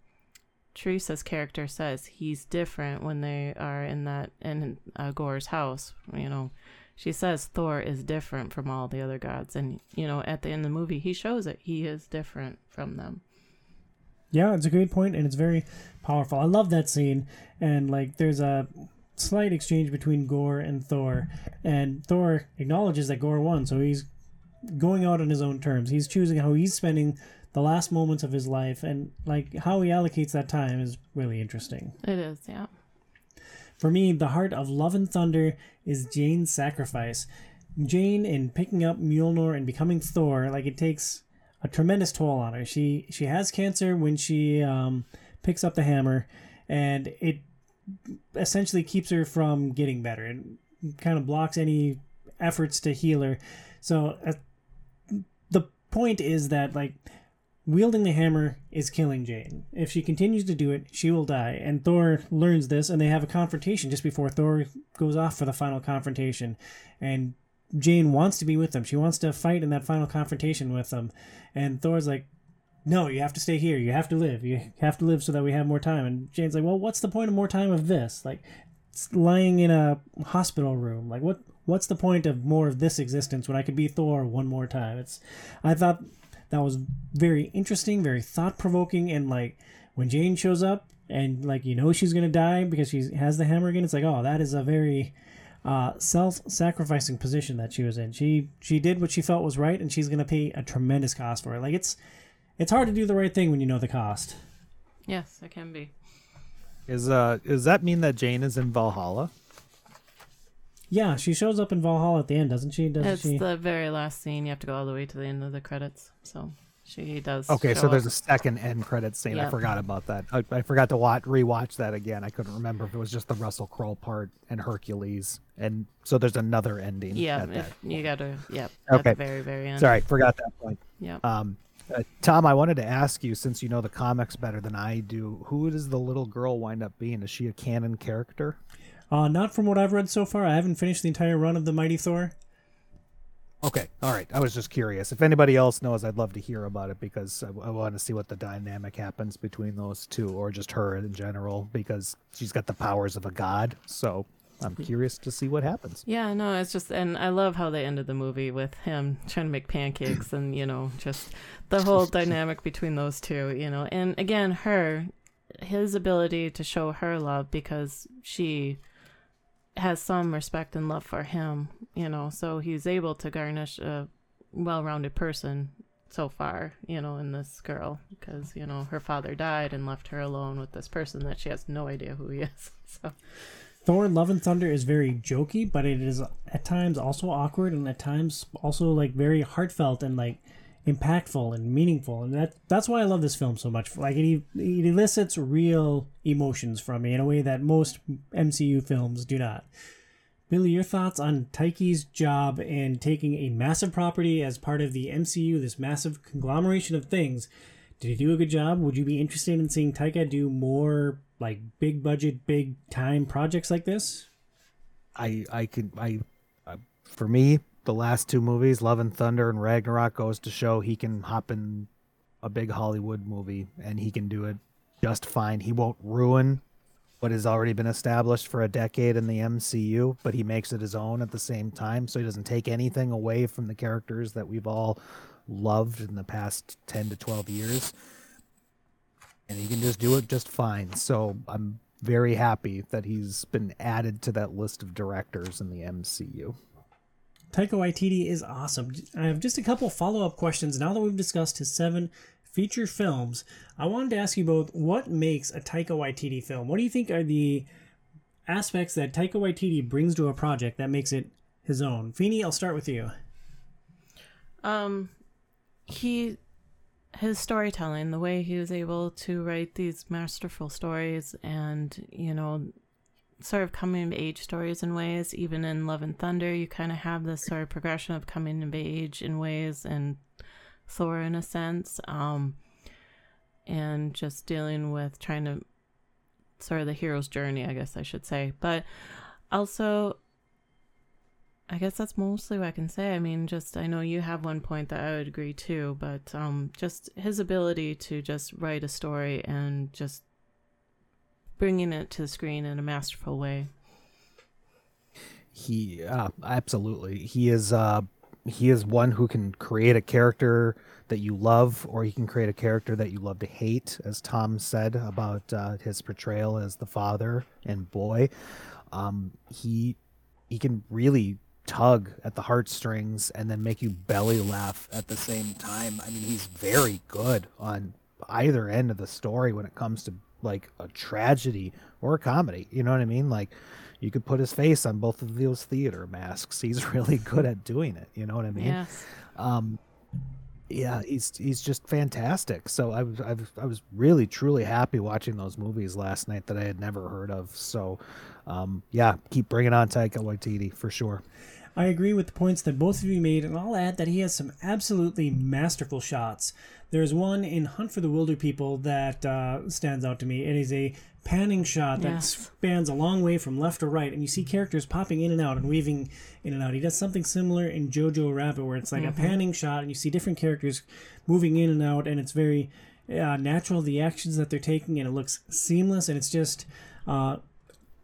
Teresa's character says. He's different when they are in that in uh, Gorr's house. You know, she says Thor is different from all the other gods, and you know, at the end of the movie, he shows it. He is different from them. Yeah, it's a great point, and it's very powerful. I love that scene, and like, there's a slight exchange between Gorr and Thor, and Thor acknowledges that Gorr won, so he's going out on his own terms. He's choosing how he's spending the last moments of his life, and like how he allocates that time is really interesting. It is, yeah. For me, the heart of Love and Thunder is Jane's sacrifice. Jane, in picking up Mjolnir and becoming Thor, like it takes a tremendous toll on her. She she has cancer when she um, picks up the hammer, and it essentially keeps her from getting better. It kind of blocks any efforts to heal her. So uh, the point is that like wielding the hammer is killing Jane. If she continues to do it, she will die. And Thor learns this, and they have a confrontation just before Thor goes off for the final confrontation. And Jane wants to be with them. She wants to fight in that final confrontation with them. And Thor's like, no, you have to stay here. You have to live. You have to live so that we have more time. And Jane's like, well, what's the point of more time of this? Like, lying in a hospital room. Like, what? What's the point of more of this existence when I could be Thor one more time? It's, I thought that was very interesting, very thought provoking, and like when Jane shows up and like you know she's gonna die because she has the hammer again. It's like, oh, that is a very uh, self-sacrificing position that she was in. She she did what she felt was right, and she's gonna pay a tremendous cost for it. Like it's it's hard to do the right thing when you know the cost. Yes, it can be. Is uh does that mean that Jane is in Valhalla? Yeah, she shows up in Valhalla at the end, doesn't she? Doesn't It's she? the very last scene. You have to go all the way to the end of the credits. So she does. Okay, show so there's a second end credit scene. I forgot about that. I, I forgot to watch rewatch that again. I couldn't remember if it was just the Russell Crowe part and Hercules, and so there's another ending. Yeah, at that if you gotta. Yep. Okay. At the very, very end. Sorry, forgot that point. Yeah. Um, uh, Tom, I wanted to ask you, since you know the comics better than I do, who does the little girl wind up being? Is she a canon character? Uh, not from what I've read so far. I haven't finished the entire run of the Mighty Thor. Okay, all right. I was just curious. If anybody else knows, I'd love to hear about it because I, I want to see what the dynamic happens between those two, or just her in general, because she's got the powers of a god. So I'm curious to see what happens. Yeah, no, it's just, and I love how they ended the movie with him trying to make pancakes and, you know, just the whole dynamic between those two, you know. And again, her, his ability to show her love because she has some respect and love for him, you know, so he's able to garnish a well rounded person so far, you know, in this girl because, you know, her father died and left her alone with this person that she has no idea who he is. So, Thor: Love and Thunder is very jokey, but it is at times also awkward, and at times also like very heartfelt and like impactful and meaningful, and that that's why I love this film so much. Like it, it elicits real emotions from me in a way that most MCU films do not. Billy, your thoughts on Taika's job and taking a massive property as part of the MCU, this massive conglomeration of things? Did he do a good job? Would you be interested in seeing Taika do more like big budget, big time projects like this? I I could I, uh, for me the last two movies, Love and Thunder and Ragnarok, goes to show he can hop in a big Hollywood movie and he can do it just fine. He won't ruin what has already been established for a decade in the MCU, but he makes it his own at the same time. So he doesn't take anything away from the characters that we've all loved in the past 10 to 12 years. And he can just do it just fine. So I'm very happy that he's been added to that list of directors in the MCU. Taika Waititi is awesome. I have just a couple follow up questions now that we've discussed his seven feature films. I wanted to ask you both what makes a Taika Waititi film? What do you think are the aspects that Taika Waititi brings to a project that makes it his own? Feeny, I'll start with you. Um, he his storytelling, the way he was able to write these masterful stories, and you know, sort of coming of age stories in ways. Even in Love and Thunder, you kind of have this sort of progression of coming of age in ways, and Thor in a sense, um, and just dealing with trying to sort of the hero's journey, I guess I should say, but also I guess that's mostly what I can say. I mean, just I know you have one point that I would agree to, but um, just his ability to just write a story and just bringing it to the screen in a masterful way. He uh, absolutely he is uh, he is one who can create a character that you love, or he can create a character that you love to hate, as Tom said about uh, his portrayal as the father and boy. Um, he he can really tug at the heartstrings and then make you belly laugh at the same time. I mean, he's very good on either end of the story when it comes to like a tragedy or a comedy. You know what I mean? Like you could put his face on both of those theater masks. He's really good at doing it. You know what I mean? Yes. Um, yeah, he's he's just fantastic. So I was I was I was really truly happy watching those movies last night that I had never heard of. So, um, yeah, keep bringing on Taika Waititi for sure. I agree with the points that both of you made, and I'll add that he has some absolutely masterful shots. There's one in Hunt for the Wilderpeople that uh, stands out to me. It is a panning shot that Yes. spans a long way from left to right, and you see characters popping in and out and weaving in and out. He does something similar in Jojo Rabbit, where it's like a panning shot, and you see different characters moving in and out, and it's very uh, natural the actions that they're taking, and it looks seamless, and it's just. Uh,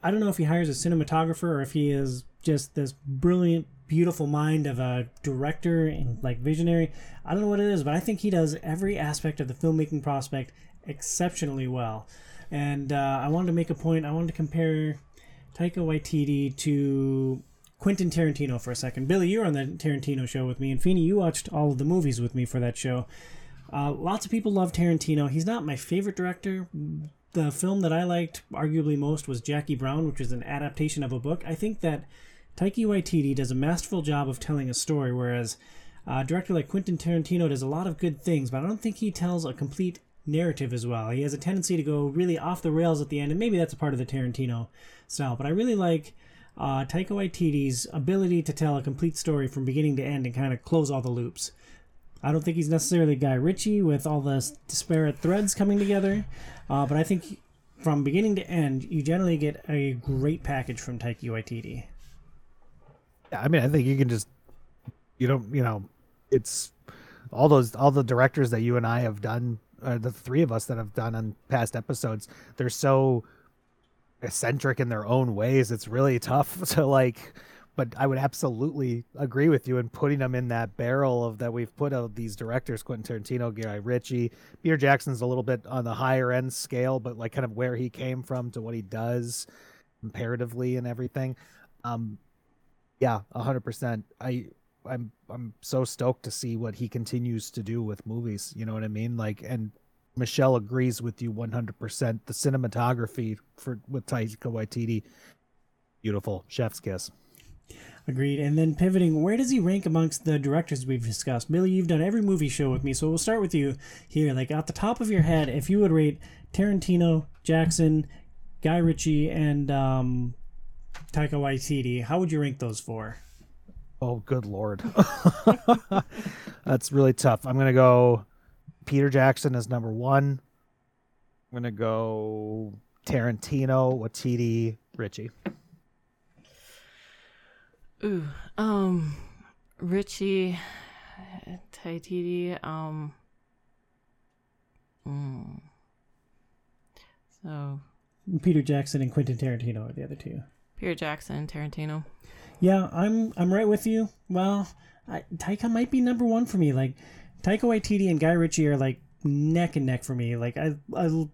I don't know if he hires a cinematographer or if he is just this brilliant, beautiful mind of a director and like visionary. I don't know what it is, but I think he does every aspect of the filmmaking prospect exceptionally well. And uh, I wanted to make a point. I wanted to compare Taika Waititi to Quentin Tarantino for a second. Billy, you were on the Tarantino show with me, and Feeney, you watched all of the movies with me for that show. Uh, lots of people love Tarantino. He's not my favorite director. The film that I liked arguably most was Jackie Brown, which is an adaptation of a book. I think that Taika Waititi does a masterful job of telling a story, whereas uh, a director like Quentin Tarantino does a lot of good things, but I don't think he tells a complete narrative as well. He has a tendency to go really off the rails at the end, and maybe that's a part of the Tarantino style. But I really like uh, Taika Waititi's ability to tell a complete story from beginning to end and kind of close all the loops. I don't think he's necessarily Guy Ritchie with all the disparate threads coming together, uh, but I think from beginning to end, you generally get a great package from Taika Waititi. I mean, I think you can just you don't you know, it's all those all the directors that you and I have done, uh, the three of us that have done on past episodes, they're so eccentric in their own ways. It's really tough to like. But I would absolutely agree with you in putting them in that barrel of that we've put out these directors: Quentin Tarantino, Guy Ritchie, Peter Jackson's a little bit on the higher end scale, but like kind of where he came from to what he does comparatively and everything. Um, yeah, hundred percent. I I'm I'm so stoked to see what he continues to do with movies. You know what I mean? Like, and Michelle agrees with you one hundred percent. The cinematography for with Taika Waititi, beautiful, chef's kiss. Agreed. And then pivoting, where does he rank amongst the directors we've discussed? Billy, you've done every movie show with me, so we'll start with you here. Like, at the top of your head, if you would rate Tarantino, Jackson, Guy Ritchie, and um, Taika Waititi, how would you rank those four? Oh, good lord, that's really tough. I'm gonna go. Peter Jackson is number one. I'm gonna go Tarantino, Waititi, Ritchie. Ooh, um, Ritchie, Taititi, um, mm. so Peter Jackson and Quentin Tarantino are the other two. Peter Jackson, and Tarantino. Yeah, I'm I'm right with you. Well, I, Taika might be number one for me. Like Taika Waititi and Guy Ritchie are like neck and neck for me. Like I, I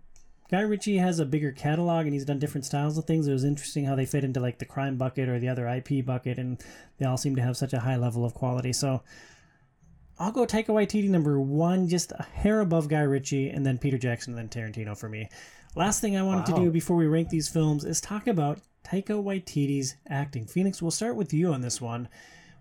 Guy Ritchie has a bigger catalog and he's done different styles of things. It was interesting how they fit into like the crime bucket or the other IP bucket, and they all seem to have such a high level of quality. So I'll go Taika Waititi number one, just a hair above Guy Ritchie, and then Peter Jackson, and then Tarantino for me. Last thing I wanted to do before we rank these films is talk about Taika Waititi's acting. Phoenix, we'll start with you on this one.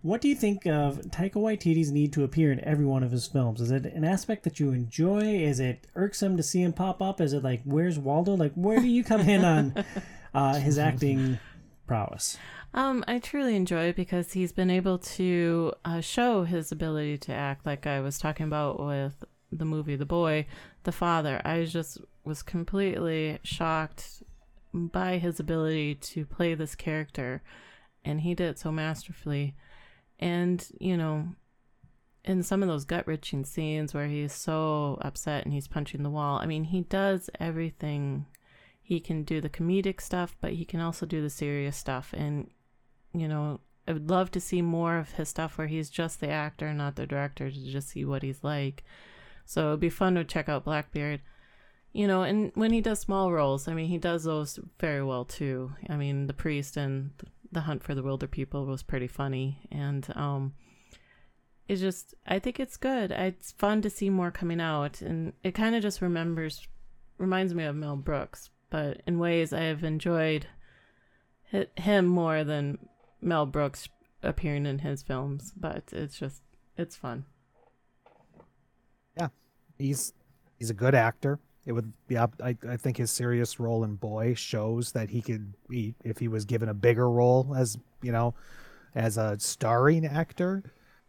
What do you think of Taika Waititi's need to appear in every one of his films? Is it an aspect that you enjoy? Is it irksome to see him pop up? Is it like, where's Waldo? Like, where do you come in on uh, his acting prowess? Um, I truly enjoy it because he's been able to uh, show his ability to act, like I was talking about with the movie The Boy, The Father. I just was completely shocked by his ability to play this character, and he did it so masterfully. And, you know, in some of those gut wrenching scenes where he's so upset and he's punching the wall, I mean, he does everything. He can do the comedic stuff, but he can also do the serious stuff. And, you know, I would love to see more of his stuff where he's just the actor, not the director, to just see what he's like. So it'd be fun to check out Blackbeard. You know, and when he does small roles, I mean, he does those very well too. I mean, The Priest and The Hunt for the Wilderpeople was pretty funny. And, um, it's just, I think it's good. It's fun to see more coming out. And it kind of just remembers, reminds me of Mel Brooks, but in ways I have enjoyed him more than Mel Brooks appearing in his films. But it's just, it's fun. Yeah, he's he's a good actor. It would be up. I, I think his serious role in Boy shows that he could be if he was given a bigger role as you know, as a starring actor.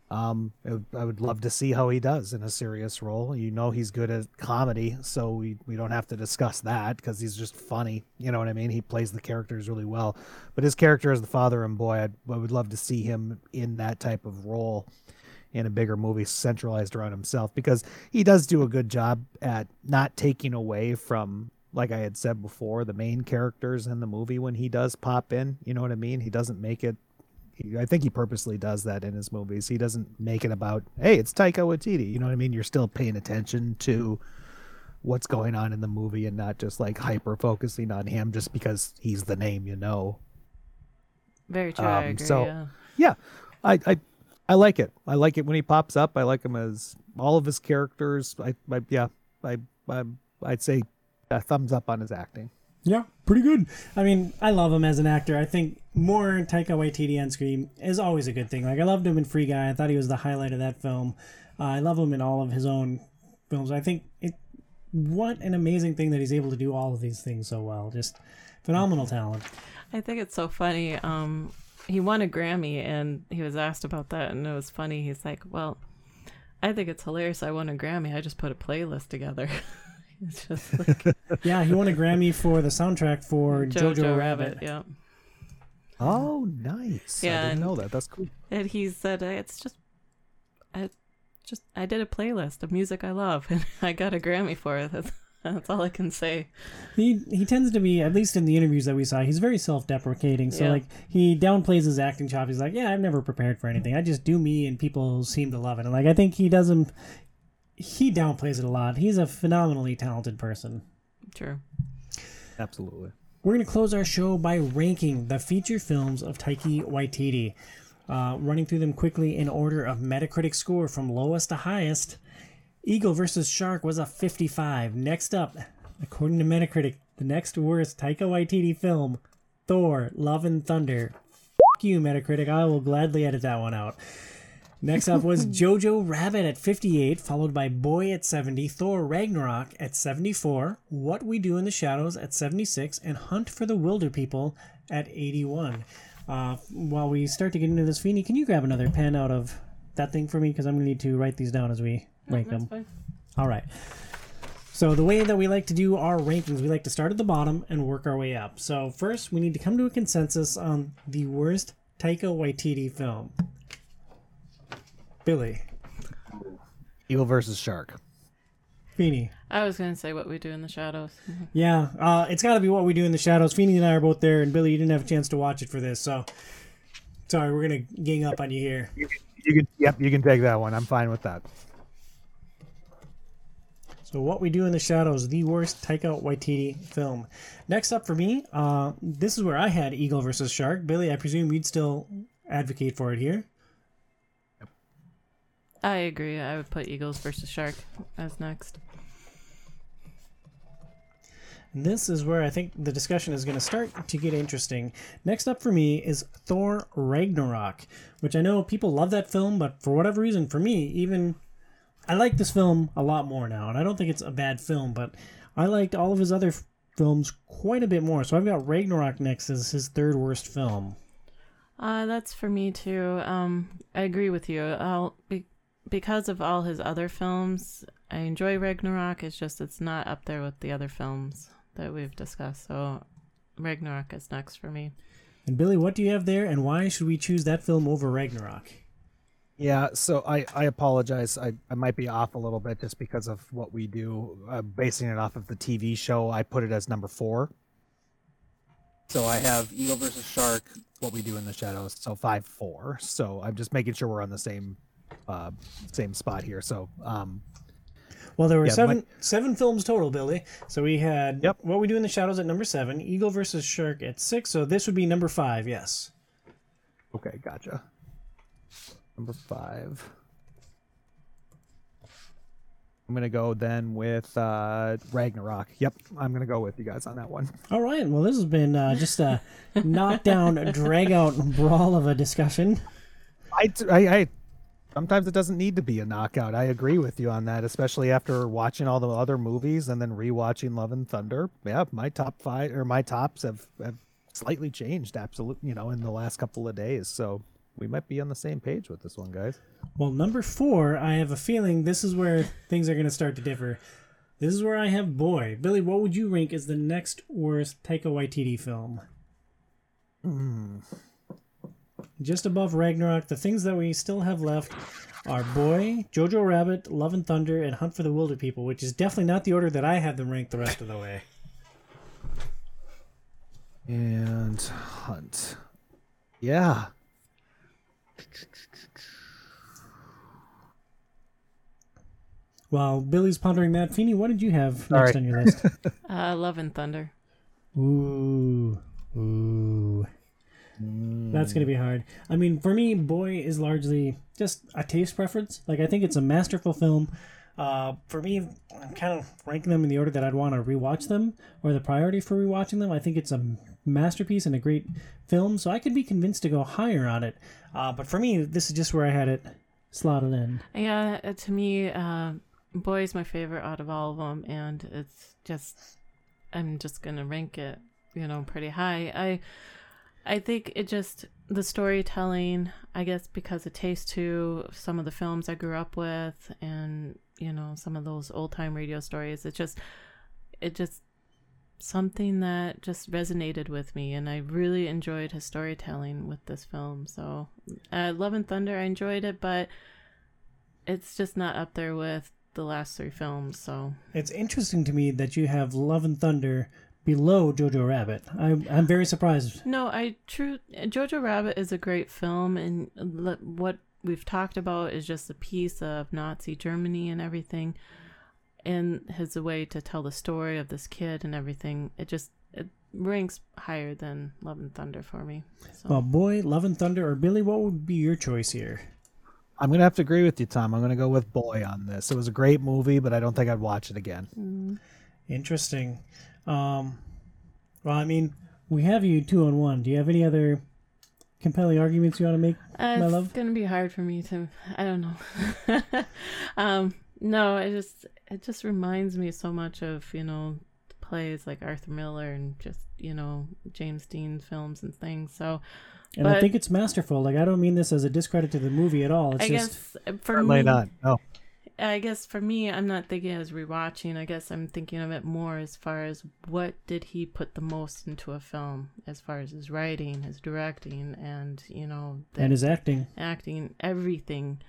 Um, I would- I would love to see how he does in a serious role. You know, he's good at comedy, so we, we don't have to discuss that because he's just funny. You know what I mean? He plays the characters really well. But his character as the father and boy, I'd, I would love to see him in that type of role in a bigger movie centralized around himself because he does do a good job at not taking away from like I had said before the main characters in the movie when he does pop in you know what I mean he doesn't make it he, I think he purposely does that in his movies he doesn't make it about hey it's Taika Waititi you know what I mean you're still paying attention to what's going on in the movie and not just like hyper focusing on him just because he's the name you know Very true. I Um, agree. so- yeah. yeah I, I i like it i like it when he pops up i like him as all of his characters i, I yeah I, I i'd say a thumbs up on his acting Yeah, pretty good. I mean, I love him as an actor. I think more Taika Waititi on screen is always a good thing. Like I loved him in Free Guy. I thought he was the highlight of that film. Uh, I love him in all of his own films. I think it. What an amazing thing that he's able to do all of these things so well. Just phenomenal talent. I think it's so funny. Um, he won a Grammy, and he was asked about that, and it was funny. He's like, "Well, I think it's hilarious. I won a Grammy. I just put a playlist together." it's just like Yeah, he won a Grammy for the soundtrack for Jojo, Rabbit. Yeah, oh nice Yeah, i didn't and- know that that's cool and he said, "Uh, "It's just, I just I did a playlist of music I love, and I got a Grammy for it." That's, that's all I can say. He he tends to be, at least in the interviews that we saw, he's very self-deprecating. So Yeah. like he downplays his acting chops. He's like, "Yeah, I've never prepared for anything. I just do me, and people seem to love it." And like I think he doesn't. He downplays it a lot. He's a phenomenally talented person. True. absolutely We're going to close our show by ranking the feature films of Taika Waititi. Uh, running through them quickly in order of Metacritic score from lowest to highest. Eagle versus Shark was a 55. Next up, according to Metacritic, the next worst Taika Waititi film, Thor: Love and Thunder. F you, Metacritic. I will gladly edit that one out. Next up was Jojo Rabbit at 58, followed by Boy at 70, Thor Ragnarok at 74, What We Do in the Shadows at 76, and Hunt for the Wilderpeople at 81. Uh, while we start to get into this, Feeny, can you grab another pen out of that thing for me? Because I'm going to need to write these down as we rank them. Fine. All right. So the way that we like to do our rankings, we like to start at the bottom and work our way up. So first, we need to come to a consensus on the worst Taika Waititi film. Billy, Eagle versus Shark. Feeney. I was gonna say what we do in the shadows. Yeah, uh, it's got to be what we do in the shadows. Feeney and I are both there, and Billy, you didn't have a chance to watch it for this, so sorry, we're gonna gang up on you here. You can, you can, yep, you can take that one. I'm fine with that. So what we do in the shadows, the worst Taika Waititi film. Next up for me, uh, this is where I had Eagle versus Shark. Billy, I presume you'd still advocate for it here. I agree. I would put Eagles versus Shark as next. And this is where I think the discussion is going to start to get interesting. Next up for me is Thor Ragnarok, which I know people love that film, but for whatever reason, for me, even I like this film a lot more now, and I don't think it's a bad film, but I liked all of his other f- films quite a bit more. So I've got Ragnarok next as his third worst film. Uh, that's for me too. Um, I agree with you. I'll be, because of all his other films, I enjoy Ragnarok. It's just it's not up there with the other films that we've discussed. So Ragnarok is next for me. And Billy, what do you have there, and why should we choose that film over Ragnarok? Yeah, so I, I apologize. I, I might be off a little bit just because of what we do. Uh, basing it off of the TV show, I put it as number four. So I have Eagle versus Shark, what we do in the shadows. So five four. So I'm just making sure we're on the same uh, same spot here. So um, Well, there were Yeah, seven my- seven films total, Billy. So we had Yep. What We Do in the Shadows at number seven, Eagle versus Shark at six. So this would be number five. Yes. okay, gotcha. Number five. I'm gonna go then with uh, Ragnarok. Yep, I'm gonna go with you guys on that one. All right. Well, this has been uh, just a knockdown, drag out brawl of a discussion. I, I, I sometimes it doesn't need to be a knockout. I agree with you on that, especially after watching all the other movies and then rewatching Love and Thunder. Yeah, my top five or my tops have, have slightly changed, absolutely, you know, in the last couple of days. So we might be on the same page with this one, guys. Well, number four, I have a feeling this is where things are going to start to differ. This is where I have Boy. Billy, what would you rank as the next worst Taika Waititi film? Hmm. Just above Ragnarok, the things that we still have left are Boy, Jojo Rabbit, Love and Thunder, and Hunt for the Wilderpeople, which is definitely not the order that I had them ranked the rest of the way. And Hunt. Yeah. While Billy's pondering that, Feeney, what did you have All next right. on your list? Uh, Love and Thunder. Ooh, ooh. That's gonna be hard. I mean, for me, Boy is largely just a taste preference. Like, I think it's a masterful film. Uh, for me, I'm kind of ranking them in the order that I'd want to rewatch them, or the priority for rewatching them. I think it's a masterpiece and a great film, so I could be convinced to go higher on it. Uh, but for me, this is just where I had it slotted in. Yeah, uh, to me, uh, is my favorite out of all of them, and it's just I'm just gonna rank it, you know, pretty high. I I think it just the storytelling, I guess, because it tastes to some of the films I grew up with, and you know, some of those old time radio stories. It just it just something that just resonated with me and i really enjoyed his storytelling with this film so uh, love and thunder i enjoyed it but it's just not up there with the last three films. So It's interesting to me that you have Love and Thunder below Jojo Rabbit. I'm, I'm very surprised. no, I true Jojo Rabbit is a great film, and what we've talked about is just a piece of Nazi Germany and everything, and his way to tell the story of this kid and everything. It just it ranks higher than Love and Thunder for me. So. Well, boy, Love and Thunder or Billy, what would be your choice here? I'm gonna have to agree with you, Tom. I'm gonna go with Boy on this. It was a great movie, but I don't think I'd watch it again. Interesting. Um, well, I mean, we have you two on one. Do you have any other compelling arguments you want to make, Uh, my it's gonna be hard for me to. I don't know. um, no, it just it just reminds me so much of you know plays like Arthur Miller and just you know James Dean films and things. So And I think it's masterful. Like, I don't mean this as a discredit to the movie at all. It's I just guess uh, for Certainly me, not. No. I guess for me, I'm not thinking as rewatching. I guess I'm thinking of it more as far as what did he put the most into a film, as far as his writing, his directing, and you know, the And his acting. acting, everything.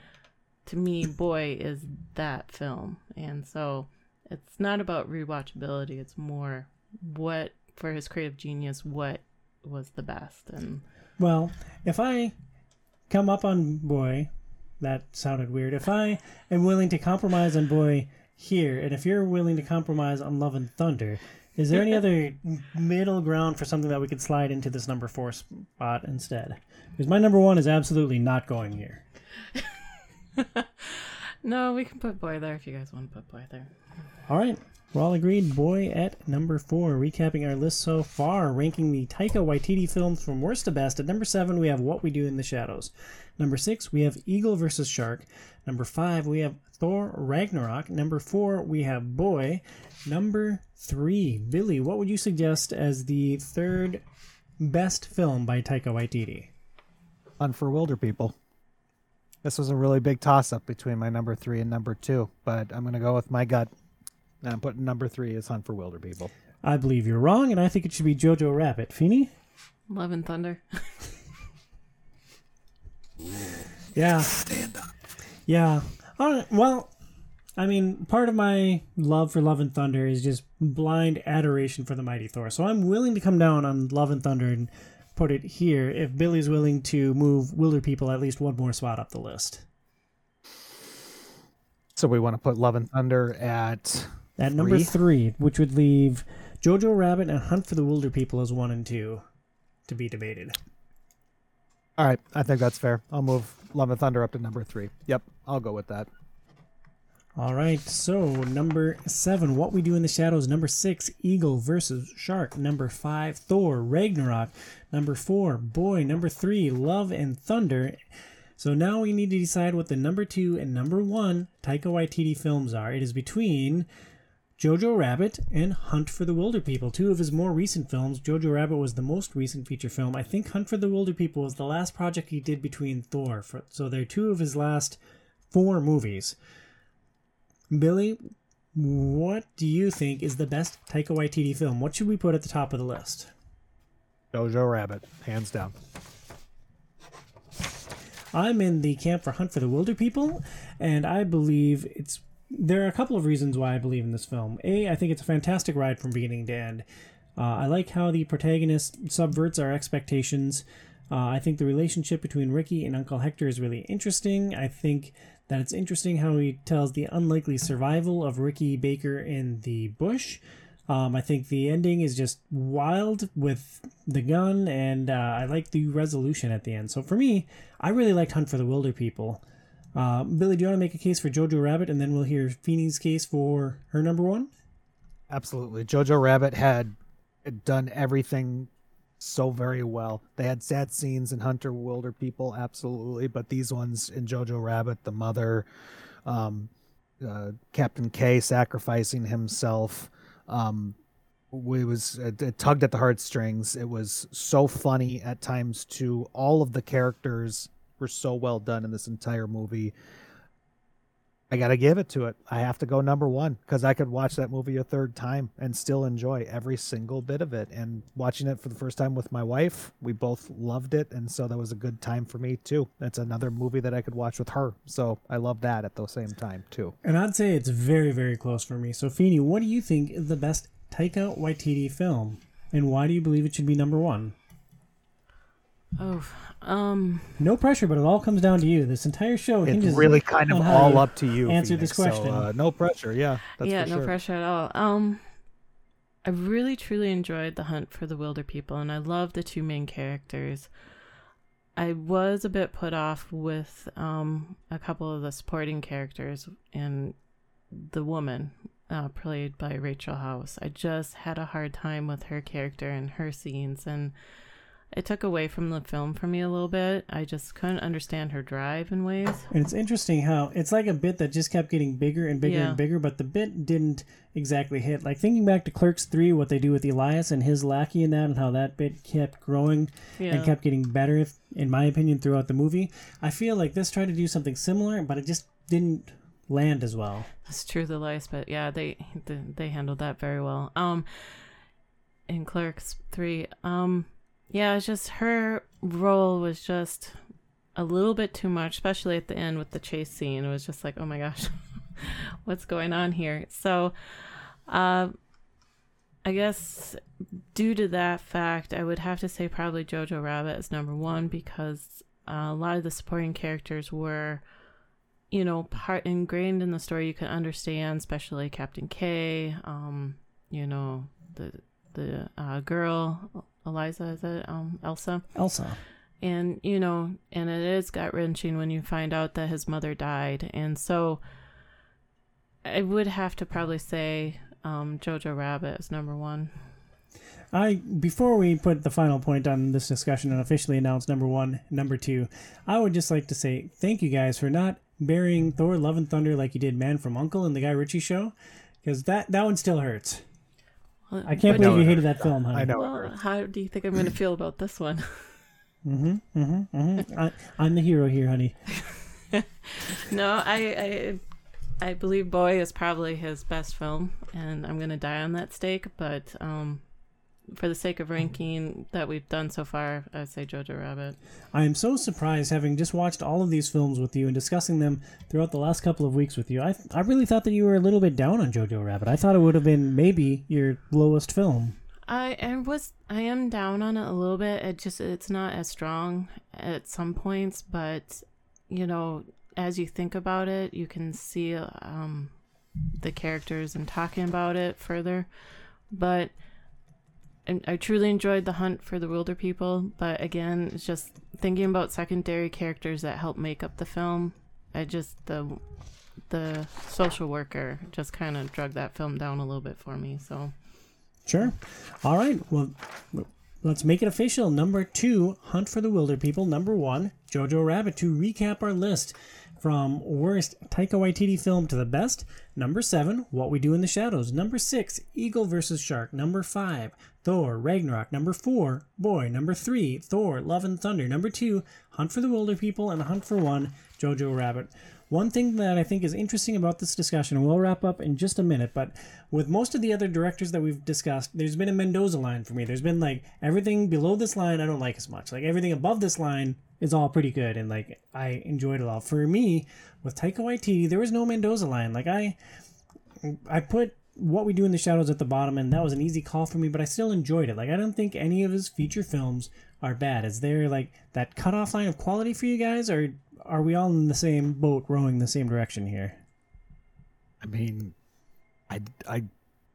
To me, boy, is that film, and so it's not about rewatchability. It's more what for his creative genius, what was the best, and Well, if I come up on Boy, that sounded weird. If I am willing to compromise on Boy here, and if you're willing to compromise on Love and Thunder, is there any other middle ground for something that we could slide into this number four spot instead? Because my number one is absolutely not going here. no, we can put boy there if you guys want to put boy there. All right. We're all agreed. Boy at number four. Recapping our list so far, ranking the Taika Waititi films from worst to best. At number seven, we have What We Do in the Shadows. Number six, we have Eagle versus Shark. Number five, we have Thor Ragnarok. Number four, we have Boy. Number three, Billy, what would you suggest as the third best film by Taika Waititi? Hunt for Wilderpeople. This was a really big toss up between my number three and number two, but I'm going to go with my gut. And I'm putting number three is Hunt for Wilderpeople. I believe you're wrong, and I think it should be Jojo Rabbit. Feeny? Love and Thunder. Yeah. Yeah. All right. Well, I mean, part of my love for Love and Thunder is just blind adoration for the mighty Thor. So I'm willing to come down on Love and Thunder and put it here if Billy's willing to move Wilderpeople at least one more spot up the list. So we want to put Love and Thunder at At number Three? three, which would leave Jojo Rabbit and Hunt for the Wilderpeople as one and two to be debated. All right, I think that's fair. I'll move Love and Thunder up to number three. Yep, I'll go with that. All right, so number seven, What We Do in the Shadows. Number six, Eagle versus Shark. Number five, Thor Ragnarok. Number four, Boy. Number three, Love and Thunder. So now we need to decide what the number two and number one Taika Waititi films are. It is between Jojo Rabbit and Hunt for the Wilderpeople, two of his more recent films. Jojo Rabbit was the most recent feature film. I think Hunt for the Wilderpeople was the last project he did between Thor. For, so they're two of his last four movies. Billy, what do you think is the best Taika Waititi film? What should we put at the top of the list? Jojo Rabbit, hands down. I'm in the camp for Hunt for the Wilder People, and I believe it's. There are a couple of reasons why I believe in this film. A, I think it's a fantastic ride from beginning to end. Uh, I like how the protagonist subverts our expectations. Uh, I think the relationship between Ricky and Uncle Hector is really interesting. I think that it's interesting how he tells the unlikely survival of Ricky Baker in the bush. Um, I think the ending is just wild with the gun, and uh, I like the resolution at the end. So for me, I really liked Hunt for the Wilderpeople. Uh, Billy, do you want to make a case for Jojo Rabbit, and then we'll hear Feeney's case for her number one? Absolutely. Jojo Rabbit had done everything so very well. They had sad scenes in Hunter Wilderpeople, absolutely, but these ones in Jojo Rabbit, the mother, um, uh, Captain K sacrificing himself, um, it was it, it tugged at the heartstrings. It was so funny at times too. All of the characters were so well done in this entire movie. I got to give it to it. I have to go number one because I could watch that movie a third time and still enjoy every single bit of it. And watching it for the first time with my wife, we both loved it. And so that was a good time for me too. That's another movie that I could watch with her. So I love that at the same time too. And I'd say it's very, very close for me. So, Feeney, what do you think is the best Taika Waititi film, and why do you believe it should be number one? Oh, um, No pressure, but it all comes down to you. This entire show It's really kind of all up to you. Answer this Phoenix. So, question. uh, no pressure. Yeah. That's yeah, for no sure. pressure at all. Um, I really truly enjoyed the hunt for the Wilderpeople, and I love the two main characters. I was a bit put off with um a couple of the supporting characters and the woman uh, played by Rachel House. I just had a hard time with her character and her scenes, and it took away from the film for me a little bit. I just couldn't understand her drive in ways. And it's interesting how it's like a bit that just kept getting bigger and bigger Yeah. and bigger, but the bit didn't exactly hit. Like thinking back to Clerks 3, what they do with Elias and his lackey and that, and how that bit kept growing Yeah. and kept getting better, in my opinion, throughout the movie. I feel like this tried to do something similar, but it just didn't land as well. It's true, the lice, but yeah, they they, they handled that very well. Um, in Clerks three, um, yeah, it's just her role was just a little bit too much, especially at the end with the chase scene. It was just like, oh my gosh, what's going on here? So, uh, I guess due to that fact, I would have to say probably Jojo Rabbit is number one because uh, a lot of the supporting characters were you know, part ingrained in the story you can understand, especially Captain K, um, you know, the the uh, girl Eliza is it um Elsa Elsa. and you know and it is gut wrenching when you find out that his mother died and so I would have to probably say um, Jojo Rabbit is number one. I before we put the final point on this discussion and officially announce number one, number two, I would just like to say thank you guys for not burying Thor: Love and Thunder like you did Man from Uncle in the Guy Ritchie show, because that that one still hurts. Well, I can't believe you hated that film, honey. I know. Well, how do you think I'm going to feel about this one? Mm-hmm. Mm-hmm. mm-hmm. I, I'm the hero here, honey. no, I, I I believe Boy is probably his best film, and I'm gonna die on that stake. But um, for the sake of ranking that we've done so far, I'd say Jojo Rabbit. I am so surprised having just watched all of these films with you and discussing them throughout the last couple of weeks with you. I I really thought that you were a little bit down on Jojo Rabbit. I thought it would have been maybe your lowest film. I, I was I am down on it a little bit. It just it's not as strong at some points, but you know, as you think about it, you can see um, the characters and talking about it further. But I truly enjoyed the hunt for the Wilderpeople. But again, it's just thinking about secondary characters that help make up the film. I just the the social worker just kind of drug that film down a little bit for me. So. Sure. All right. Well, let's make it official. Number two, Hunt for the Wilderpeople. Number one, Jojo Rabbit. To recap our list from worst Taika Waititi film to the best. Number seven, What We Do in the Shadows. Number six, Eagle versus Shark. Number five, Thor Ragnarok. Number four, Boy. Number three, Thor Love and Thunder. Number two, Hunt for the Wilderpeople. And Hunt for one, Jojo Rabbit. One thing that I think is interesting about this discussion, and we'll wrap up in just a minute, but with most of the other directors that we've discussed, there's been a Mendoza line for me. There's been like everything below this line I don't like as much. Like everything above this line is all pretty good, and like I enjoyed it all. For me, with Taika Waititi, there was no Mendoza line. Like I, I put what we do in the shadows at the bottom, and that was an easy call for me. But I still enjoyed it. Like I don't think any of his feature films are bad. Is there like that cutoff line of quality for you guys, or are we all in the same boat, rowing the same direction here? I mean, I, I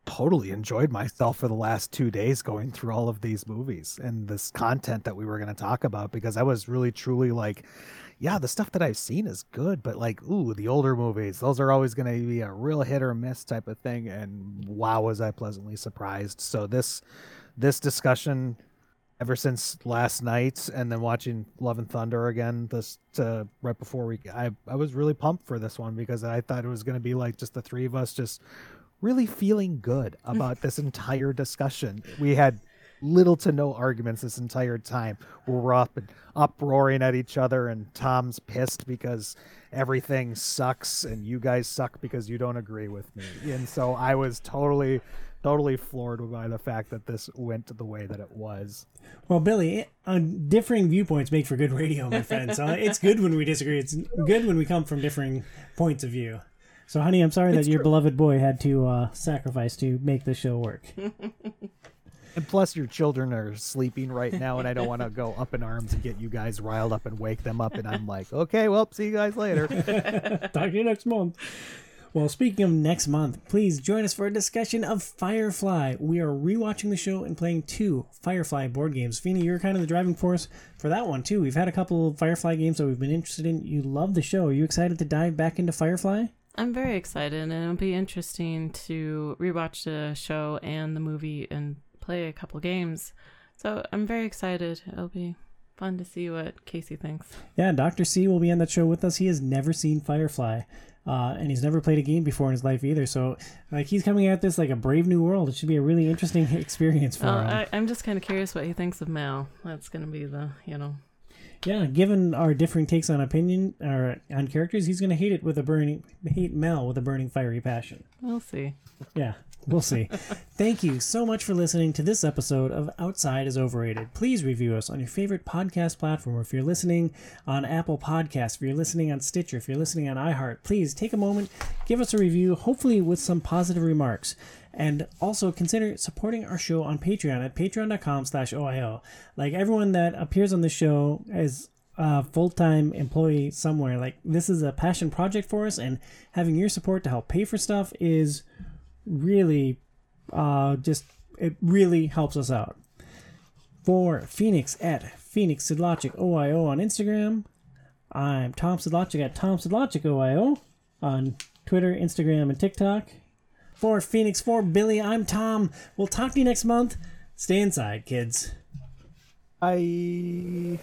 totally enjoyed myself for the last two days going through all of these movies and this content that we were going to talk about because I was really truly like, yeah, the stuff that I've seen is good, but like, ooh, the older movies, those are always going to be a real hit or miss type of thing. And wow, was I pleasantly surprised. So this, this discussion ever since last night and then watching Love and Thunder again this uh, right before we I I was really pumped for this one because I thought it was going to be like just the three of us just really feeling good about this entire discussion. We had little to no arguments this entire time. We're up and uproaring at each other and Tom's pissed because everything sucks and you guys suck because you don't agree with me. And so I was totally totally floored by the fact that this went the way that it was. Well, Billy, uh, differing viewpoints make for good radio, my friend. So it's good when we disagree. It's good when we come from differing points of view. So, honey, I'm sorry that your beloved boy had to uh, sacrifice to make the show work. And plus, your children are sleeping right now, and I don't want to go up in arms and get you guys riled up and wake them up. And I'm like, okay, well, see you guys later. Talk to you next month. Well, speaking of next month, please join us for a discussion of Firefly. We are rewatching the show and playing two Firefly board games. Fina, you're kind of the driving force for that one, too. We've had a couple of Firefly games that we've been interested in. You love the show. Are you excited to dive back into Firefly? I'm very excited, and it'll be interesting to rewatch the show and the movie and play a couple games. So I'm very excited. It'll be fun to see what Casey thinks. Yeah, Dr. C will be on that show with us. He has never seen Firefly. Uh, and he's never played a game before in his life either. So, like, he's coming at this like a brave new world. It should be a really interesting experience for Well, him. I, I'm just kind of curious what he thinks of Mal. That's going to be the, you know. Yeah, given our differing takes on opinion or on characters, he's gonna hate it with a burning hate Mel with a burning fiery passion. We'll see. Yeah, we'll see. Thank you so much for listening to this episode of Outside is Overrated. Please review us on your favorite podcast platform. If you're listening on Apple Podcasts, if you're listening on Stitcher, if you're listening on iHeart, please take a moment, give us a review, hopefully with some positive remarks. And also consider supporting our show on Patreon at patreon.com slash OIO. Like everyone that appears on the show is a full-time employee somewhere, like this is a passion project for us and having your support to help pay for stuff is really uh just it really helps us out. For phoenix at phoenix sidlogic oio on instagram i'm tom sidlogic at tom sidlogic oio on twitter instagram and tiktok. For phoenix for billy i'm tom. We'll talk to you next month. Stay inside kids. I.